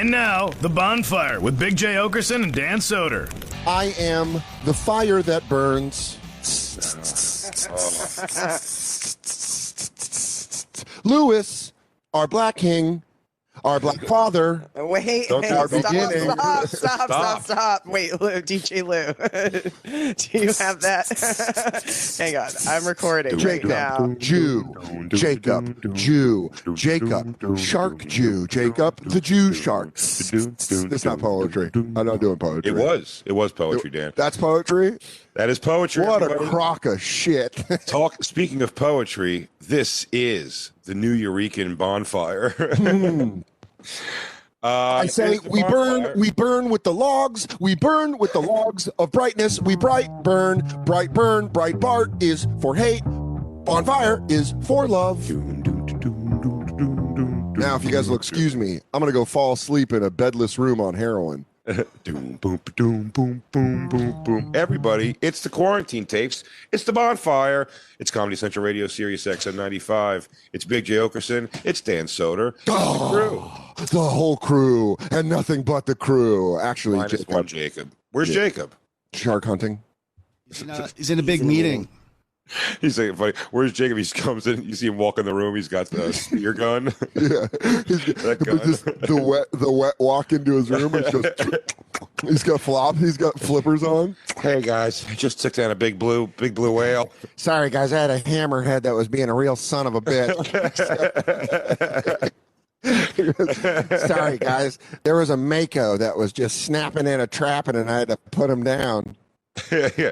And now, The Bonfire with Big Jay Oakerson and Dan Soder. I am the fire that burns. Lewis, our black king, our black father. Wait, Don't wait, start stop, stop, stop, stop, stop. Wait, Lou, DJ Lou, do you have that? Hang on, I'm recording right now. Jacob, Jew, Jacob, Jew, Jacob, Shark Jew, Jacob, the Jew shark. It's not poetry. I'm not doing poetry. It was. It was poetry, Dan. That's poetry. That is poetry. What a crock of shit. Talk. Speaking of poetry, this is the new Eurekan bonfire. Hmm. Uh, I say we burn, bonfire. we burn with the logs, we burn with the logs of brightness, we bright burn, bright burn, bright Bart is for hate, bonfire is for love. Now, if you guys will excuse me, I'm gonna go fall asleep in a bedless room on heroin. Doom, boom, boom, boom, boom, boom, boom. Everybody, it's the quarantine tapes. It's the bonfire. It's Comedy Central Radio Sirius XM 95. It's Big Jay Oakerson. It's Dan Soder. Oh, the whole crew and nothing but the crew. Actually, Minus Jacob, one Jacob. Where's Yeah. Jacob? shark hunting. He's in a, he's in a big meeting. He's like, funny. Where's Jacob? He comes in. You see him walk in the room. He's got the spear gun. Yeah, he's, That gun. just the wet, the wet walk into his room. Just, he's got flop. He's got flippers on. hey guys, I just took down a big blue, big blue whale. Sorry, guys, I had a hammerhead that was being a real son of a bitch. Sorry, guys. There was a mako that was just snapping in a trap, and I had to put him down. yeah.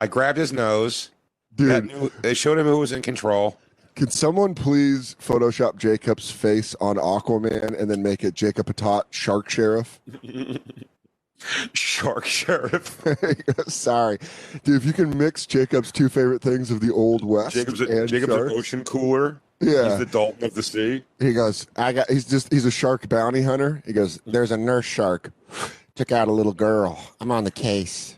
I grabbed his nose. Dude, knew- they showed him who was in control. can someone please Photoshop Jacob's face on Aquaman and then make it Jacob Patat, Shark Sheriff? Shark Sheriff. Sorry, dude. If you can mix Jacob's two favorite things of the Old West Jacob's, and a, Jacob's an ocean cooler. yeah, He's the Dalton of the sea. He goes, I got. He's just. He's a shark bounty hunter. He goes. There's a nurse shark. Took out a little girl. I'm on the case.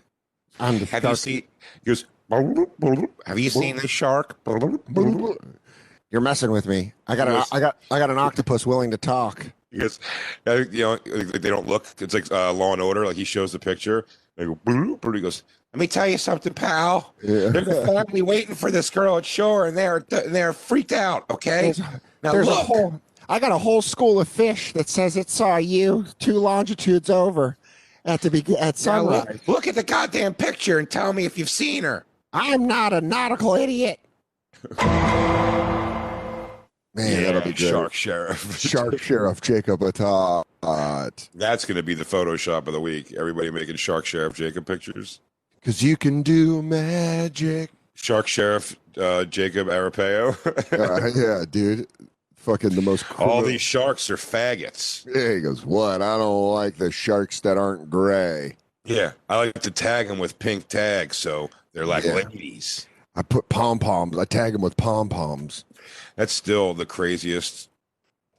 I'm the Have you shark. seen? He goes. Have you seen this shark? You're messing with me. I got. An, I got. I got an octopus willing to talk. Uh, You know, they don't look. It's like uh, Law and Order. Like he shows the picture. They go. He goes. Let me tell you something, pal. Yeah. There's a family waiting for this girl at shore, and they're they're freaked out. Okay. There's, Now there's a whole. I got a whole school of fish that says it saw you two longitudes over at the be- at sunrise. look, look at the goddamn picture and tell me if you've seen her. I'm not a nautical idiot. Man, that'll be good. Shark Sheriff. Shark Sheriff Jacob Atat. That's going to be the Photoshop of the week. Everybody making Shark Sheriff Jacob pictures. Cause you can do magic. Shark Sheriff uh, Jacob Arpaio. Uh, yeah, dude. Fucking the most. All these sharks are faggots. Yeah, he goes, What? I don't like the sharks that aren't gray. Yeah, I like to tag them with pink tags, so they're like Yeah. ladies. I put pom poms. I tag them with pom poms. That's still the craziest.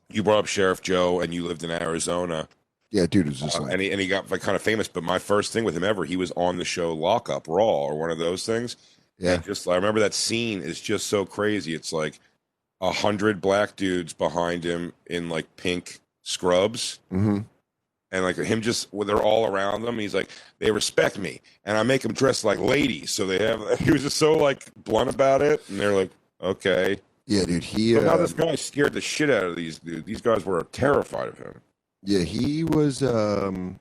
You brought up Sheriff Joe, and you lived in Arizona, Yeah, dude, it's just uh, like, and he and he got like, kind of famous. But my first thing with him ever, he was on the show Lockup Raw or one of those things. yeah. And just I remember that scene is just so crazy. It's like a hundred black dudes behind him in like pink scrubs, hmm and like him just well, they're all around them. He's like, they respect me, and I make them dress like ladies. So they have. He was just so like blunt about it, and they're like, okay. Yeah, dude. He, But now uh, this guy scared the shit out of these dudes. These guys were terrified of him. yeah, he was, um,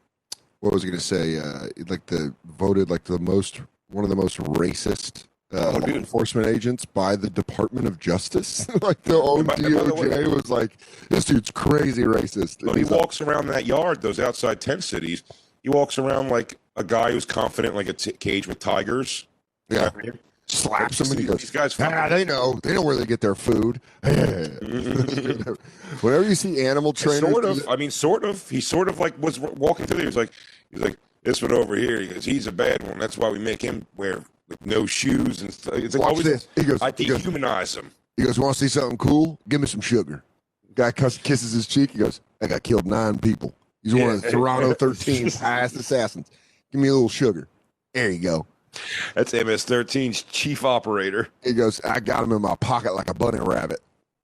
what was I going to say? Uh, like the voted like the most, one of the most racist uh, enforcement agents by the Department of Justice. like the old by- by the way- DOJ was like, this dude's crazy racist. But he like, walks around that yard, those outside tent cities. He walks around like a guy who's confident, like a t- cage with tigers. yeah, slaps him and he goes, These guys, Ah, they know. They know where they get their food. Whenever you see animal trainers, sort of. I mean, sort of. He sort of like was walking through there. He was like, he's like this one over here. He goes, he's a bad one. That's why we make him wear like, no shoes and stuff. It's like watch always, this. He goes, I he goes, dehumanize him. he goes, want to see something cool? Give me some sugar. Guy kisses his cheek. He goes, I got killed nine people. He's one of the Toronto 13's highest assassins. Give me a little sugar. There you go. That's MS-13's chief operator. He goes, I got him in my pocket like a bunny rabbit.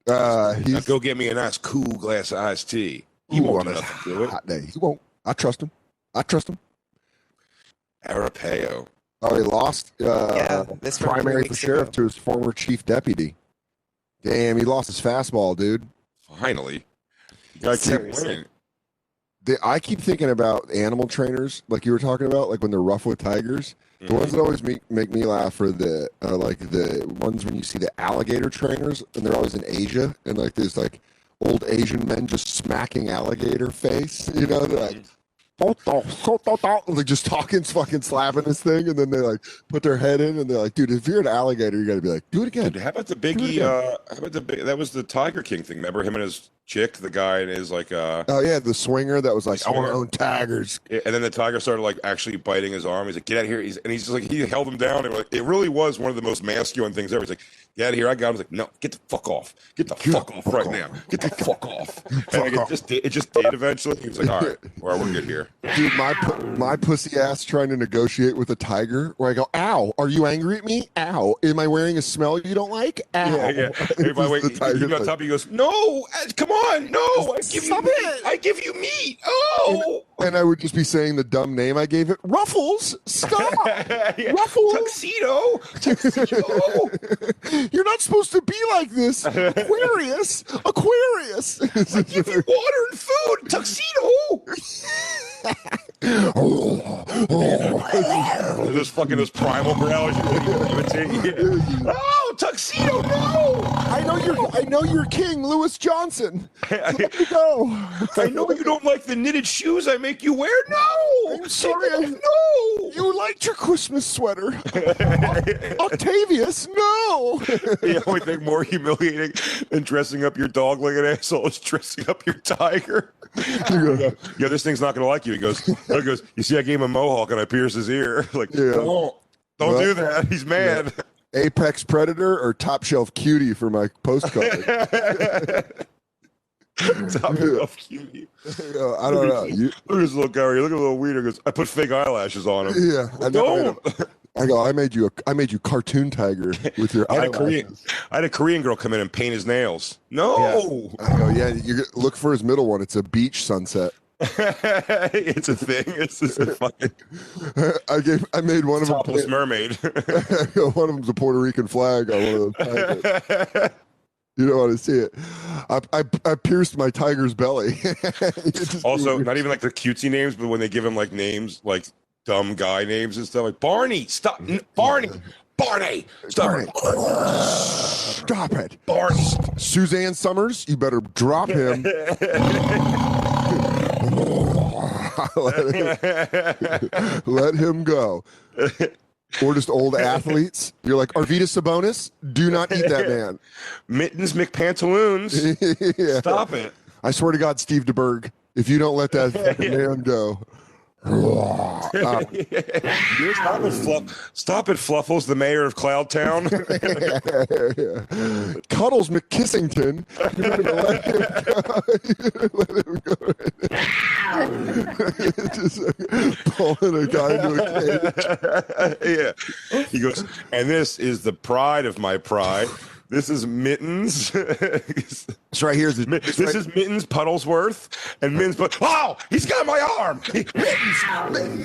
Uh, he's go get me a nice cool glass of iced tea. He Ooh, won't on do nothing to it. hot day. He won't. I trust him. I trust him. Arpaio. Oh, he lost uh, Yeah, this primary for sheriff ago. to his former chief deputy. Damn, he lost his fastball, dude. Finally. The guy kept Seriously. winning. The, I keep thinking about animal trainers, like you were talking about, like when they're rough with tigers. The Mm-hmm. ones that always make, make me laugh are the uh, like the ones when you see the alligator trainers, and they're always in Asia, and like there's like old Asian men just smacking alligator face. You know, they're like. Like just talking, fucking slapping this thing, and then they like put their head in, and they're like, "Dude, if you're an alligator, you got to be like, do it again." Dude, how about the Biggie? Uh, how about the big? That was the Tiger King thing. Remember him and his chick, the guy and his like. uh Oh yeah, the swinger that was like, The "I want to own tigers." And then the tiger started like actually biting his arm. He's like, "Get out of here!" He's, and he's just like, he held him down. And like, it really was one of the most masculine things ever. He's like, "Get out of here!" I got him. Was like, "No, get the fuck off! Get the fuck off right now! Get the fuck off!" And like, it just did, it just did eventually. He was like, "All right, well, we're good here." Dude, my my pussy ass trying to negotiate with a tiger, where I go, "Ow, are you angry at me? Ow, am I wearing a smell you don't like? Ow." Yeah, yeah. Hey, by the way, The tiger's he got top. He goes, "No, uh, come on, no! I give Stop you meat. it." I give you meat. Oh, and I would just be saying the dumb name I gave it. Ruffles, stop! Yeah. Ruffles. tuxedo, tuxedo." You're not supposed to be like this, Aquarius, Aquarius. I give you water and food, tuxedo. those fucking those primal growls you couldn't imitate. Yeah. Oh, tuxedo, no! I know you're. I know you're King Lewis Johnson. Let me go. I know you don't like the knitted shoes I make you wear. No, I'm sorry, I- no. You liked your Christmas sweater, Octavius. No. the only thing more humiliating than dressing up your dog like an asshole is dressing up your tiger. You go, yeah, this thing's not gonna like you. He goes, he goes. You see, I gave him a mohawk and I pierced his ear. Like, Yeah. don't, don't Well, do that. He's mad. Apex Predator or Top Shelf Cutie for my postcard. Top of cutie. Uh, I don't know. You, Look at this little guy. Look at little weeder. Goes, I put fake eyelashes on him. yeah, I. Don't. I go. I made you. A, I made you cartoon tiger with your I had a Korean. eyelashes. I had a Korean girl come in and paint his nails. No, I go. Yeah, you look for his middle one. It's a beach sunset. it's a thing. It's just a fucking I gave. I made one of them. topless mermaid. one of them's a Puerto Rican flag on one of those. You don't want to see it. I, I, I pierced my tiger's belly. Also, not even like the cutesy names, but when they give him like names, like dumb guy names and stuff, like Barney, stop, Barney, Barney, stop, Barney. Stop it. Barney. Suzanne Somers, you better drop him. let, him let him go. Or just old athletes. You're like, Arvydas Sabonis, do not eat that man. Mittens McPantaloons. Yeah. Stop it. I swear to God, Steve DeBerg, if you don't let that fucking man go. Stop it, Fluff. Stop it, Fluffles, the mayor of Cloudtown. Cuddles McKissington. You're gonna let him go. You're gonna let him go. Just like, pulling a guy into a cage. yeah. He goes, and this is the pride of my pride. This is Mittens. this right here. Is the, it's right- is Mittens Puddlesworth. And Mittens, but oh, he's got my arm. He- Mittens,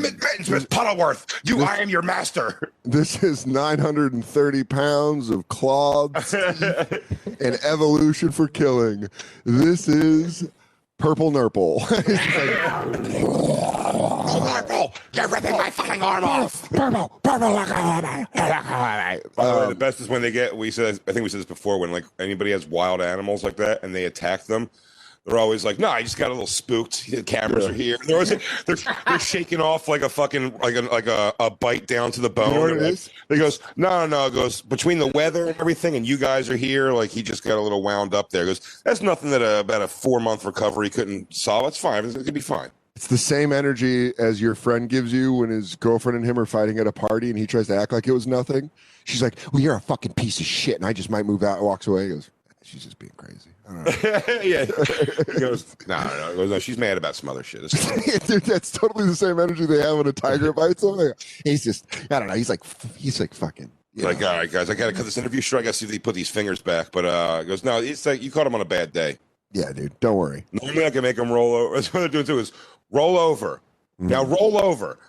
Mittens, Mittens Puddleworth. You, I am your master. This is 930 pounds of cloths and evolution for killing. This is Purple Nurple. It's like, Purple, you're ripping my fucking arm off. purple, purple. By the way, the um, best is when they get. We said, I think we said this before. When like anybody has wild animals like that and they attack them, they're always like, "No, I just got a little spooked. The cameras are here." They're always they're, they're shaking off like a fucking like a like a, a bite down to the bone. know what And, it like, is? They goes, "No, no, no." It goes between the weather and everything, and you guys are here. Like he just got a little wound up there. He goes, "That's nothing that a, about a four month recovery couldn't solve. It's fine. It could be fine." It's the same energy as your friend gives you when his girlfriend and him are fighting at a party and he tries to act like it was nothing. She's like, Well, you're a fucking piece of shit. And I just might move out. Walks away. He goes, She's just being crazy. I don't know. yeah. He goes, "No, no, no." He goes, "No, she's mad about some other shit." It's fine." Dude, that's totally the same energy they have when a tiger bites them. Like, He's just, I don't know. He's like, he's like fucking. you like, know. all right, guys, I gotta cut this interview short. I gotta see if they put these fingers back. But uh, he goes, no, it's like you caught him on a bad day. Yeah, dude. Don't worry. Normally, I can make him roll over. That's what they're doing too. Is roll over. Mm-hmm. Now roll over.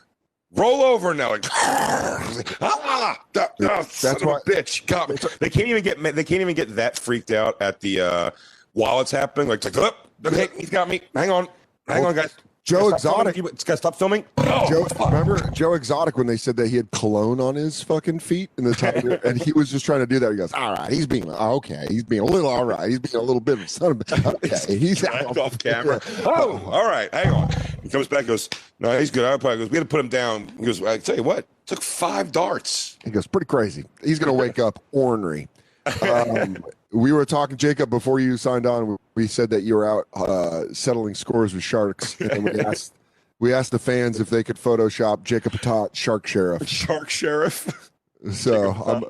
Roll over now. Like, ah, that, oh, son That's a why- bitch. God, they can't even get. They can't even get that freaked out at the uh, while it's happening. Like, like, oh, okay, he's got me. Hang on, hang on, guys. Joe filming. Exotic- You gotta stop filming. Oh, Joe, remember Joe Exotic when they said that he had cologne on his fucking feet in the time, and he was just trying to do that. He goes, "All right, he's being oh, okay, he's being a little all right, he's being a little bit of a son of a okay, he's off camera. Oh, all right. Hang on. He comes back. Goes, no, he's good. I probably goes. We had to put him down. He goes. I tell you what. Took five darts. He goes, pretty crazy. He's gonna wake up ornery. Um, we were talking, Jacob, before you signed on. We said that you were out uh, settling scores with sharks, and we asked we asked the fans if they could Photoshop Jacob Patat shark sheriff. Shark sheriff. So I'm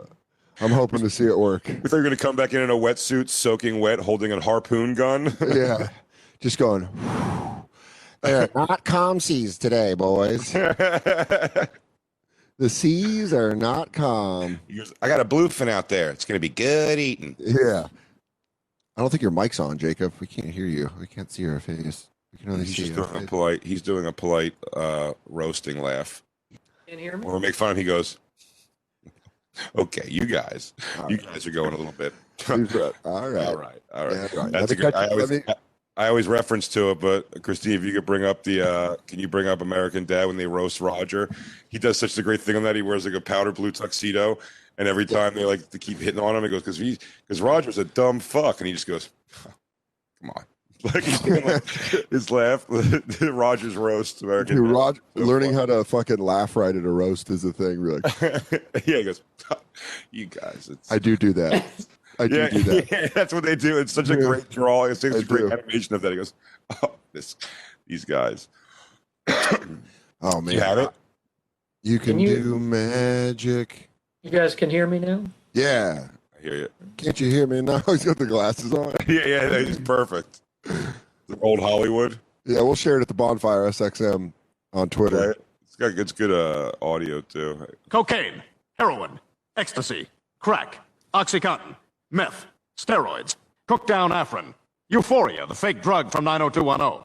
I'm hoping to see it work. We thought you were going to come back in in a wetsuit, soaking wet, holding a harpoon gun. yeah, just going. They're not calm seas today, boys. The seas are not calm. I got a bluefin out there. It's going to be good eating. Yeah. I don't think your mic's on, Jacob. We can't hear you. We can't see your face. We can only He's see just your doing a polite. He's doing a polite uh, roasting laugh. Can't hear me? When we make fun of him, he goes, "Okay, you guys, you guys are going a little bit." All right. All right, all right. Yeah, all right. That's a good. catch- I always, let me- I always reference to it, but Christine, if you could bring up the, uh, can you bring up American Dad when they roast Roger? He does such a great thing on that. He wears like a powder blue tuxedo, and every time they like to keep hitting on him, he goes, "Because he, because Roger's a dumb fuck," and he just goes, "Come on." Like his laugh, Roger's roast American. Dude, So learning how to fucking laugh right at a roast is a thing. We're yeah, he goes, "You guys, it's I do do that. I do yeah, do that. yeah, that's what they do. It's such a Yeah. great draw. It's such I a great do. animation of that. He goes, "Oh, this, these guys." Oh man, You have it? You can, Can you- do magic. You guys can hear me now? Yeah. I hear you. Can't you hear me now? He's got the glasses on. Yeah, yeah, it's perfect. The old Hollywood. Yeah, we'll share it at the bonfire SXM on Twitter. Right? It's got it's good uh, audio too. Cocaine, heroin, ecstasy, crack, oxycontin, meth, steroids, cooked down Afrin, euphoria, the fake drug from 90210.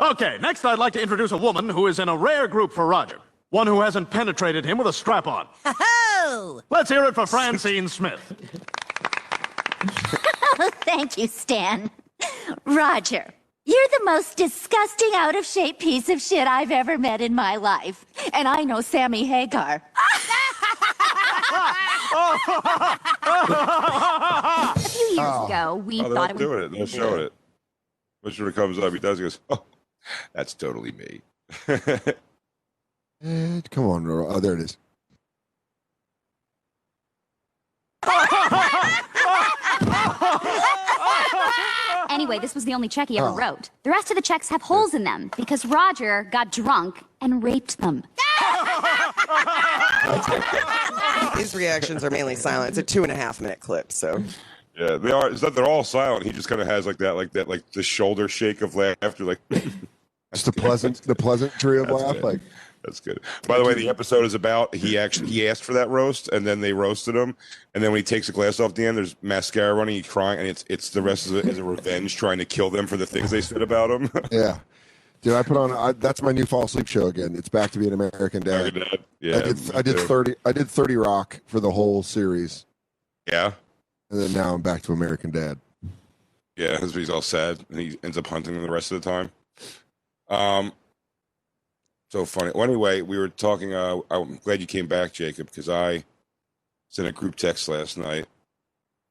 okay, next I'd like to introduce a woman who is in a rare group for Roger. One who hasn't penetrated him with a strap on. Oh, Let's hear it for Francine Smith. thank you, Stan. Roger, you're the most disgusting, out of shape piece of shit I've ever met in my life. And I know Sammy Hagar. A few years ago, we Oh, they're thought it doing would. it. They're showing it. Which when it comes up, he does. He goes, "Oh, that's totally me." Eh, come on, Ro- oh, there it is. Anyway, this was the only check he ever Oh. wrote. The rest of the checks have holes in them because Roger got drunk and raped them. His reactions are mainly silent. It's a two and a half minute clip, so yeah, they are. It's not. They're all silent. He just kind of has like that, like that, like the shoulder shake of laughter. Like Just the pleasant, the pleasantry of That's laugh. good. Like, That's good. By the way, the episode is about he actually he asked for that roast, and then they roasted him, and then when he takes a glass off the end, there's mascara running, he's crying, and it's it's the rest of it is a revenge trying to kill them for the things they said about him. yeah. Dude, I put on. I, that's my new fall asleep show again. It's back to being American Dad. yeah, I did. I did thirty. I did thirty Rock for the whole series, Yeah, and then now I'm back to American Dad. yeah. He's all sad, and he ends up hunting them the rest of the time. Um, so funny. Well, anyway, we were talking. Uh, I'm glad you came back, Jacob, because I sent a group text last night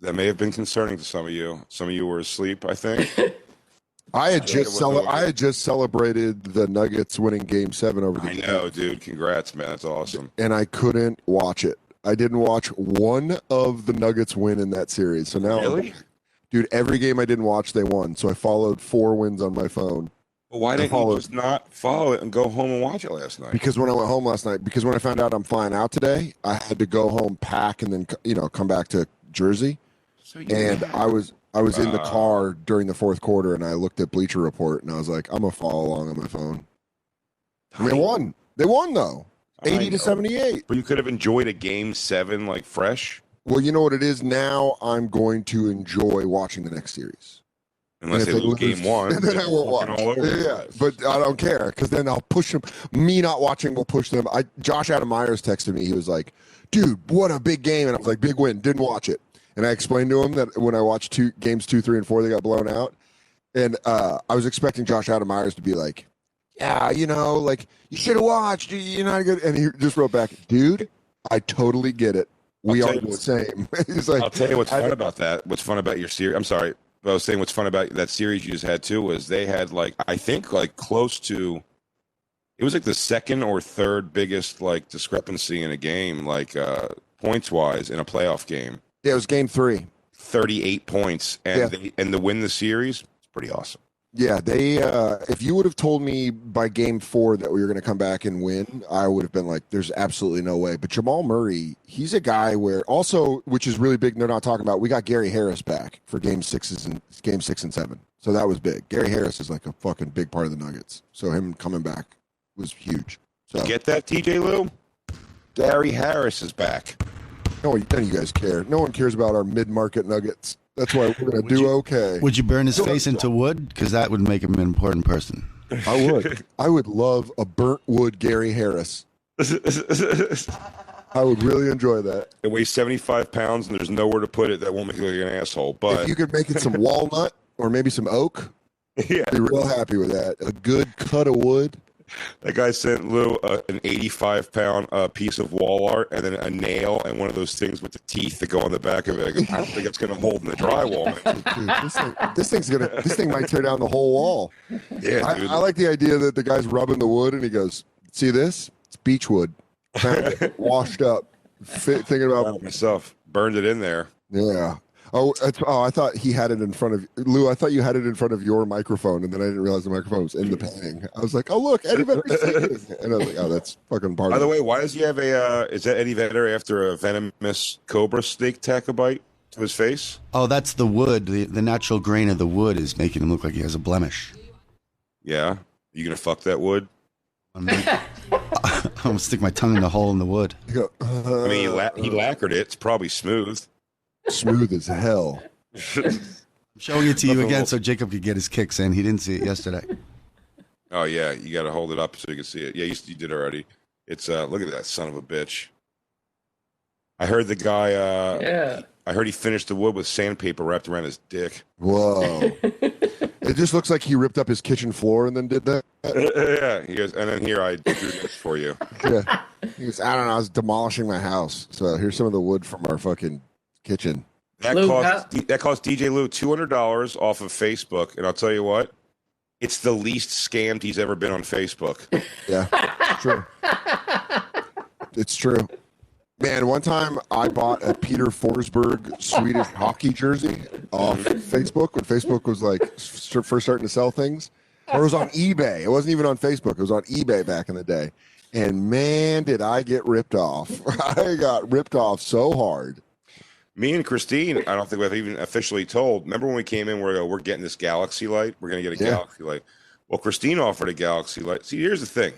that may have been concerning to some of you. Some of you were asleep, I think. I had it just cele-. I had just celebrated the Nuggets winning Game Seven over the I know, dude. Congrats, man. That's awesome. and I couldn't watch it. I didn't watch one of the Nuggets win in that series. So now, Really? dude, every game I didn't watch, they won. So I followed four wins on my phone Well, why didn't followed- you just not follow it and go home and watch it last night? because when I went home last night, because when I found out I'm flying out today, I had to go home, pack, and then you know come back to Jersey. So you- And I was I was in the car during the fourth quarter, and I looked at Bleacher Report, and I was like, I'm gonna follow along on my phone. And they won. They won though, eighty to seventy eight. But you could have enjoyed a game seven like fresh. Well, you know what it is now. I'm going to enjoy watching the next series. Unless they if lose game one, and then I won't watch. Yeah, but I don't care because then I'll push them. Me not watching will push them. I Josh Adam Meyers texted me. He was like, "Dude, what a big game!" And I was like, "Big win." Didn't watch it, and I explained to him that when I watched two games, two, three, and four, they got blown out, and uh, I was expecting Josh Adam Meyers to be like, "Yeah, you know, like you should have watched. you- You're not good." And he just wrote back, "Dude, I totally get it. We are the same." He's like, I'll tell you what's fun about that. What's fun about your series? I'm sorry, but I was saying what's fun about that series you just had too was they had like I think like close to. It was like the second or third biggest like discrepancy in a game, like uh points wise in a playoff game. "Yeah, it was game three." 38 points, and Yeah. they, and to win the series, it's pretty awesome. Yeah, they. Uh, if you would have told me by game four that we were going to come back and win, I would have been like, "There's absolutely no way." But Jamal Murray, he's a guy where also, which is really big. They're not talking about. We got Gary Harris back for game sixes and game six and seven, so that was big. Gary Harris is like a fucking big part of the Nuggets, so him coming back was huge. So Get that, TJ Lou? Gary Harris is back. no one, none of you guys care. No one cares about our mid-market Nuggets. That's why we're going to Would do you- okay. Would you burn his face into wood? Because that would make him an important person. I would. I would love a burnt wood Gary Harris. I would really enjoy that. It weighs 75 pounds, and there's nowhere to put it that won't make you look like an asshole. if But you could make it some walnut or maybe some oak, yeah, I'd be real happy with that. A good cut of wood. That guy sent Lou uh, an 85 pound uh, piece of wall art and then a nail and one of those things with the teeth that go on the back of it. I, don't think it's going to hold in the drywall. Dude, this, thing, this thing's gonna. This thing might tear down the whole wall. Yeah, I. I like the idea that the guy's rubbing the wood and he goes, "See this? It's beech wood, washed up." Fit, thinking about myself burned it in there. yeah. Oh, it's, oh! I thought he had it in front of Lou. I thought you had it in front of your microphone, and then I didn't realize the microphone was in the painting. I was like, "Oh, look, Eddie Vedder's singing," and I was like, "Oh, that's fucking part." By the way, why does he have a? Uh, is that Eddie Vedder after a venomous cobra snake tacobite to his face? Oh, that's the wood. The, the natural grain of the wood is making him look like he has a blemish. Yeah, you gonna fuck that wood? I'm gonna, I'm gonna stick my tongue in the hole in the wood. I mean, he, la- he lacquered it. It's probably smooth. Smooth as hell. I'm showing it to you again so Jacob could get his kicks in. He didn't see it yesterday. Oh yeah, you got to hold it up so you can see it. Yeah, you, you did already. It's uh, look at that son of a bitch. I heard the guy. Uh, Yeah. I heard he finished the wood with sandpaper wrapped around his dick. Whoa. it just looks like he ripped up his kitchen floor and then did that. yeah, he goes, and then here I do this for you. Yeah. He goes, I don't know, I was demolishing my house. So here's some of the wood from our fucking kitchen. That Lou, cost that cost DJ Lou two hundred dollars off of Facebook, and I'll tell you what, it's the least scammed he's ever been on Facebook. Yeah. It's true. It's true. Man, one time I bought a Peter Forsberg Swedish hockey jersey off mm-hmm. Facebook when Facebook was like first starting to sell things. Or it was on eBay. It wasn't even on Facebook. It was on eBay back in the day. And man, did I get ripped off. I got ripped off so hard. Me and Christine, I don't think we've even officially told. Remember when we came in, we're we're getting this Galaxy light. We're gonna get a Yeah. Galaxy light. Well, Christine offered a Galaxy light. See, here's the thing: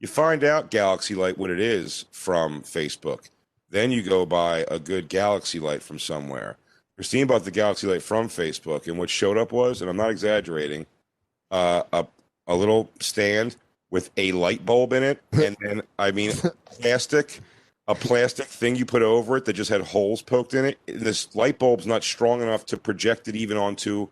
you find out Galaxy light what it is from Facebook. Then you go buy a good Galaxy light from somewhere. Christine bought the Galaxy light from Facebook, and what showed up was, and I'm not exaggerating, uh, a a little stand with a light bulb in it, and then I mean plastic, a plastic thing you put over it that just had holes poked in it. This light bulb's not strong enough to project it even onto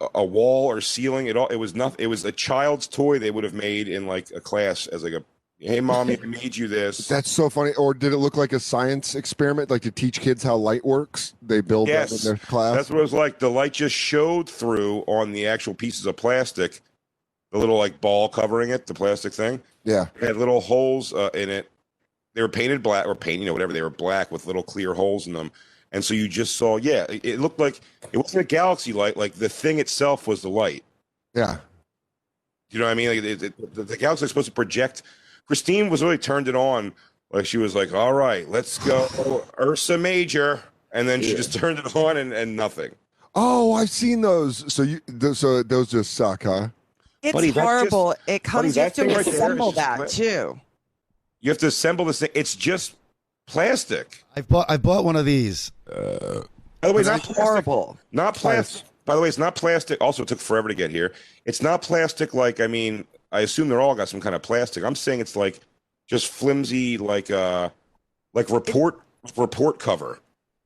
a, a wall or ceiling. It all it was nothing. It was a child's toy they would have made in like a class as like a, hey mommy, I made you this. That's so funny. Or did it look like a science experiment, like to teach kids how light works? They build that Yes. in their class. That's what it was like. The light just showed through on the actual pieces of plastic, the little like ball covering it, the plastic thing. yeah. It had little holes uh, in it. They were painted black or painted, you know, whatever. They were black with little clear holes in them. And so you just saw, yeah, it, it looked like it wasn't a galaxy light. Like the thing itself was the light. Yeah. You know what I mean? Like it, it, the, the galaxy is supposed to project. Christine was really turned it on. Like she was like, all right, let's go Ursa Major. And then she just turned it on and, and nothing. Oh, I've seen those. So you, th- so those just suck, huh? It's Buddy, horrible. just- it comes. buddy, you have to right there is assemble just that too. You have to assemble this thing. It's just plastic. I bought I bought one of these. By the way, not plastic. Horrible. Not plastic. By the way, it's not plastic. Also, it took forever to get here. It's not plastic. Like I mean, I assume they're all got some kind of plastic. I'm saying it's like just flimsy, like uh, like report report cover.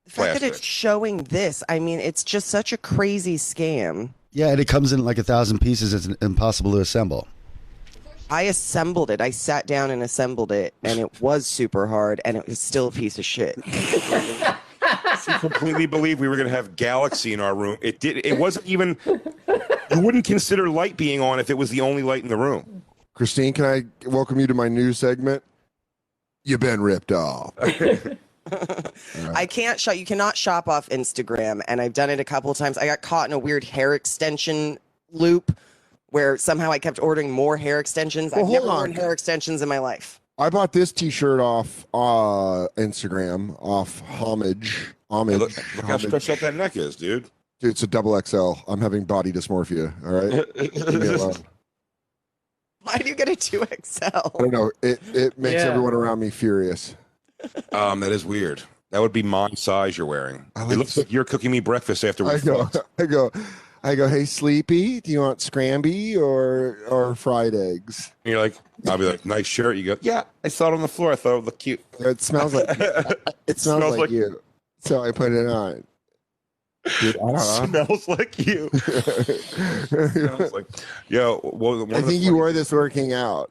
The fact that it's showing this, I mean, it's just such a crazy scam. Yeah, and it comes in like a thousand pieces. It's impossible to assemble. I assembled it. I sat down and assembled it, and it was super hard, and it was still a piece of shit. completely believed we were going to have galaxy in our room. It did. It wasn't even. You wouldn't consider light being on if it was the only light in the room. Christine, can I welcome you to my new segment? You've been ripped off. I can't shop. You cannot shop off Instagram, and I've done it a couple of times. I got caught in a weird hair extension loop where somehow I kept ordering more hair extensions. Well, I've never hold on. worn hair extensions in my life. I bought this T-shirt off uh, Instagram, off Homage. Homage. Hey, look, look how Homage. stretched out that neck is, dude. Dude, it's a double XL. I'm having body dysmorphia. All right. Leave me alone. Why do you get a two XL? I XL? don't know. It it makes Yeah. everyone around me furious. um, that is weird. That would be my size you're wearing. I it looks to- like you're cooking me breakfast after we I go, fucked. I go, I go. Hey, Sleepy, do you want scramby or or fried eggs? And you're like, I'll be like, nice shirt. You go, yeah. I saw it on the floor. I thought it looked cute. It smells like it smells, Smells like, like- you. So I put it on. Dude, I don't know. Smells like you. Smells like, yo, well, I think you wore this working out.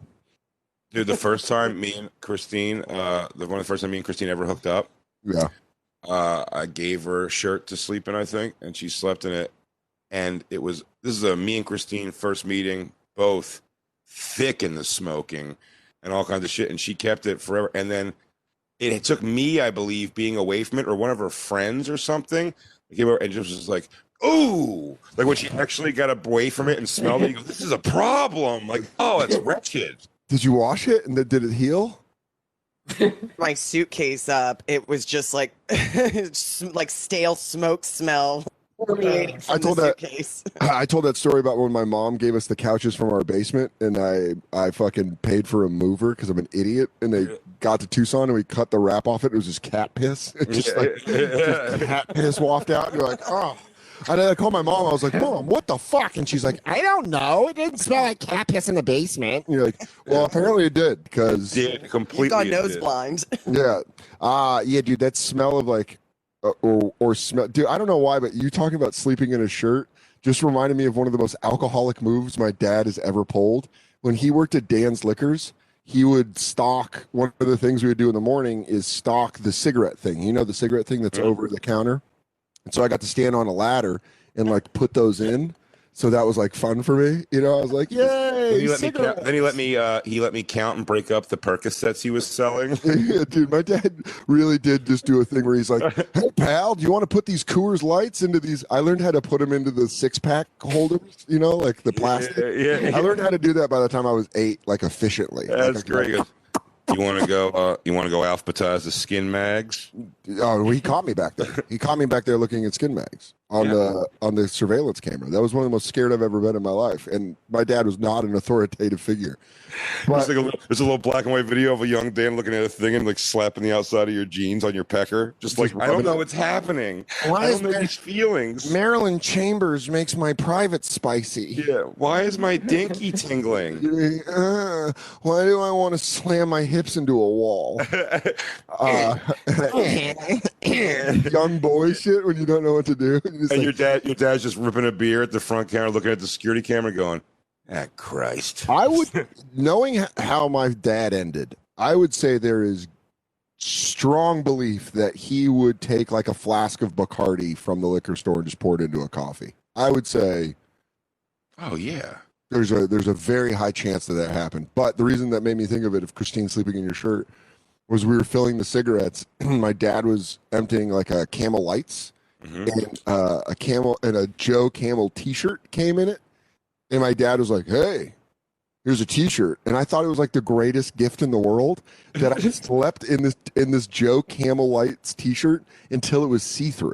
dude. The first time me and Christine, uh, the one of the first time me and Christine ever hooked up, Yeah. uh, I gave her a shirt to sleep in, I think, and she slept in it. And it was this is a me and Christine first meeting, both thick in the smoking and all kinds of shit. And she kept it forever. And then it took me, I believe, being away from it, or one of her friends or something, came over and just was like, "Ooh!" Like when she actually got away from it and smelled it, you go, "This is a problem." Like, oh, it's wretched. Did you wash it and then did it heal? My suitcase up. It was just like like stale smoke smell. Permeating I told that- suitcase. I told that story about when my mom gave us the couches from our basement, and I I fucking paid for a mover because I'm an idiot. And they got to Tucson, and we cut the wrap off it. It was just cat piss, It just like just cat piss waft out. And you're like, oh. And then I called my mom. I was like, Mom, what the fuck? And she's like, I don't know. It didn't smell like cat piss in the basement. And you're like, Well, apparently it did because Did You completely got it nose did. blind. yeah, uh yeah, dude. That smell of like, uh, or or smell, dude. I don't know why, but you talking about sleeping in a shirt just reminded me of one of the most alcoholic moves my dad has ever pulled. When he worked at Dan's Liquors, he would stock. One of the things we would do in the morning is stock the cigarette thing. You know, the cigarette thing that's Mhm. over the counter. And so I got to stand on a ladder and like put those in. So that was like fun for me. You know, I was like, Then yay! he let me. Count, then he let me. Uh, he let me count and break up the Percocets he was selling. yeah, dude, my dad really did just do a thing where he's like, "Hey, pal, do you want to put these Coors Lights into these?" I learned how to put them into the six pack holders, you know, like the plastic. Yeah, yeah, I learned how to do that by the time I was eight, like efficiently. That's could- great. You want to go? Uh, you want to go alphabetize the skin mags? Oh, he caught me back there. He caught me back there looking at skin mags on Yeah. the on the surveillance camera. That was one of the most scared I've ever been in my life. And my dad was not an authoritative figure. There's, like a, little- there's a little black and white video of a young Dan looking at a thing and like slapping the outside of your jeans on your pecker. Just like, I don't know it. what's happening. Why I is don't know Mar- these feelings. Marilyn Chambers makes my private spicy. yeah. Why is my dinky tingling? Uh, why do I want to slam my hips into a wall? Uh, young boy shit when you don't know what to do. And like, your dad, your dad's just ripping a beer at the front counter, looking at the security camera, going, "Ah, Christ." I would, knowing how my dad ended, I would say there is strong belief that he would take like a flask of Bacardi from the liquor store and just pour it into a coffee. I would say Oh yeah. there's a there's a very high chance that that happened. But the reason that made me think of it, if Christine sleeping in your shirt, was we were filling the cigarettes. my dad was emptying like a Camel Lights, Mhm. and uh, a Camel and a Joe Camel T-shirt came in it, and my dad was like, "Hey." Here's a T-shirt, and I thought it was like the greatest gift in the world. That I just slept in this in this Joe Camel Lights T-shirt until it was see through.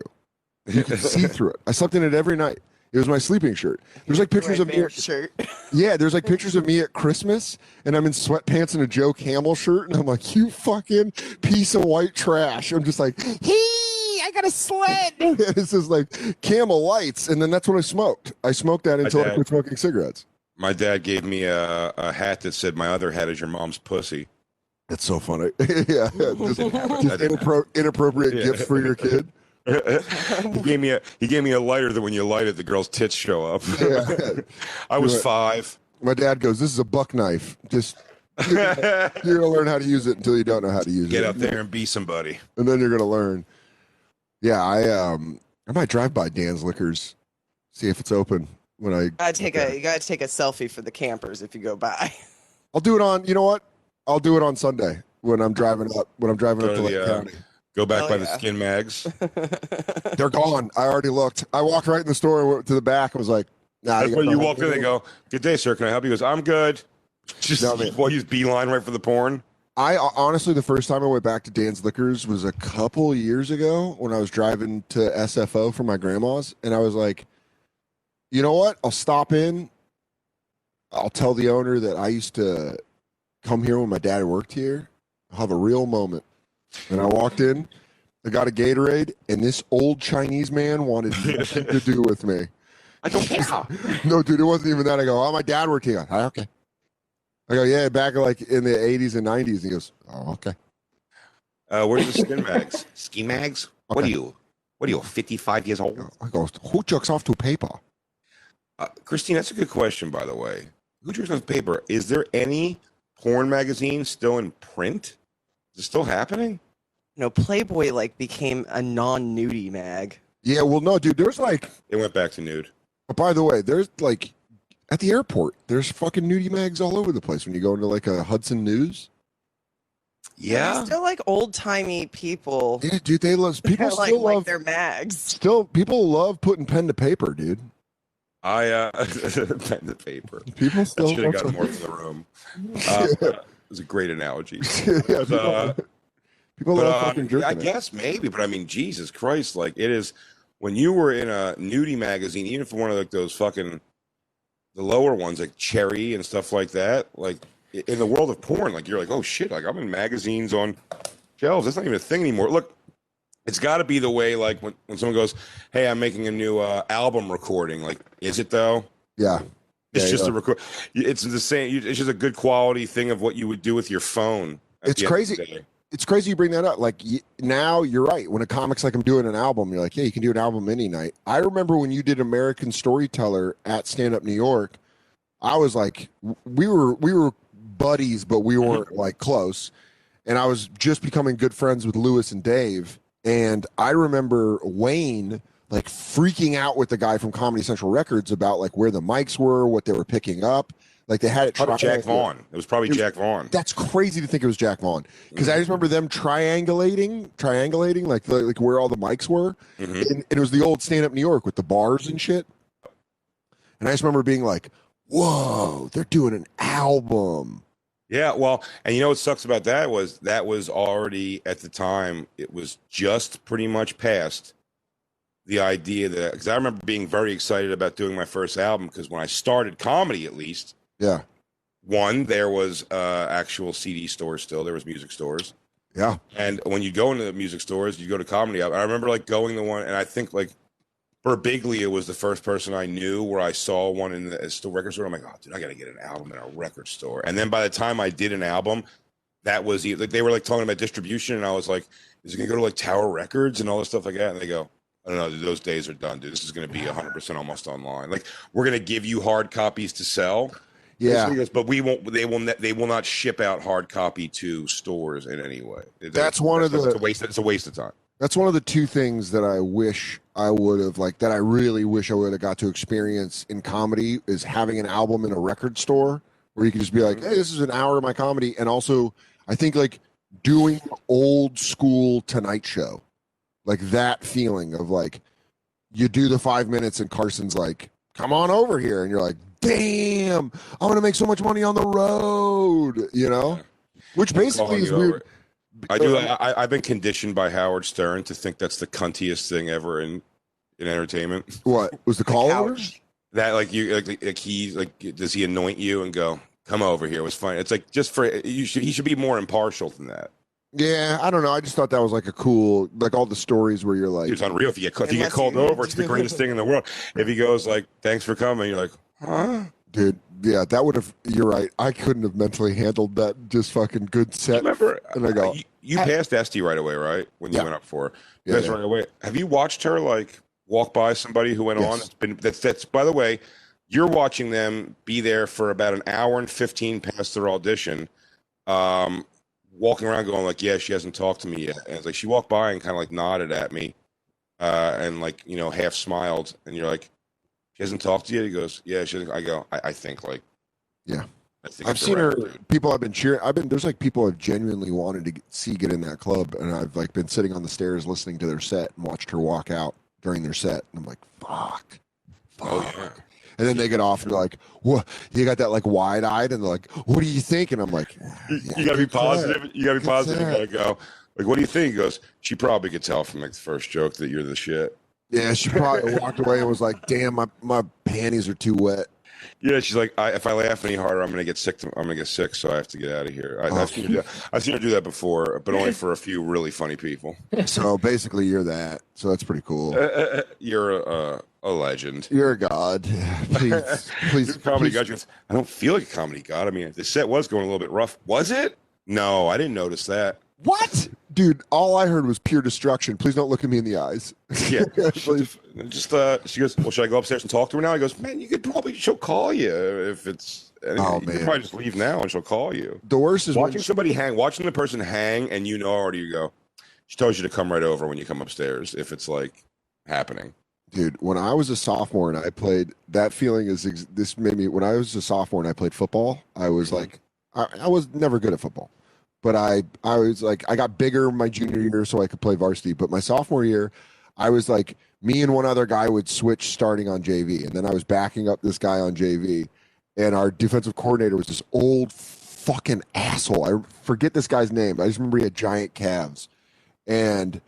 You could see through it. I slept in it every night. It was my sleeping shirt. There's like pictures of me. Bear shirt. Yeah, there's like pictures of me at Christmas, and I'm in sweatpants and a Joe Camel shirt, and I'm like, "You fucking piece of white trash." I'm just like, "Hey, I got a sled." this is like Camel lights, and then that's what I smoked. I smoked that until I dad- quit smoking cigarettes. My dad gave me a, a hat that said, "My other hat is your mom's pussy." That's so funny. yeah, just, just inappro- inappropriate Yeah. gifts for your kid. he gave me a he gave me a lighter that when you light it, the girl's tits show up. Yeah. I was five. My dad goes, "This is a buck knife. Just you're gonna learn how to use it until you don't know how to use Get it, Get out there and be somebody. and then you're gonna learn." Yeah, I um, I might drive by Dan's Liquors, see if it's open when I. Gotta take a you gotta take a selfie for the campers if you go by. I'll do it on. You know what? I'll do it on Sunday when I'm driving up. When I'm driving Go up to to Lake the, uh, County. Go back Hell by the skin mags. They're gone. I already looked. I walked right in the store went to the back and was like, "Nah." That's when you walk in, they go, "Good day, sir. Can I help you?" He goes, "I'm good." Just No, man. well, use beeline right for the porn. I honestly, the first time I went back to Dan's Liquors was a couple years ago when I was driving to SFO for my grandma's, and I was like, you know what? I'll stop in. I'll tell the owner that I used to come here when my dad worked here. I'll have a real moment. And I walked in, I got a Gatorade, and this old Chinese man wanted nothing to do with me. I don't care. No, dude, it wasn't even that. I go, oh, my dad worked here. "Ah, okay. I go, yeah, back like in the 80s and 90s. And he goes, oh, okay. Uh, where's the skin mags? Ski mags? What are you? What are you? Fifty-five years old? I go, who jerks off to paper? Uh, Christine, that's a good question, by the way. Who jerks off paper? Is there any porn magazine still in print? Is it still happening? You know, Playboy like became a non-nudie mag. Yeah, well, no, dude, there's like, It went back to nude. But by the way, there's like, at the airport, there's fucking nudie mags all over the place when you go into like a Hudson News. Yeah. Still like old timey people. Yeah, dude, they love, people like, still like love, their mags. still, people love putting pen to paper, dude. I uh pen to paper. People still should have gotten more from the room. Uh, it was a great analogy. yeah, people, Uh, people But, love uh, fucking jerking I it. guess maybe, but I mean, Jesus Christ, like it is when you were in a nudie magazine, even for one of like those fucking the lower ones like Cherry and stuff like that, like in the world of porn, like you're like, oh shit, like I'm in magazines on shelves. That's not even a thing anymore. Look, it's got to be the way like when, when someone goes, hey, I'm making a new uh, album recording. Like, is it though? Yeah. It's Yeah, just yeah. a record. It's the same. It's just a good quality thing of what you would do with your phone. It's the end of the crazy. It's crazy you bring that up. Like y- now, you're right. When a comic's like I'm doing an album, you're like, yeah, you can do an album any night. I remember when you did American Storyteller at Stand Up New York. I was like, we were we were buddies, but we mm-hmm. weren't like close. And I was just becoming good friends with Lewis and Dave. And I remember Wayne like freaking out with the guy from Comedy Central Records about like where the mics were, what they were picking up. Like they had it. Probably Jack. Vaughn. It was probably It- Jack Vaughn. That's crazy to think it was Jack Vaughn because I just remember them triangulating, triangulating like like where all the mics were, Mhm. and, and it was the old stand up New York with the bars and shit. And I just remember being like, "Whoa, they're doing an album." Yeah, well, and you know what sucks about that was that was already at the time it was just pretty much past the idea that because I remember being very excited about doing my first album because when I started comedy at least Yeah, one there was uh actual CD stores still there was music stores yeah, and when you go into the music stores you go to comedy I remember like going to one and I think like Birbiglia was the first person I knew where I saw one in the store record store. I'm like, oh, dude, I got to get an album in a record store. And then by the time I did an album, that was like they were like talking about distribution, and I was like, is it gonna go to like Tower Records and all this stuff like that? And they go, I don't know, dude, those days are done, dude. This is gonna be 100 percent almost online. Like we're gonna give you hard copies to sell. Yeah. But we won't. They will. Ne- they will not ship out hard copy to stores in any way. That's one of the- It's a waste. It's a waste of time. That's one of the two things that I wish I would have like that I really wish I would have got to experience in comedy is having an album in a record store where you could just be like, mm-hmm. hey, this is an hour of my comedy. And also I think like doing old school Tonight Show, like that feeling of like you do the five minutes and Carson's like, come on over here. And you're like, damn, I'm going to make so much money on the road, you know? Which basically is weird. over. I do. I, I- I've been conditioned by Howard Stern to think that's the cuntiest thing ever in in entertainment? What was the call order? That like you like, like he like does he anoint you and go come over here? It was fine. It's like just for you should he should be more impartial than that. Yeah, I don't know. I just thought that was like a cool, like all the stories where you're like, It's unreal if you get if you get called you- over. It's the greatest thing in the world. If he goes like thanks for coming, you're like huh. dude, yeah, that would have. You're right. I couldn't have mentally handled that. Just fucking good set. Remember, And I go, uh, you, you passed Estee right away, right? When you Yeah. went up for her. Yeah, yeah. right away. Have you watched her like walk by somebody who went on? Yes. That's been that's that's by the way, you're watching them be there for about an hour and fifteen past their audition, um, walking around going like, "Yeah, she hasn't talked to me yet." And it's like she walked by and kind of like nodded at me, uh, and like you know half smiled, and you're like, "She hasn't talked to you?" He goes, "Yeah, she." I go, "I, I think like, Yeah. I think I've seen her. dude." People have been cheering. I've been there's like people I've genuinely wanted to get, see get in that club, and I've like been sitting on the stairs listening to their set and watched her walk out during their set, and I'm like, fuck, fuck. Oh yeah. And then they get off and they're like, "What?" You got that like wide eyed, and they're like, "What do you think?" And I'm like, You, "Yeah, you gotta be positive. You gotta be positive. You gotta go. Like, what do you think? He goes, she probably could tell from like the first joke that you're the shit. Yeah, she probably walked away and was like, "Damn, my my panties are too wet." Yeah, she's like, I, if I laugh any harder, I'm gonna get sick. To, I'm gonna get sick, so I have to get out of here. I, Oh. I've, seen her do, I've seen her do that before, but only for a few really funny people. So basically, you're that. So that's pretty cool. Uh, uh, uh, you're a, a legend. You're a god. Please, please, comedy please. god. Goes, I don't feel like a comedy god. I mean, the set was going a little bit rough. Was it? No, I didn't notice that. What? Dude, all I heard was pure destruction. Please don't look at me in the eyes. Yeah. Please. Just uh, she goes, well, should I go upstairs and talk to her now? He goes, man, you could probably she'll call you if it's. Oh, you could man. probably just leave now and she'll call you. The worst is when Watching somebody hang, watching the person hang, and you know already. You go. She tells you to come right over when you come upstairs if it's like happening. dude when i was a sophomore and i played that feeling is ex- this made me when i was a sophomore and i played football i was Mm-hmm. like I, I was never good at football but i i was like i got bigger my junior year so i could play varsity but my sophomore year i was like me and one other guy would switch starting on jv and then i was backing up this guy on jv and our defensive coordinator was this old fucking asshole. I forget this guy's name. I just remember he had giant calves. And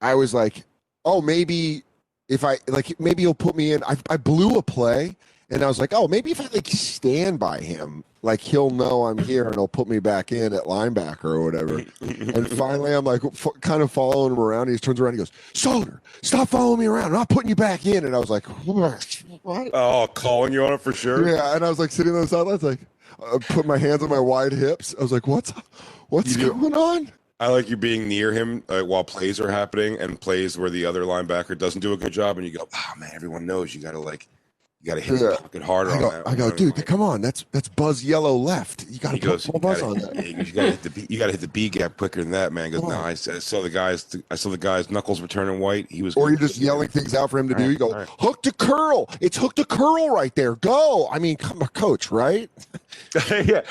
i was like oh maybe if I like maybe he'll put me in. I, I blew a play and I was like, oh, maybe if I like stand by him, like he'll know I'm here and he'll put me back in at linebacker or whatever. and finally, I'm like f- kind of following him around. He turns around and he goes, Soder, stop following me around. I'm not putting you back in. And I was like, what? Oh, calling you on it for sure. Yeah. And I was like sitting on the sidelines, like, I put my hands on my wide hips. I was like, what's what's You do- going on? I like you being near him uh, while plays are happening and plays where the other linebacker doesn't do a good job, and you go, "Oh man, everyone knows you got to like, you got to hit Yeah. the pocket harder I on go, that." I go, one." dude, come on. That's that's Buzz Yellow left. You got to put more buzz gotta, on that. yeah, he goes, you gotta hit the B, you gotta hit the B gap quicker than that, man. He goes, Come no, on. I, I saw the guys, I saw the guys knuckles were turning white. He was, Or you're just yelling things out for him to do. You go, All right. hook to curl. It's hook to curl right there. Go. I mean, come on, coach, right? yeah.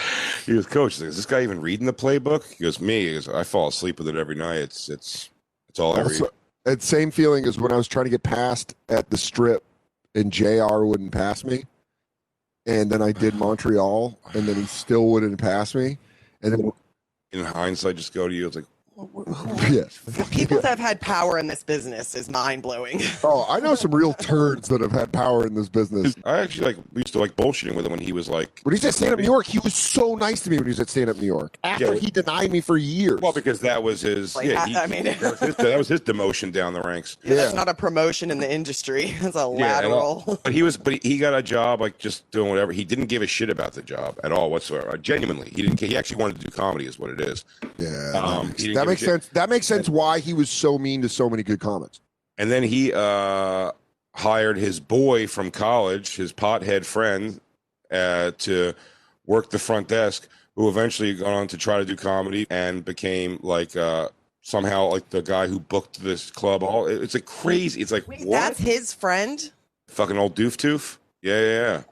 He was Coach, is this guy even reading the playbook? He goes, Me. He goes, I fall asleep with it every night. It's it's it's all I read. Also, that same feeling as when I was trying to get past at the strip and JR wouldn't pass me. And then I did Montreal and then he still wouldn't pass me. And then, In hindsight, just go to you. It's like, yeah. The people that have had power in this business is mind blowing. Oh, I know some real turds that have had power in this business. I actually like used to like bullshitting with him when he was like When he's at Stand Up New York, he was so nice to me when he was at Stand Up New York. After Yeah. he denied me for years. Well, because that was his. Like, yeah, I- he- I mean- that, was his, that was his demotion down the ranks. Yeah. That's not a promotion in the industry. That's a Yeah, lateral. but he was, but he got a job like just doing whatever. He didn't give a shit about the job at all whatsoever. Genuinely, he didn't. He actually wanted to do comedy, is what it is. Yeah, Um, he didn't that makes sense. That makes sense. Why he was so mean to so many good comics. And then he uh, hired his boy from college, his pothead friend, uh, to work the front desk. Who eventually got on to try to do comedy and became like uh, somehow like the guy who booked this club. All it's like crazy. It's like Wait, what? that's his friend? Fucking old doof toof. Yeah, yeah, yeah.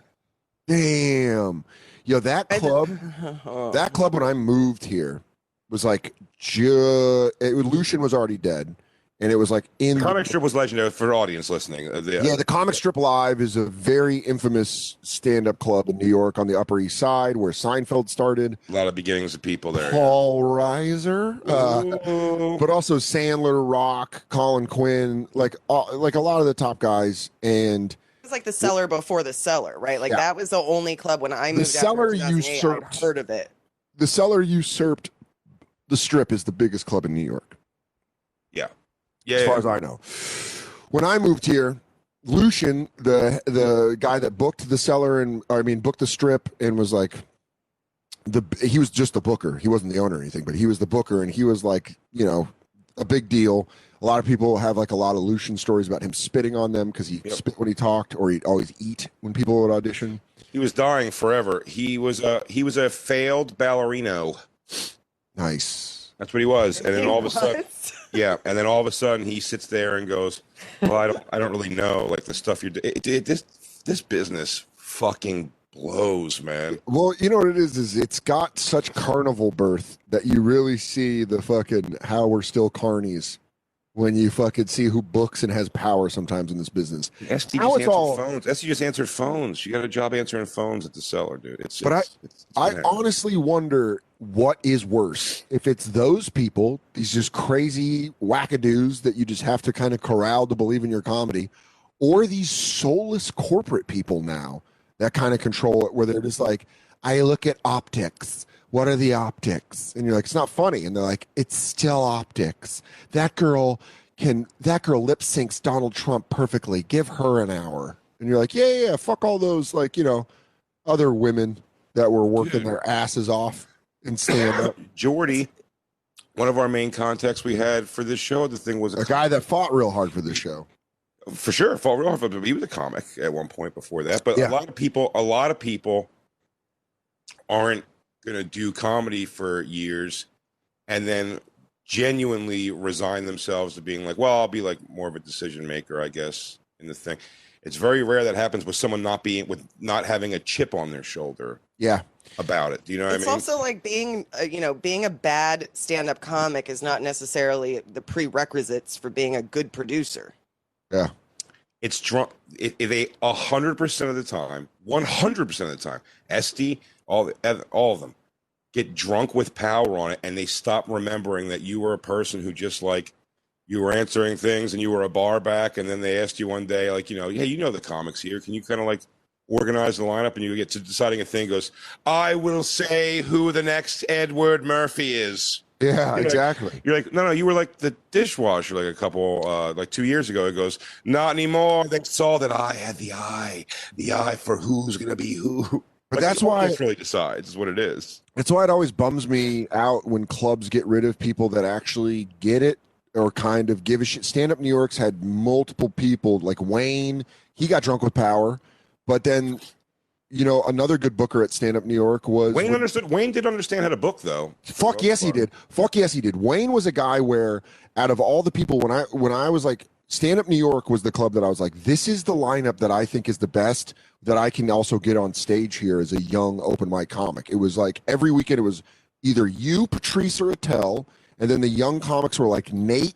Damn, yo, that club, Oh. that club when I moved here was like, ju- it, Lucien was already dead, and it was like in the Comic strip was legendary for audience listening. Uh, the- yeah, the Comic Strip Live is a very infamous stand-up club in New York on the Upper East Side, where Seinfeld started. a lot of beginnings of people there. Paul Reiser, uh, but also Sandler, Rock, Colin Quinn, like uh, like a lot of the top guys. And It was like the cellar before the cellar, right? Like Yeah. that was the only club when I moved. The moved. Cellar out here in 2008, I'd usurped- heard of it. the Cellar usurped the Strip is the biggest club in New York. yeah, yeah. as yeah. far as I know. When I moved here, Lucien, the the guy that booked the cellar and I mean booked the strip and was like the he was just the booker. He wasn't the owner or anything, but he was the booker and he was like, you know, a big deal. A lot of people have like a lot of Lucien stories about him spitting on them because he Yep. spit when he talked or he'd always eat when people would audition. he was dying forever. He was a he was a failed ballerino. Nice. That's what he was. And then all of a sudden, yeah. And then all of a sudden, he sits there and goes, "Well, I don't, I don't really know like the stuff you're. do- It, it, this this business fucking blows, man. Well, you know what it is is it's got such carnival birth that you really see the fucking how we're still carnies when you fucking see who books and has power sometimes in this business. SD How just it's answered all- phones. SD just answered phones. She got a job answering phones at the cellar, dude. It's But I- it's, it's, it's I honestly wonder what is worse if it's those people, these just crazy wackadoos that you just have to kind of corral to believe in your comedy, or these soulless corporate people now that kind of control it, where they're just like, I look at optics. What are the optics? And you're like, it's not funny. And they're like, it's still optics. That girl can, that girl lip syncs Donald Trump perfectly. Give her an hour. And you're like, yeah, yeah, fuck all those, like, you know, other women that were working Dude. their asses off and stand up. Jordy, one of our main contacts we had for this show, the thing was A guy that fought real hard for this show. for sure fall real hard. but He was a comic at one point before that, but Yeah. a lot of people, a lot of people aren't gonna do comedy for years, and then genuinely resign themselves to being like, well, I'll be like more of a decision maker, I guess, in the thing. It's very rare that happens with someone not being with not having a chip on their shoulder Yeah. About it. Do you know what it's I mean? also like being, uh, you know, being a bad stand-up comic is not necessarily the prerequisites for being a good producer. Yeah. it's drunk. It, it, they a hundred percent of the time, one hundred percent of the time, SD, all the, all of them, get drunk with power on it, and they stop remembering that you were a person who just like you were answering things and you were a bar back, and then they asked you one day, like you know, hey, you know the comics here, can you kind of like organize the lineup, and you get to deciding a thing, goes, I will say who the next Edward Murphy is. Yeah, like- exactly. You're like, no, no, you were like the dishwasher like a couple, uh, like two years ago. It goes, not anymore. They saw that I had the eye, the eye for who's going to be who. But Like, that's why- audience really decides is what it is. That's why it always bums me out when clubs get rid of people that actually get it or kind of give a shit. Stand Up New York's had multiple people like Wayne. He got drunk with power, but then, you know, another good booker at Stand Up New York was Wayne understood. Wayne did understand how to book, though. Fuck yes, he did. Fuck yes, he did. Wayne was a guy where, out of all the people, when I when I was like, Stand Up New York was the club that I was like, this is the lineup that I think is the best that I can also get on stage here as a young open mic comic. It was like every weekend it was either you, Patrice, or Attell, and then the young comics were like Nate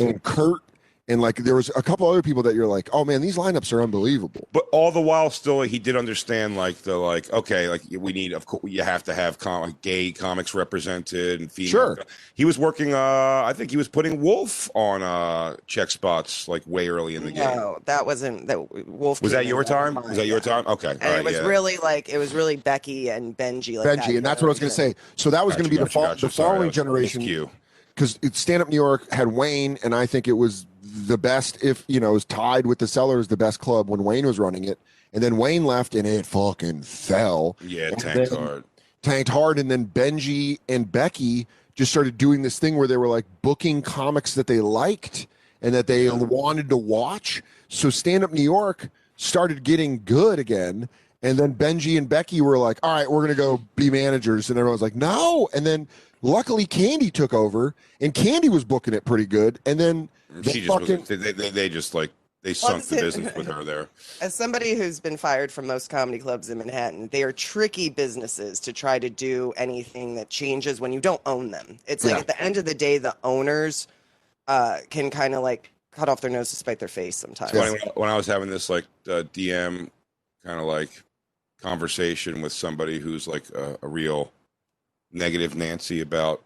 and Kurt, and like there was a couple other people that you're like, oh man, these lineups are unbelievable. But all the while, still, he did understand, like the like, okay, like we need, of course, you have to have com- like, gay comics represented and female. Sure. He was working. uh I think he was putting Wolf on uh check spots like way early in the game. No, that wasn't that. Wolf Was that your time? Was that your time? Okay. And all right, it was yeah. really like it was really Becky and Benji. Like Benji, and that's what I was going to say. So that was going to be Gotcha, the, fol- gotcha, the gotcha. Sorry, following that was- generation. because Stand Up New York had Wayne, and I think it was the best. If you know, was tied with the Sellers, the best club when Wayne was running it. And then Wayne left, and it fucking fell, Yeah, And tanked hard. tanked hard. And then Benji and Becky just started doing this thing where they were like booking comics that they liked and that they wanted to watch. So Stand Up New York started getting good again. And then Benji and Becky were like, all right, we're going to go be managers. And everyone's like, no. And then luckily Candy took over and Candy was booking it pretty good. And then She just fucking, was, they, they, they just like they sunk the Listen. business with her there. As somebody who's been fired from most comedy clubs in Manhattan, they are tricky businesses to try to do anything that changes when you don't own them. It's like Yeah. at the end of the day, the owners uh, can kind of like cut off their nose to spite their face sometimes. It's funny, when, when I was having this like uh, DM kind of like conversation with somebody who's like a, a real negative Nancy about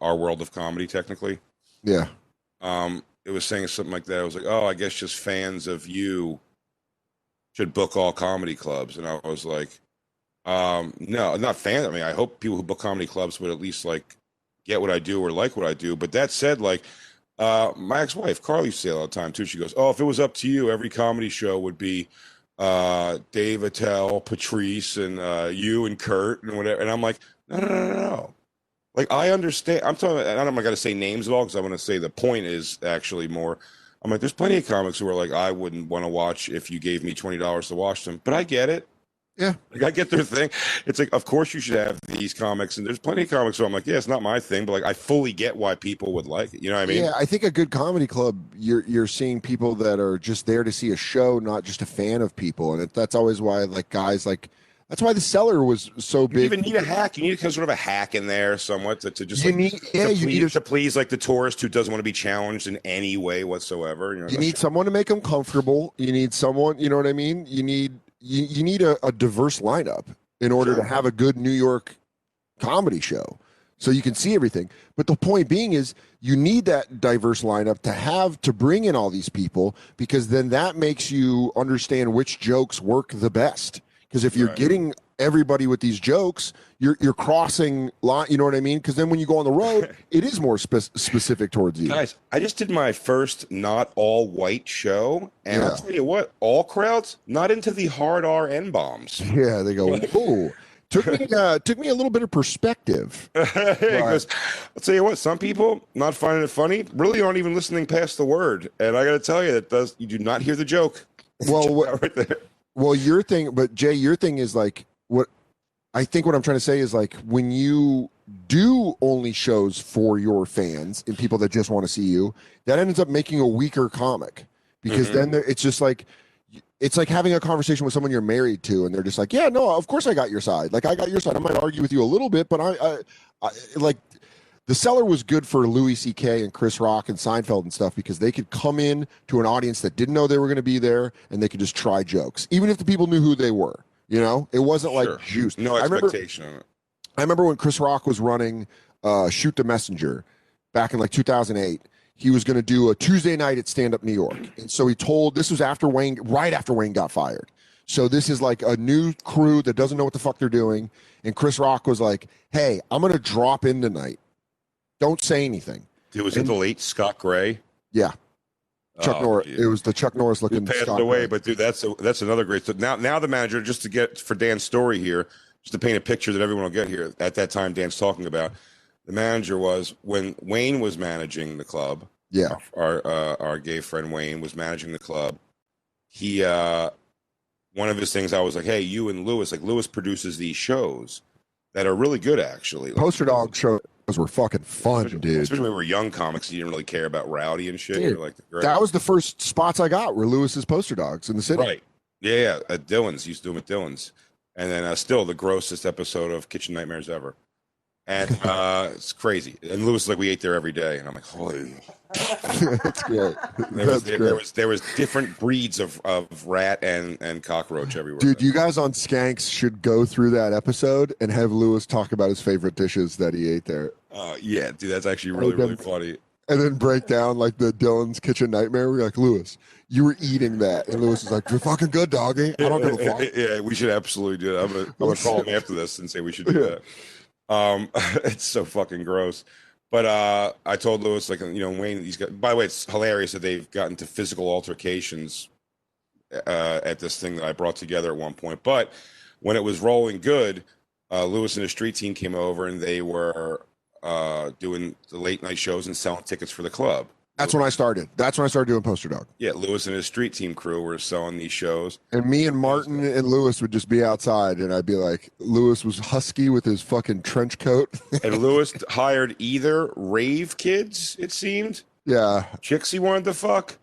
our world of comedy, technically. Yeah. Um, it was saying something like that. I was like, oh, I guess just fans of you should book all comedy clubs. And I was like, um, no, not fans. I mean, I hope people who book comedy clubs would at least like get what I do or like what I do. But that said, like, uh, my ex-wife Carly used to say all the time too. She goes, "Oh, if it was up to you, every comedy show would be uh, Dave Attell, Patrice, and uh, you and Kurt and whatever." And I'm like, "No, no, no, no, no. Like, I understand. I'm talking. I'm not going to say names at all because I want to say the point is actually more. I'm like, there's plenty of comics who are like, I wouldn't want to watch if you gave me twenty dollars to watch them, but I get it. Yeah. Like I get their thing. It's like, of course you should have these comics, and there's plenty of comics where I'm like, yeah, it's not my thing, but like I fully get why people would like it. You know what I mean? yeah, I think a good comedy club, you're you're seeing people that are just there to see a show, not just a fan of people, and it, that's always why like guys like that's why the cellar was so big. You even need a hack. You need of sort of a hack in there, somewhat, to, to just You like, need- yeah, you please, need a- to please like the tourist who doesn't want to be challenged in any way whatsoever. You, know, you need someone to make them comfortable. You need someone, you know what I mean? You need you, you need a, a diverse lineup in order to have a good New York comedy show. So you can see everything. But the point being is you need that diverse lineup to have to bring in all these people because then that makes you understand which jokes work the best. Because if you're Right. getting everybody with these jokes, you're you're crossing line, you know what I mean? Because then when you go on the road, it is more spe- specific towards you. Guys, I just did my first not all white show, and Yeah. I'll tell you what, all crowds not into the hard R N bombs. Yeah, they go, "Whoa." Took me uh, took me a little bit of perspective. Because I'll tell you what, some people not finding it funny really aren't even listening past the word, and I got to tell you that does you do not hear the joke. Well, what, right there. Well, your thing, but Jay, your thing is like what I think. What I'm trying to say is like when you do only shows for your fans and people that just want to see you, that ends up making a weaker comic because mm-hmm. then it's just like it's like having a conversation with someone you're married to, and they're just like, "Yeah, no, of course I got your side. Like I got your side. I might argue with you a little bit, but I, I, I like." The Cellar was good for Louis C.K. and Chris Rock and Seinfeld and stuff because they could come in to an audience that didn't know they were going to be there and they could just try jokes, even if the people knew who they were. You know, it wasn't Sure. like juice. No I remember, expectation. I remember when Chris Rock was running uh, Shoot the Messenger back in like 2008. He was going to do a Tuesday night at Stand Up New York. And so he told this was after Wayne, right after Wayne got fired. So this is like a new crew that doesn't know what the fuck they're doing. And Chris Rock was like, hey, I'm going to drop in tonight. Don't say anything. It was it the late Scott Gray. Yeah. Chuck Oh, Norris. yeah. It was the Chuck Norris Who looking passed Scott away, Gray. but dude, that's a, that's another great. So now, now the manager, just to get for Dan's story here, just to paint a picture that everyone will get here. At that time, Dan's talking about the manager was when Wayne was managing the club. Yeah. our uh, our gay friend Wayne was managing the club. He uh, one of his things I was like, hey, you and Lewis, like Lewis produces these shows that are really good actually. Like, Poster dog shows were fucking fun, especially, dude. Especially when we were young comics, you didn't really care about rowdy and shit. Dude, like. That was the first spots I got were Lewis's poster dogs in the city. Right. Yeah, yeah. At Dillon's, used to do them at Dillon's, and then uh, still the grossest episode of Kitchen Nightmares ever. And uh, it's crazy. And Lewis is like, we ate there every day, and I'm like, holy. That's great. There was, That's there, great. was there was different breeds of, of rat and, and cockroach everywhere. Dude, you guys on Skanks should go through that episode and have Lewis talk about his favorite dishes that he ate there. Uh, yeah, dude, that's actually really really funny. And then break down like the Dillon's kitchen nightmare. We're like, Lewis, you were eating that. And Lewis is like, You're fucking good, doggy. I don't give a fuck. yeah, we should absolutely do that. I'm gonna, I'm gonna call him after this and say we should do that. Um, it's so fucking gross. But uh, I told Lewis, like, you know, Wayne, he's got. By the way, it's hilarious that they've gotten to physical altercations uh, at this thing that I brought together at one point. But when it was rolling good, uh, Lewis and his street team came over and they were uh, doing the late night shows and selling tickets for the club. That's when I started. That's when I started doing poster dog. Yeah, Lewis and his street team crew were selling these shows. And me and Martin and Lewis would just be outside, and I'd be like, Lewis was husky with his fucking trench coat. and Lewis hired either rave kids, it seemed, yeah, chicks he wanted to fuck.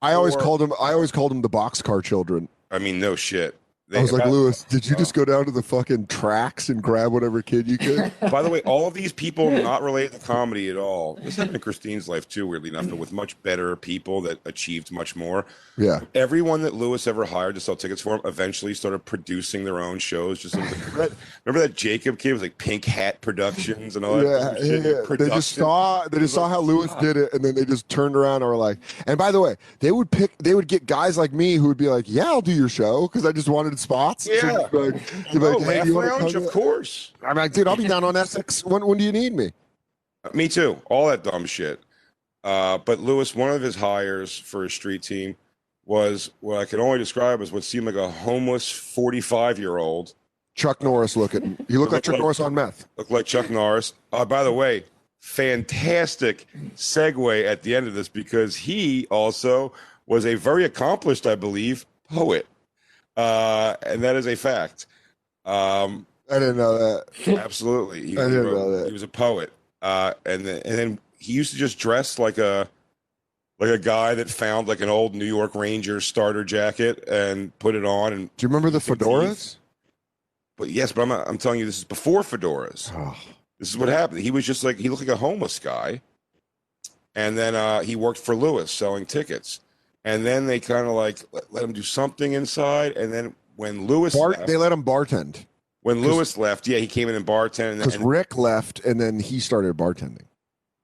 I always Or- called him. I always called him the boxcar children. I mean, no shit. They- I was like, Lewis, did you just go down to the fucking tracks and grab whatever kid you could? By the way, all of these people not related to comedy at all. This happened in Christine's life too, weirdly enough, but with much better people that achieved much more. Yeah. Everyone that Lewis ever hired to sell tickets for him eventually started producing their own shows. Just like, remember, that, remember that Jacob kid was like Pink Hat Productions and all that. Yeah, yeah. They just saw they just saw how Lewis did it, and then they just turned around and were like, and by the way, they would pick, they would get guys like me who would be like, yeah, I'll do your show because I just wanted spots. Yeah. just like, they'd Oh, like, hey, Laugh you Lounge, of to- course. I'm like, dude, I'll be down on Essex. When when do you need me? Me too. All that dumb shit. Uh, but Lewis, one of his hires for his street team was what I can only describe as what seemed like a homeless 45 year old. Chuck Norris looking. You look like Chuck Norris on meth. Looked like Chuck Norris. Uh, by the way, fantastic segue at the end of this because he also was a very accomplished, I believe, poet. Uh, and that is a fact. Um, I didn't know that. Absolutely, he, I didn't wrote- know that. He was a poet, uh, and then, and then he used to just dress like a like a guy that found like an old New York Rangers starter jacket and put it on. And Do you remember the fedoras? but yes, but I'm not, I'm telling you, this is before fedoras. Oh, This is what happened. He was just like he looked like a homeless guy, and then uh, he worked for Lewis selling tickets, and then they kind of like let, let him do something inside, and then when Lewis Bart, left, they let him bartend when Lewis left, yeah, he came in and bartended, and, because Rick left, and then he started bartending.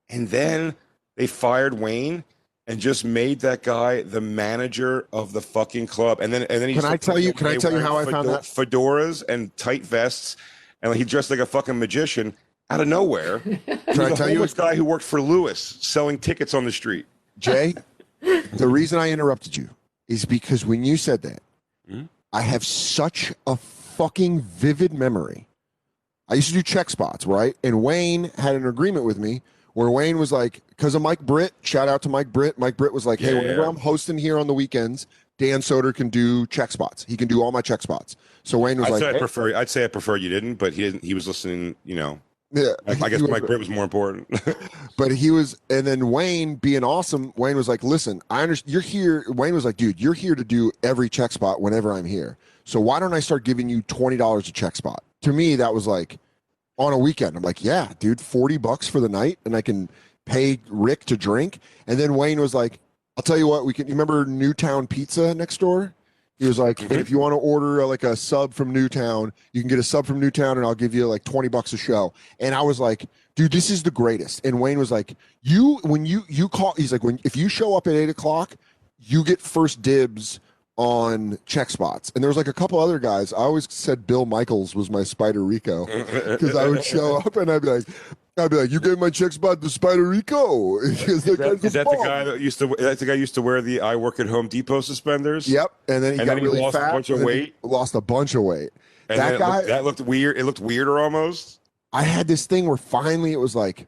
And then they fired Wayne and just made that guy the manager of the fucking club. And then and then he Can I tell you- can I tell you wearing how I found that? Fedoras and tight vests, and he dressed like a fucking magician out of nowhere. He Can was I a tell you? homeless guy who worked for Lewis selling tickets on the street. Jay, the reason I interrupted you is because when you said that, Hmm? I have such a fucking vivid memory. I used to do check spots, right? And Wayne had an agreement with me where Wayne was like, because of Mike Britt, shout out to Mike Britt. Mike Britt was like, hey, Yeah, whenever yeah. I'm hosting here on the weekends, Dan Soder can do check spots. He can do all my check spots. So Wayne was I'd like, say I hey- prefer. I'd say I prefer you didn't, but he didn't. He was listening. You know, yeah, I, I guess was- Mike Britt was more important. But he was, and then Wayne being awesome, Wayne was like, "Listen, I understand. You're here." Wayne was like, "Dude, you're here to do every check spot whenever I'm here. So why don't I start giving you twenty dollars a check spot?" To me, that was like on a weekend. I'm like, "Yeah, dude, forty bucks for the night, and I can pay Rick to drink." And then Wayne was like, "I'll tell you what, we can. You remember Newtown Pizza next door?" He was like, Mhm. "If you want to order uh, like a sub from Newtown, you can get a sub from Newtown, and I'll give you like twenty bucks a show." And I was like, dude, this is the greatest. And Wayne was like, you when you you call, he's like, when if you show up at eight o'clock, you get first dibs on check spots. And there was like a couple other guys. I always said Bill Michaels was my Spider Rico because I would show up and I'd be like, I'd be like, you gave my check spot to Spider Rico. that Is that, guy's is a that the guy that used to? That's the guy used to wear the "I work at Home Depot" suspenders. Yep. And then he And got then he really lost a fat. bunch of he weight. Lost a bunch of weight. And that guy. looked, that looked weird. It looked weirder almost. I had this thing where finally it was like,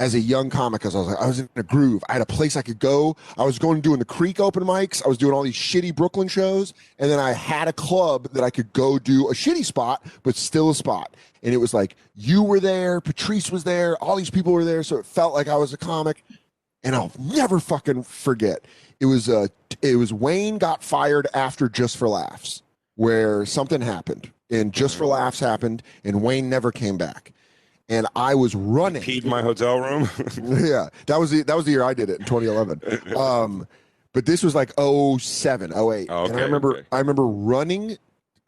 as a young comic, because I was like, I was in a groove. I had a place I could go. I was going doing the Creek open mics. I was doing all these shitty Brooklyn shows, and then I had a club that I could go do a shitty spot, but still a spot. And it was like you were there, Patrice was there, all these people were there, so it felt like I was a comic. And I'll never fucking forget. It was uh, it was Wayne got fired after Just for Laughs, where something happened, and Just for Laughs happened, and Wayne never came back. And I was running. Peed in my hotel room. yeah, that was the that was the year I did it in 2011. Um, but this was like 07, 08. Oh, and I remember okay. I remember running.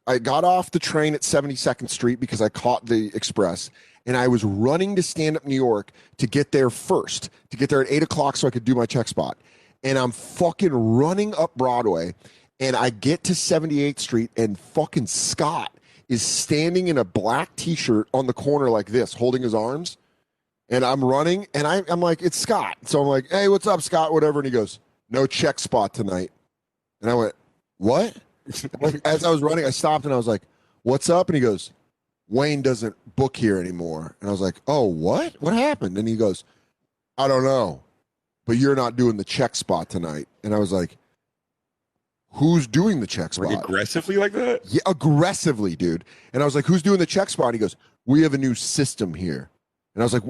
I got off the train at 72nd Street because I caught the express, and I was running to stand up New York to get there first, to get there at eight o'clock so I could do my check spot. And I'm fucking running up Broadway, and I get to 78th Street, and fucking Scott is standing in a black T-shirt on the corner like this, holding his arms and I'm running, and I, I'm like, it's Scott. So I'm like, hey, what's up, Scott? Whatever. And he goes, no check spot tonight. And I went, what? As I was running, I stopped and I was like, what's up? And he goes, Wayne doesn't book here anymore. And I was like, oh, what? What happened? And he goes, I don't know, but you're not doing the check spot tonight. And I was like, who's doing the check spot? like aggressively like that. Yeah, aggressively, dude. And I was like, "Who's doing the check spot?" And he goes, "We have a new system here." And I was like,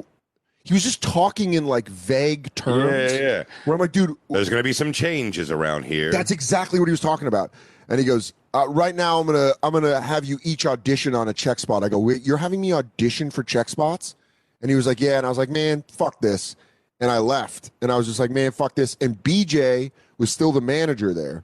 he was just talking in like vague terms. Yeah, yeah. Where I'm like, dude, There's going to be some changes around here. that's exactly what he was talking about. and he goes, uh, "Right now, I'm gonna I'm gonna have you each audition on a check spot." I go, Wait, "You're having me audition for check spots?" And he was like, "Yeah." And I was like, "Man, fuck this." And I left, and I was just like, "Man, fuck this." And BJ was still the manager there,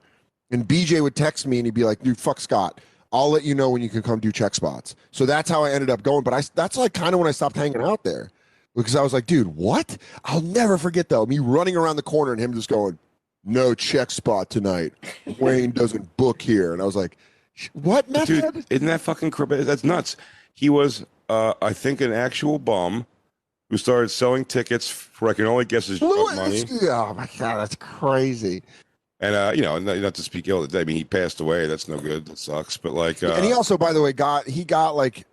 and BJ would text me and he'd be like, "Dude, fuck Scott." I'll let you know when you can come do check spots. So that's how I ended up going. But I that's like kind of when I stopped hanging out there because I was like, dude, what? I'll never forget though me running around the corner and him just going, no check spot tonight. Wayne doesn't book here, and I was like, what method? Dude, isn't that fucking cr- that's nuts? He was, uh, I think, an actual bum who started selling tickets for I can only guess his drug money. Oh my god, that's crazy. And uh, you know, not, to speak ill, I mean, he passed away. That's no good. That sucks. But like, uh, and he also, by the way, got he got like.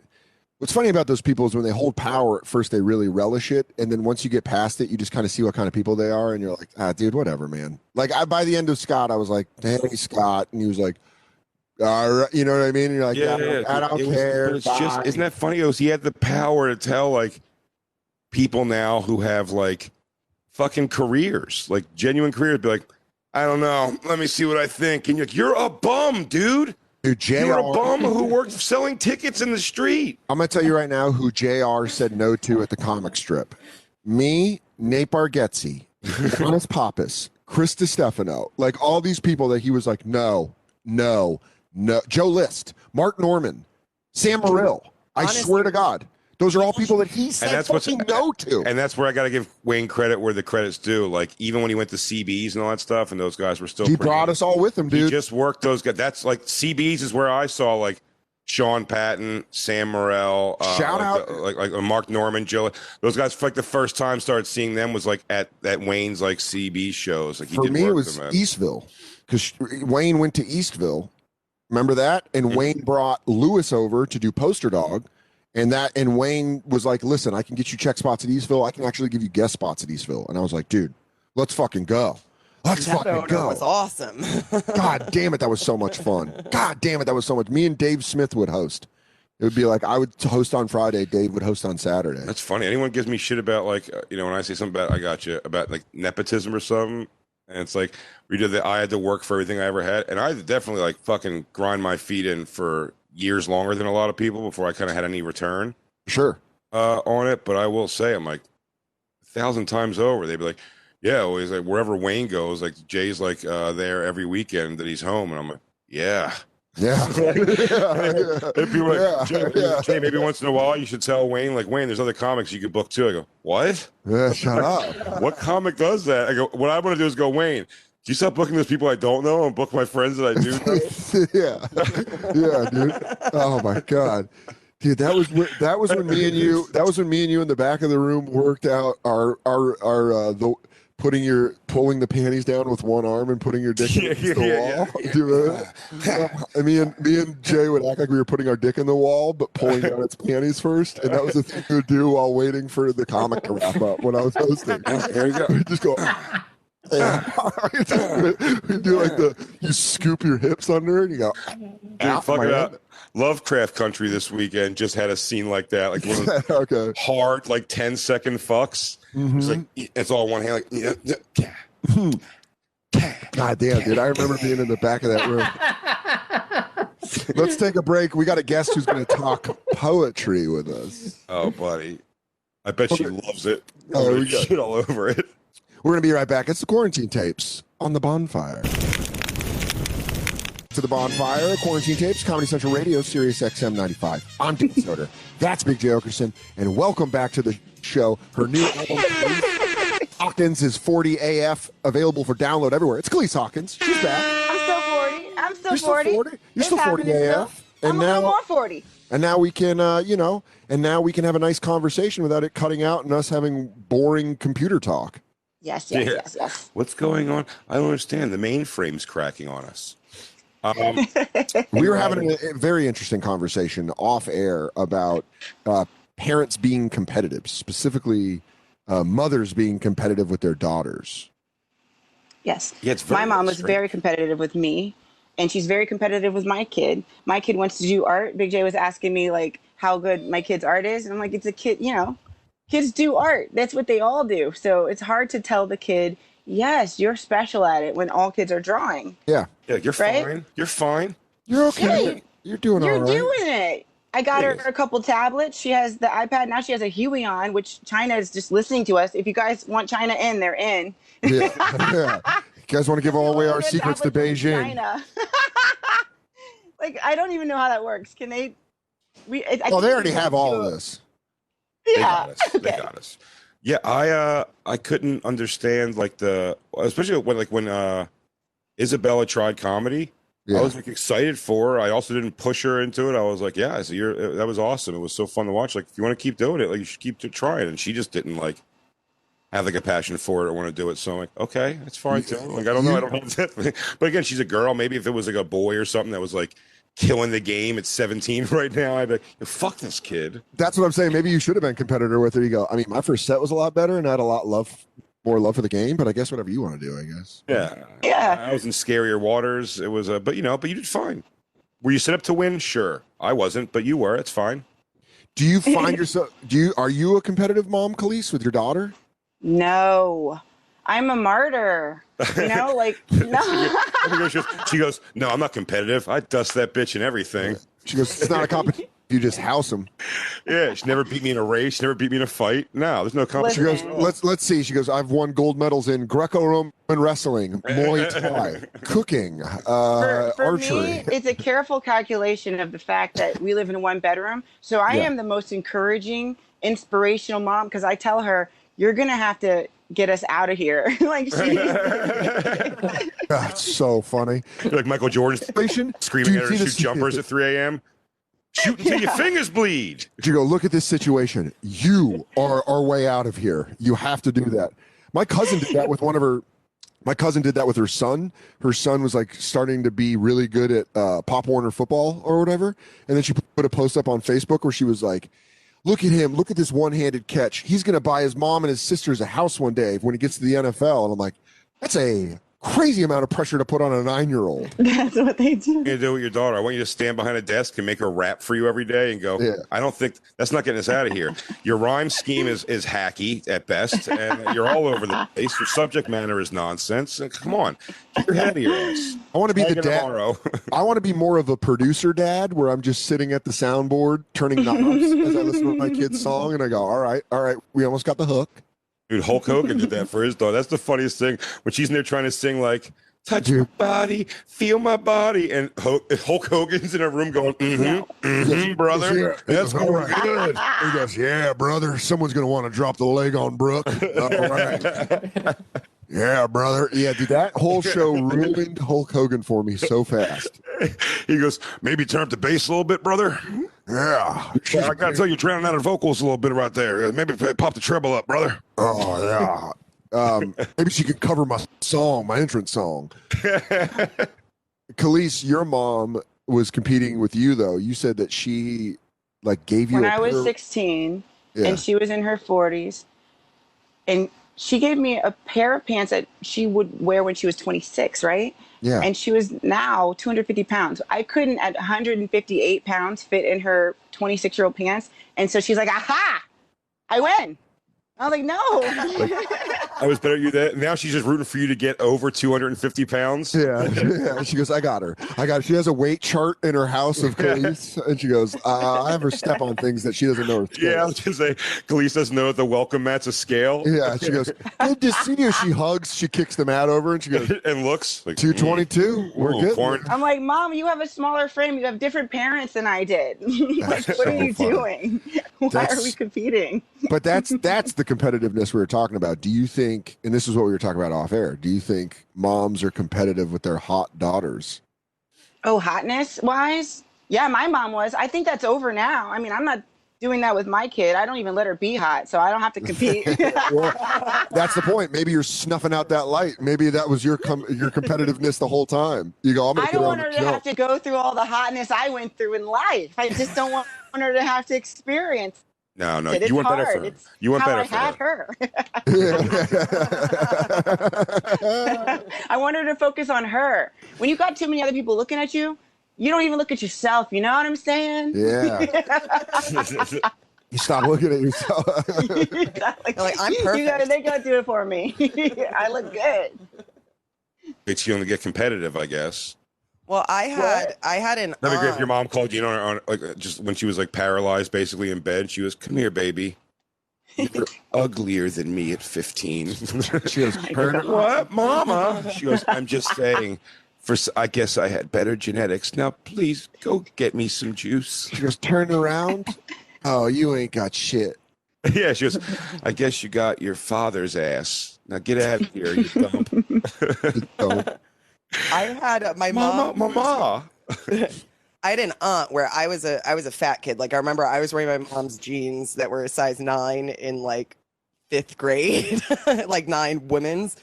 What's funny about those people is when they hold power at first they really relish it, and then once you get past it, you just kind of see what kind of people they are, and you're like, ah, dude, whatever, man. Like I by the end of Scott, I was like, hey, Scott, and he was like, all right, you know what I mean? And you're like, yeah, I don't, I don't It care. it's just, isn't that funny? It was, he had the power to tell like people now who have like fucking careers, like genuine careers, be like, I don't know, let me see what I think. And you're like, you're a bum, dude. Dude, JR, You're a bum who worked selling tickets in the street. I'm gonna tell you right now who JR said no to at the comic strip. Me, Nate Bargatze, Jonas Pappas, Chris DiStefano, like all these people that he was like, no, no, no. Joe List, Mark Norman, Sam Morrill. I Honestly- swear to God, those are all people that he said that's fucking no to. And that's where I got to give Wayne credit where the credit's due. Like even when he went to CBs and all that stuff, and those guys were still. he brought us all with him, dude. He just worked those guys. That's like CBs is where I saw like Sean Patton, Sam Morrill, uh, Shout like out- the- like, like Mark Norman, Joe. Those guys, for like the first time started seeing them was like at at Wayne's like CB shows. Like he For did me, it was them. Eastville because Wayne went to Eastville. Remember that? And Mm-hmm. Wayne brought Lewis over to do Poster Dog. And that and Wayne was like, "Listen, I can get you check spots at Eastville. I can actually give you guest spots at Eastville." And I was like, "Dude, let's fucking go. Let's That fucking photo go." was awesome. God damn it, that was so much fun. God damn it, that was so much. Me and Dave Smith would host. It would be like I would host on Friday, Dave would host on Saturday. That's funny. Anyone gives me shit about like uh, you know when I say something about I got you about like nepotism or something, and it's like we did that. I had to work for everything I ever had, and I definitely like fucking grind my feet in for years longer than a lot of people before I kind of had any return Sure. uh, on it. But I will say, I'm like a thousand times over. They'd be like, "Yeah, always like wherever Wayne goes, like Jay's like uh, there every weekend that he's home," and I'm like, "Yeah." Yeah. If you were like, Yeah, Jay, yeah. Jay, maybe once in a while you should tell Wayne, like Wayne, there's other comics you could book too. I go, what? yeah, shut up. What comic does that? I go, what I want to do is go, Wayne, you stop booking those people I don't know and book my friends that I do know? yeah, yeah, dude. Oh my god, dude, that was when, that was when me and you that was when me and you in the back of the room worked out our our our uh, the putting your pulling the panties down with one arm and putting your dick Yeah, against yeah, the yeah, wall. Do you remember that? And me and me and Jay would act like we were putting our dick in the wall, but pulling down its panties first, and that was the thing we would do while waiting for the comic to wrap up when I was hosting. There you go. We just go. Yeah. we do like the you scoop your hips under. And you go. Dude, fuck it up. Lovecraft Country this weekend just had a scene like that, like one of okay. hard, like 10 second fucks. Mm-hmm. It's like, it's all one hand, like, yeah, yeah, yeah. God damn, dude. I remember being in the back of that room. Let's take a break. We got a guest who's going to talk poetry with us. Oh, buddy. I bet she loves it. Oh, shit all over it. We're going to be right back. It's the quarantine tapes on the bonfire. To the bonfire, quarantine tapes, Comedy Central Radio, Sirius XM 95. I'm Dan Soder. That's Big Jay Oakerson. And welcome back to the show. Her new album, Hawkins, is 40 AF, available for download everywhere. It's Calise Hawkins. She's back. I'm still 40. I'm still You're still 40. 40? You're It's still 40 AF. still. And I'm a little more 40. And now we can, uh, you know, and now we can have a nice conversation without it cutting out and us having boring computer talk. Yes, yes, Yeah. yes, yes. What's going on? I don't understand. The mainframe's cracking on us. Um, We were having a, a very interesting conversation off air about uh, parents being competitive, specifically uh, mothers being competitive with their daughters. Yes. Yeah, it's my mom was strange. very competitive with me, and she's very competitive with my kid. My kid wants to do art. Big J was asking me like how good my kid's art is, and I'm like, it's a kid. You know, kids do art. That's what they all do. So it's hard to tell the kid yes, you're special at it when all kids are drawing. Yeah, Yeah, you're Right? fine. You're fine. you're okay. Yeah. You're doing all right. You're all right. doing it. I got her a couple tablets. She has the iPad. Now she has a Huawei, which China is just listening to us. If you guys want China in, they're in. yeah. yeah. You guys want to give all away our secrets to Beijing? China. like I don't even know how that works. Can they? We. I, I Oh, they already have all of this. They Yeah. got us. They got us. Yeah, I uh I couldn't understand like the especially when like when uh Isabella tried comedy. Yeah. I was like excited for her. I also didn't push her into it. I was like, yeah, so you're that was awesome. It was so fun to watch. Like if you want to keep doing it, like you should keep trying. And she just didn't like have like a passion for it or want to do it. So I'm like, okay, that's fine too. Like I don't know, I don't have that. But again, she's a girl. Maybe if it was like a boy or something that was like killing the game at 17 right now, I'd be like, fuck this kid. That's what I'm saying. Maybe you should have been competitor with her. You go. I mean, my first set was a lot better, and I had a lot love, more love for the game. But I guess whatever you want to do, I guess. Yeah. Yeah. I was in scarier waters. It was a, but you know, but you did fine. Were you set up to win? Sure. I wasn't, but you were. It's fine. Do you find yourself? Do you are you a competitive mom, Calise, with your daughter? No, I'm a martyr. You know, like no. she, goes, she goes, no, I'm not competitive. I dust that bitch and everything. She goes, it's not a competition. You just house them. Yeah, she never beat me in a race. She never beat me in a fight. No, there's no competition. She goes, let's let's see. She goes, I've won gold medals in Greco-Roman wrestling, Muay Thai, cooking, uh, for, for archery. me, it's a careful calculation of the fact that we live in one bedroom. So I Yeah. am the most encouraging, inspirational mom because I tell her, "You're gonna have to get us out of here." like she, That's so funny. like Michael Jordan Situation? screaming Do at her to shoot jumpers at 3 a.m. Shoot until your fingers bleed. You go, look at this situation. You are our way out of here. You have to do that. My cousin did that with one of her. My cousin did that with her son. Her son was like starting to be really good at uh, Pop Warner football or whatever. And then she put a post up on Facebook where she was like, Look at him. Look at this one handed catch. He's going to buy his mom and his sisters a house one day when he gets to the NFL. And I'm like, That's a crazy amount of pressure to put on a nine year old. that's what they do. You're gonna do with your daughter. I want you to stand behind a desk and make her rap for you every day and go. Yeah. I don't think that's not getting us out of here. Your rhyme scheme is is hacky at best, and you're all over the place. Your subject matter is nonsense. Come on, get your head out of your ass. I want to be the dad. Amaro. I want to be more of a producer dad where I'm just sitting at the soundboard turning knobs as I listen to my kid's song and I go, all right, all right, we almost got the hook. Dude, Hulk Hogan did that for his daughter. That's the funniest thing when she's in there trying to sing like "Touch Dude. my body, feel my body," and Hulk, Hulk Hogan's in a room going, "Mm-hmm, mm-hmm, brother, that's all cool, right. good." He goes, yeah, brother, someone's going to want to drop the leg on Brooke. All right. Yeah, brother. Yeah, dude, that whole show ruined Hulk Hogan for me so fast. He goes, "Maybe turn up the bass a little bit, brother." Yeah. I gotta tell you, you're drowning out her vocals a little bit right there. Maybe pop the treble up, brother. Oh, yeah. Um, maybe she could cover my song, my entrance song. Calise, your mom was competing with you though. You said that she like gave you When a I was pair- 16 Yeah. and she was in her 40s, and she gave me a pair of pants that she would wear when she was 26, right? yeah. and she was now 250 pounds. I couldn't at 158 pounds fit in her 26 year old pants, and so she's like, "Aha, I win." I was like, "No." I was better at you that. Now she's just rooting for you to get over 250 pounds. Yeah, yeah. She goes, I got her. I got her. She has a weight chart in her house of Calise, and she goes, uh, I have her step on things that she doesn't know. Yeah, I was skills. gonna say, Calise doesn't know that the welcome mat's a scale. yeah. She goes, good to see you. She hugs. She kicks the mat over, and she goes, and looks like 222. We're good. porn. I'm like, "Mom, you have a smaller frame. You have different parents than I did. like, what so are you funny. doing? Why That's- are we competing?" But that's that's the competitiveness we were talking about. Do you think? And this is what we were talking about off air. Do you think moms are competitive with their hot daughters? Oh, hotness wise, yeah, my mom was. I think that's over now. I mean, I'm not doing that with my kid. I don't even let her be hot, so I don't have to compete. Well, that's the point. Maybe you're snuffing out that light. Maybe that was your com- your competitiveness the whole time. You go, I'm gonna I don't want her to have to go through all the hotness I went through in life. I just don't want her to have to experience No, no, it. It's you want better for her. It's You want how better I for had her. her. I wanted to focus on her. When you got too many other people looking at you, you don't even look at yourself. You know what I'm saying? yeah. You stop looking at yourself. like, Like, I'm You gotta, perfect. they gotta do it for me. I look good. It's you to get competitive, I guess. Well, I had I had an That'd be great if your mom called you, you know, on, like uh, just when she was like paralyzed, basically in bed. She was, "Come here, baby. You're uglier than me at 15." she goes, what, Mama? She goes, "I'm just saying. For s- I guess I had better genetics. Now, please go get me some juice." She goes, turn around. Oh, you ain't got shit. yeah, she goes, "I guess you got your father's ass. Now get out of here, you dump." So, I had uh, my Mama, mom. mama. I had an aunt where I was a I was a fat kid. Like I remember I was wearing my mom's jeans that were a size nine in like fifth grade, like nine women's.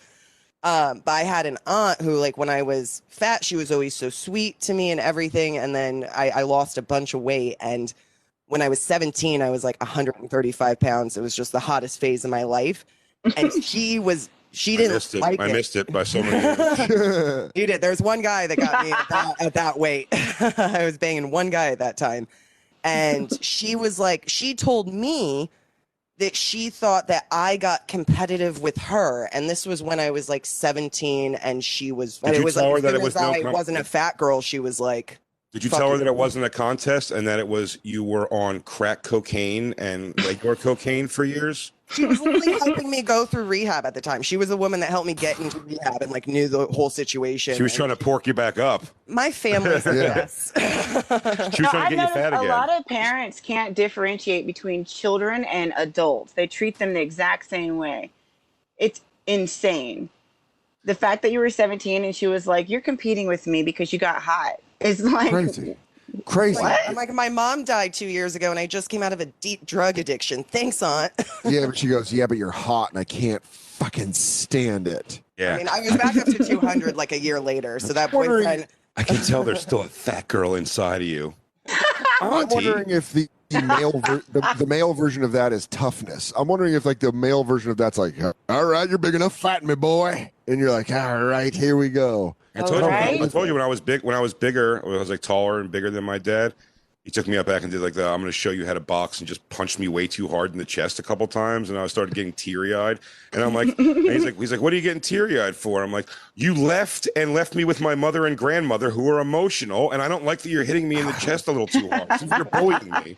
Um, but I had an aunt who, like, when I was fat, she was always so sweet to me and everything. And then I, I lost a bunch of weight. And when I was 17, I was like 135 pounds. It was just the hottest phase of my life. And she was, she didn't missed it. like I missed it by so many years. You did. There's one guy that got me at that, at that weight. I was banging one guy at that time. And she was like, she told me that she thought that I got competitive with her. And this was when I was like 17 and she was, Did it you was tell like, her that it was no I com- wasn't a fat girl, she was like, Did you tell her that it wasn't a contest and that it was you were on crack cocaine and regular cocaine for years? She was literally helping me go through rehab at the time. She was the woman that helped me get into rehab and like knew the whole situation. She was trying to pork you back up. my family's a Yeah. mess. She was No, trying to get you noticed fat a again. lot of parents can't differentiate between children and adults. They treat them the exact same way. It's insane. The fact that you were 17 and she was like, "You're competing with me because you got hot," is like crazy. Crazy. I'm like, my mom died two years ago, and I just came out of a deep drug addiction. Thanks, aunt. Yeah, but she goes, yeah, but you're hot and I can't fucking stand it. yeah. I mean, I was back up to 200 like a year later. So that Wondering- boyfriend, I can tell there's still a fat girl inside of you. I'm Auntie. wondering if the the male ver- the, the male version of that is toughness. I'm wondering if like the male version of that's like, all right, you're big enough, fat me boy, and you're like, all right, here we go. I told, you, I told you when I was big, when I was bigger, I was like taller and bigger than my dad. He took me out back and did like the I'm going to show you how to box and just punched me way too hard in the chest a couple times, and I started getting teary eyed. And I'm like, and he's like, he's like, what are you getting teary eyed for? I'm like, you left and left me with my mother and grandmother who are emotional, and I don't like that you're hitting me in the chest a little too hard. You're bullying me.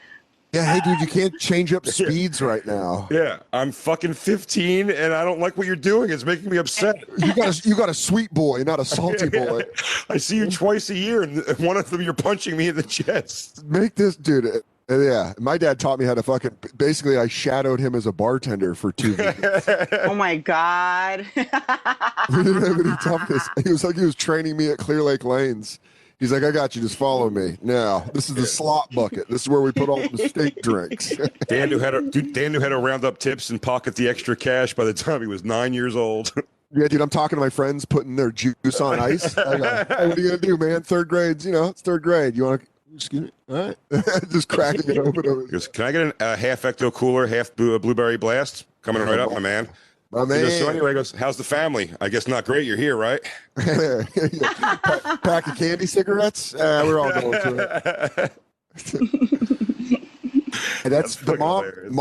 Yeah, hey dude, you can't change up speeds right now. Yeah, I'm fucking 15, and I don't like what you're doing. It's making me upset. You got a, you got a sweet boy, not a salty boy. I see you twice a year, and one of them you're punching me in the chest. Make this dude. uh, yeah, my dad taught me how to fucking. Basically, I shadowed him as a bartender for two weeks. oh my god. we didn't have any toughness. He was like he was training me at Clear Lake Lanes. He's like, I got you. Just follow me. Now, this is the slot bucket. This is where we put all the steak drinks. Dan knew how to dude, Dan knew how to round up tips and pocket the extra cash by the time he was nine years old. yeah, dude, I'm talking to my friends putting their juice on ice. I go, hey, what are you gonna do, man? Third grades, you know, it's third grade. You want to? Excuse me. All right, just cracking it open. He goes, "Can I get an- a half ecto cooler, half blue, blueberry blast? Coming oh, right up, my man." My He goes, so man, anyway, he goes, "How's the family? I guess not great. You're here, right?" Pa- pack of candy cigarettes. Uh, we're all going through it. And that's, the fucking mom. hilarious.